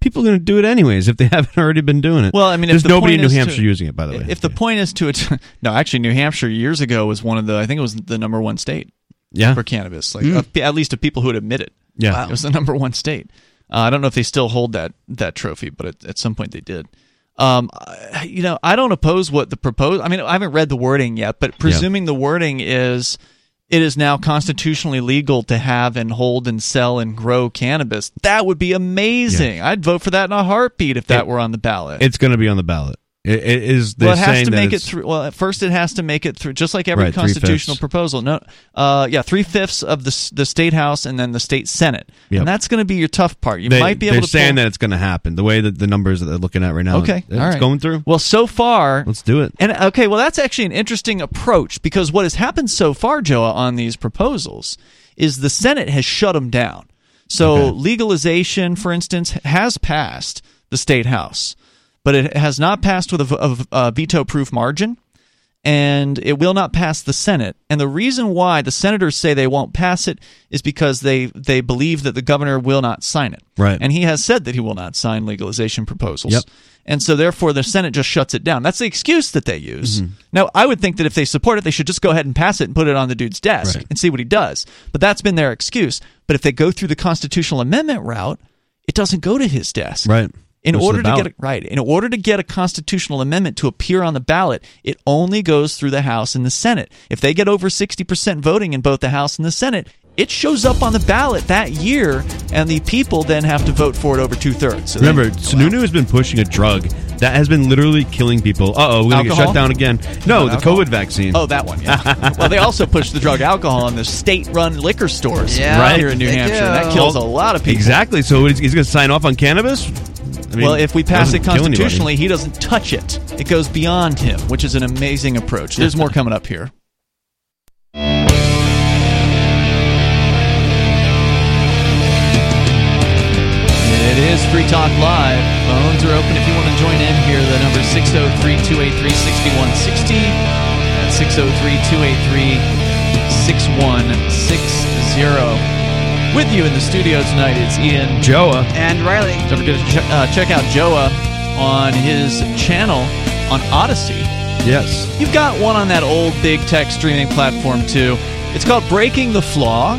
People are going to do it anyways if they haven't already been doing it. Well, I mean, if there's the nobody in New is to- Hampshire using it, by the way. If the point is to it, no, actually, New Hampshire years ago was one of the. I think it was the number one state yeah, for cannabis. Like of- at least of people who would admit it. yeah, It was the number one state. Uh, I don't know if they still hold that that trophy, but at, at some point they did. Um, you know, I don't oppose what the proposed. I mean, I haven't read the wording yet, but presuming the wording is it is now constitutionally legal to have and hold and sell and grow cannabis, that would be amazing. I'd vote for that in a heartbeat if that It- were on the ballot. it's going to be on the ballot. It, it is. well, it has to make it through. Well, at first it has to make it through, just like every Right, constitutional proposal. No, uh, yeah, three fifths of the the state house and then the state senate, Yep. and that's going to be your tough part. You They, might be able. they're to saying pull- that it's going to happen. The way that the numbers that they're looking at right now. Okay, it's all right. going through. Well, so far, Let's do it. and okay, well, that's actually an interesting approach because what has happened so far, Joa, on these proposals is the Senate has shut them down. So Okay. legalization, for instance, has passed the state house, but it has not passed with a veto-proof margin, and it will not pass the Senate. And the reason why the senators say they won't pass it is because they they believe that the governor will not sign it. Right. And he has said that he will not sign legalization proposals. Yep. And so, therefore, the Senate just shuts it down. That's the excuse that they use. Mm-hmm. Now, I would think that if they support it, they should just go ahead and pass it and put it on the dude's desk Right. and see what he does. But that's been their excuse. But if they go through the constitutional amendment route, it doesn't go to his desk. Right. In Goes order the to get ballot. it right, in order to get a constitutional amendment to appear on the ballot, it only goes through the House and the Senate. If they get over 60% voting in both the House and the Senate, it shows up on the ballot that year, and the people then have to vote for it over two thirds. So Remember, Sununu has been pushing a drug that has been literally killing people. Uh oh, we're going to get shut down again. No, the alcohol? COVID vaccine. Oh, that one. Yeah. well, they also push the drug alcohol in the state-run liquor stores Yeah, Right. here in New they Hampshire. do. That kills a lot of people. Exactly. So he's, he's going to sign off on cannabis? I mean, well, if we pass it doesn't kill anybody. constitutionally, he doesn't touch it. It goes beyond him, which is an amazing approach. There's more coming up here. It is Free Talk Live. Phones are open if you want to join in here. The number is 603 283 6160. That's 603 283 6160. With you in the studio tonight, it's Ian Joa. And Riley. don't forget to ch- uh, check out Joa on his channel on Odysee. Yes. You've got one on that old big tech streaming platform too. It's called Breaking the Flaw,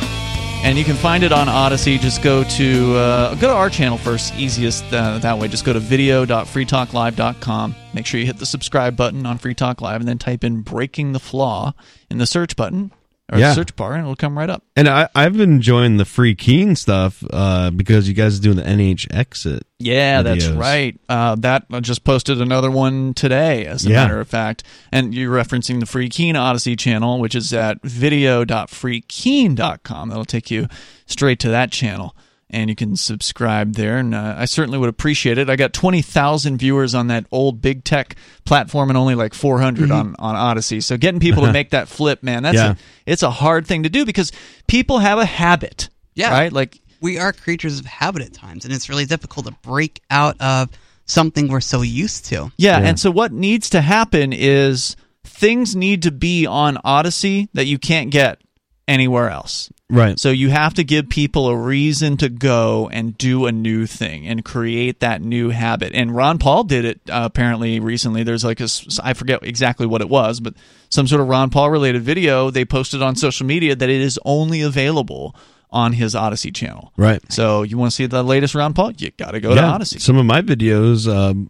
and you can find it on Odysee. Just go to uh, go to our channel first, easiest uh, that way. Just go to video.freetalklive.com. Make sure you hit the subscribe button on Free Talk Live, and then type in "Breaking the Flaw" in the search button or Yeah. the search bar, and it'll come right up. And I, I've been enjoying the Free Keene stuff uh, because you guys are doing the NH exit. Yeah, that's right. Uh, that I just posted another one today, as a Yeah. matter of fact. And you're referencing the Free Keene Odysee channel, which is at video.freekeene.com. That'll take you straight to that channel. And you can subscribe there. And uh, I certainly would appreciate it. I got 20,000 viewers on that old big tech platform and only like 400 on, on Odysee. So getting people to make that flip, man, that's Yeah. a, it's a hard thing to do because people have a habit. Yeah. Right? Like, we are creatures of habit at times, and it's really difficult to break out of something we're so used to. Yeah, Yeah. and so what needs to happen is things need to be on Odysee that you can't get anywhere else. Right. So you have to give people a reason to go and do a new thing and create that new habit. And Ron Paul did it uh, apparently recently. There's like a I forget exactly what it was, but some sort of Ron Paul related video they posted on social media that it is only available on his Odysee channel. Right. So you want to see the latest Ron Paul? You got to go to Odysee. Some of my videos um,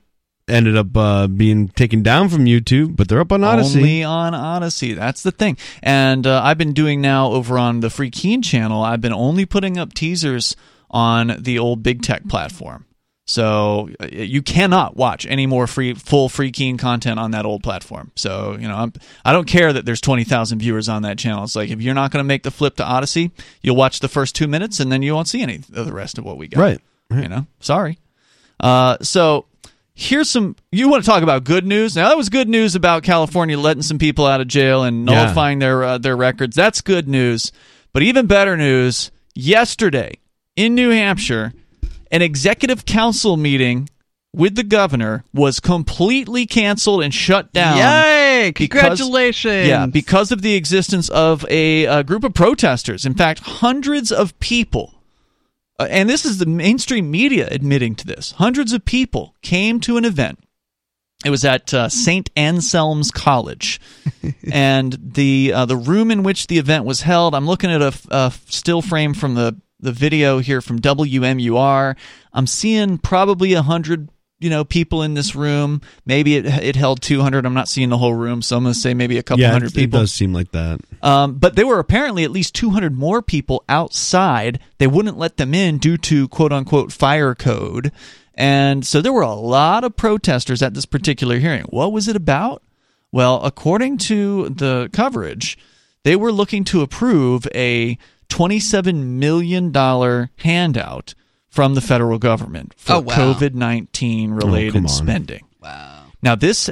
ended up uh, being taken down from YouTube, but they're up on Odysee. Only on Odysee. That's the thing. And uh, I've been doing now over on the Free Keene channel. I've been only putting up teasers on the old Big Tech platform. So you cannot watch any more free, full Free Keene content on that old platform. So you know, I'm, I don't care that there's twenty thousand viewers on that channel. It's like if you're not going to make the flip to Odysee, you'll watch the first two minutes and then you won't see any of the rest of what we got. Right. You know, sorry. Uh, so here's some. You want to talk about good news? Now that was good news about California letting some people out of jail and Yeah. nullifying their uh, their records. That's good news. But even better news: yesterday in New Hampshire, an executive council meeting with the governor was completely canceled and shut down. Yay! because- Congratulations! Yeah, because of the existence of a, uh group of protesters. In fact, hundreds of people, uh, and this is the mainstream media admitting to this, hundreds of people came to an event. It was at uh, St. Anselm's College, and the uh, the room in which the event was held. I'm looking at a still frame from the the video here from WMUR. I'm seeing probably a hundred you know people in this room. Maybe it it held 200. I'm not seeing the whole room, so I'm going to say maybe a couple yeah, hundred it, people. it does seem like that. Um, but there were apparently at least 200 more people outside. They wouldn't let them in due to quote unquote fire code. And so there were a lot of protesters at this particular hearing. What was it about? Well, according to the coverage, they were looking to approve a $27 million handout from the federal government for Oh, wow. COVID 19 related come on. spending. Now, this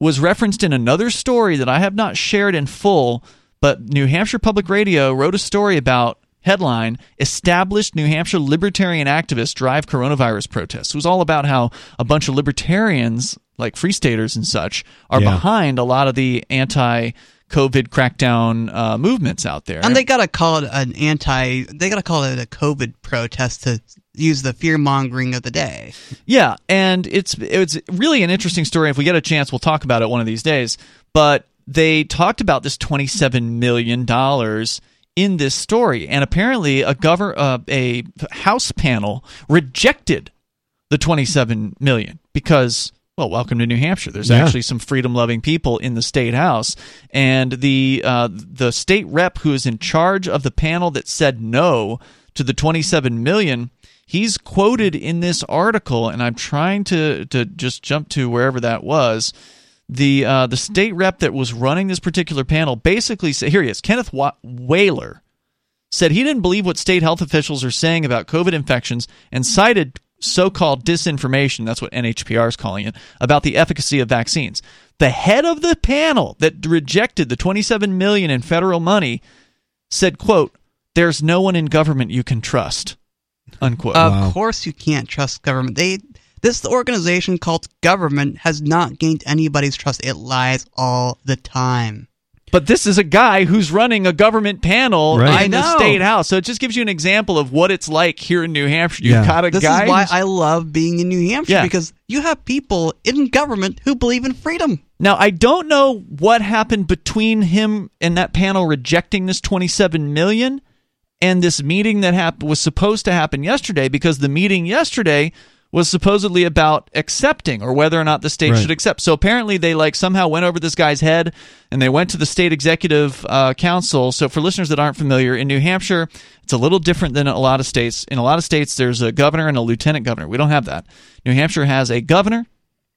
was referenced in another story that I have not shared in full, but New Hampshire Public Radio wrote a story about headline established New Hampshire libertarian activists drive coronavirus protests. It was all about how a bunch of libertarians like free staters and such are Yeah. behind a lot of the anti COVID crackdown uh, movements out there. And they gotta call it an anti. They gotta call it a COVID protest to use the fear mongering of the day. Yeah, and it's it's really an interesting story. If we get a chance, we'll talk about it one of these days. But they talked about this twenty seven million dollars in this story, and apparently a govern uh, a House panel rejected the twenty seven million because. Well, welcome to New Hampshire. There's Yeah. actually some freedom-loving people in the state house, and the uh, the state rep who is in charge of the panel that said no to the 27 million he's quoted in this article and i'm trying to to just jump to wherever that was the uh, the state rep that was running this particular panel basically said here he is kenneth Wa- Weyler said he didn't believe what state health officials are saying about covid infections and cited so-called disinformation that's what nhpr is calling it about the efficacy of vaccines the head of the panel that rejected the 27 million in federal money said quote there's no one in government you can trust unquote Of course, you can't trust government. They this organization called government has not gained anybody's trust. It lies all the time. But this is a guy who's running a government panel Right. in the state house, so it just gives you an example of what it's like here in New Hampshire. You've Yeah. got a This guy. is why I love being in New Hampshire Yeah. because you have people in government who believe in freedom. now I don't know what happened between him and that panel rejecting this 27 million and this meeting that hap- was supposed to happen yesterday because the meeting yesterday was supposedly about accepting or whether or not the state Right. should accept. So apparently they like somehow went over this guy's head and they went to the state executive uh, council. So for listeners that aren't familiar, in New Hampshire, it's a little different than a lot of states. In a lot of states, there's a governor and a lieutenant governor. We don't have that. New Hampshire has a governor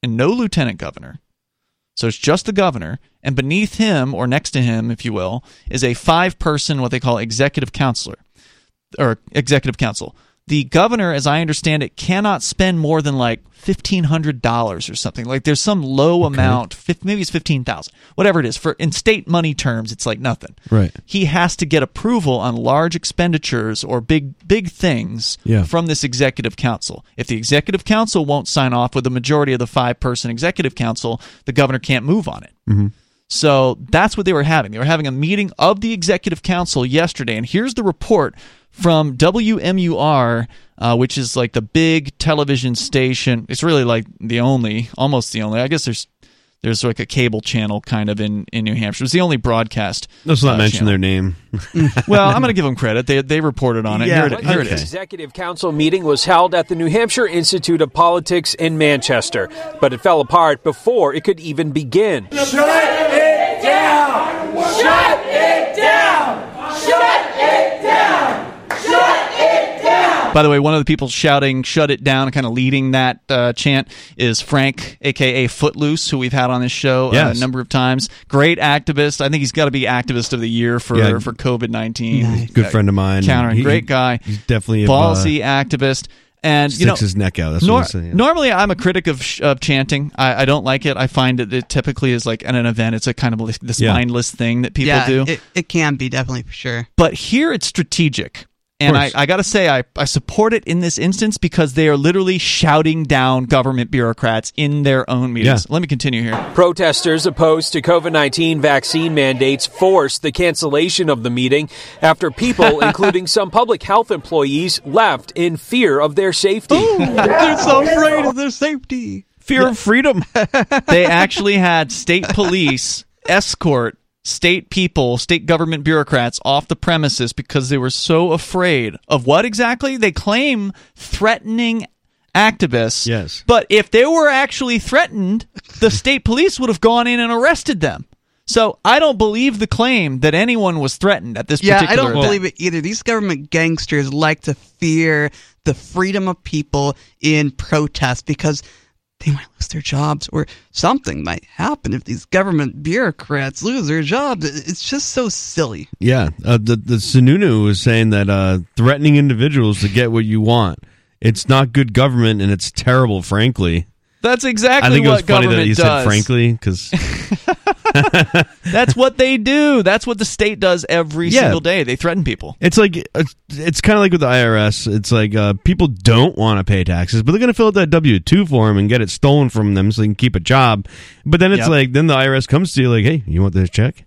and no lieutenant governor. So it's just the governor, and beneath him, or next to him, if you will, is a five person, what they call executive counselor, or executive council. The governor, as I understand it, cannot spend more than like fifteen hundred dollars or something. Like there's some low amount, maybe it's fifteen thousand, whatever it is. For in state money terms, it's like nothing. Right. He has to get approval on large expenditures or big big things Yeah. from this executive council. If the executive council won't sign off with a majority of the five person executive council, the governor can't move on it. Mm-hmm. So that's what they were having. They were having a meeting of the executive council yesterday, and here's the report from WMUR, uh, which is like the big television station. It's really like the only, almost the only. I guess there's there's like a cable channel kind of in, in New Hampshire. It's the only broadcast. Let's not uh, mention channel. their name. well, I'm going to give them credit. They they reported on it. Yeah, here it, here it okay. is. Executive Council meeting was held at the New Hampshire Institute of Politics in Manchester, but it fell apart before it could even begin. Shut it down! Shut it down! Shut it down! Shut it down! By the way, one of the people shouting "Shut it down" and kind of leading that uh, chant is Frank, aka Footloose, who we've had on this show uh, Yes. a number of times. Great activist. I think he's got to be activist of the year for Yeah. for COVID nineteen. Good friend of mine. Countering, He- great guy. He's definitely a, ballsy uh, activist. And you sticks know, his neck out. That's nor- what I'm saying. normally I'm a critic of, sh- of chanting. I, I don't like it. I find that it typically is like at an event. It's a kind of this Yeah. mindless thing that people yeah, do. It, it can be definitely for sure. But here it's strategic. And I. I got to say, I, I support it in this instance because they are literally shouting down government bureaucrats in their own meetings. Let me continue here. Protesters opposed to COVID 19 vaccine mandates forced the cancellation of the meeting after people, including some public health employees, left in fear of their safety. They're so afraid of their safety. Fear of freedom. they actually had state police escort state people, state government bureaucrats off the premises because they were so afraid of what exactly? They claim threatening activists. Yes. But if they were actually threatened, the state police would have gone in and arrested them. So I don't believe the claim that anyone was threatened at this Yeah, I don't event. believe it either. These government gangsters like to fear the freedom of people in protest because they might lose their jobs or something might happen if these government bureaucrats lose their jobs. It's just so silly. Yeah, uh, the the Sununu was saying that uh, threatening individuals to get what you want, it's not good government and it's terrible. Frankly, That's exactly I think it was funny that government you does. said frankly because That's what they do. That's what the state does every Yeah. single day. They threaten people. it's like it's, it's kind of like with the IRS. It's like uh, people don't want to pay taxes, but they're going to fill out that W two form and get it stolen from them so they can keep a job. But then it's Yep. like then the IRS comes to you like, hey, you want this check?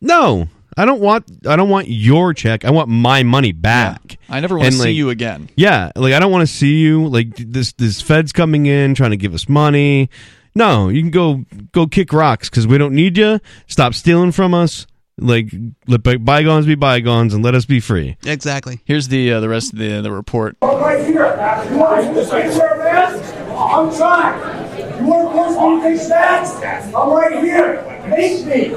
No. I don't want I don't want your check. I want my money back. I never want to And, see you again. Yeah, like I don't want to see you like this. This Fed's coming in trying to give us money. No, you can go go kick rocks because we don't need you. Stop stealing from us. Like let by- bygones be bygones and let us be free. Exactly. Here's the uh, the rest of the the report. I'm right here. You want to say wear a mask? I'm trying. You want to force me to take stats? I'm right here. Make me.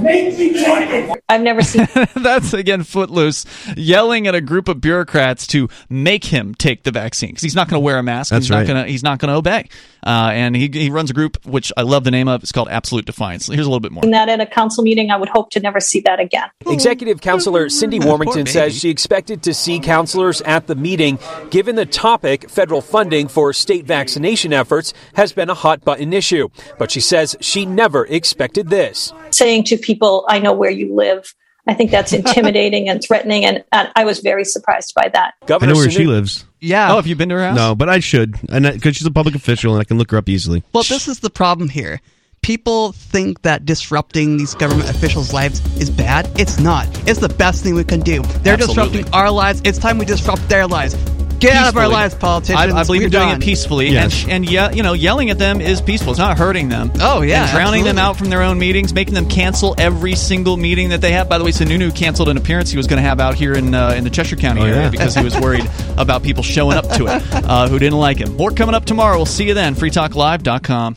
Make me take it. I've never seen. That's again Footloose yelling at a group of bureaucrats to make him take the vaccine because he's not going to wear a mask. That's he's right. not going to. He's not going to obey. Uh, and he he runs a group which I love the name of. It's called Absolute Defiance. Here's a little bit more. that at a council meeting. I would hope to never see that again. Executive Counselor Cindy Warmington says she expected to see counselors at the meeting, given the topic federal funding for state vaccination efforts has been a hot button issue. But she says she never expected this. Saying to people, "I know where you live." I think that's intimidating and threatening, and, and I was very surprised by that. I know where she lives. Yeah. Oh, have you been to her house? No, but I should, and because she's a public official and I can look her up easily. Well, this is the problem here. People think that disrupting these government officials' lives is bad. It's not. It's the best thing we can do. They're Absolutely. disrupting our lives. It's time we disrupt their lives. Get out of our Peacefully. lives, politicians. I, I believe We're you're doing done. it peacefully, Yes. and and yeah, you know, yelling at them is peaceful. It's not hurting them. Oh, yeah, and drowning them out from their own meetings, making them cancel every single meeting that they have. By the way, Sununu canceled an appearance he was going to have out here in uh, in the Cheshire County Oh, area yeah. because he was worried about people showing up to it uh, who didn't like him. More coming up tomorrow. We'll see you then. FreeTalkLive.com.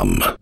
Um.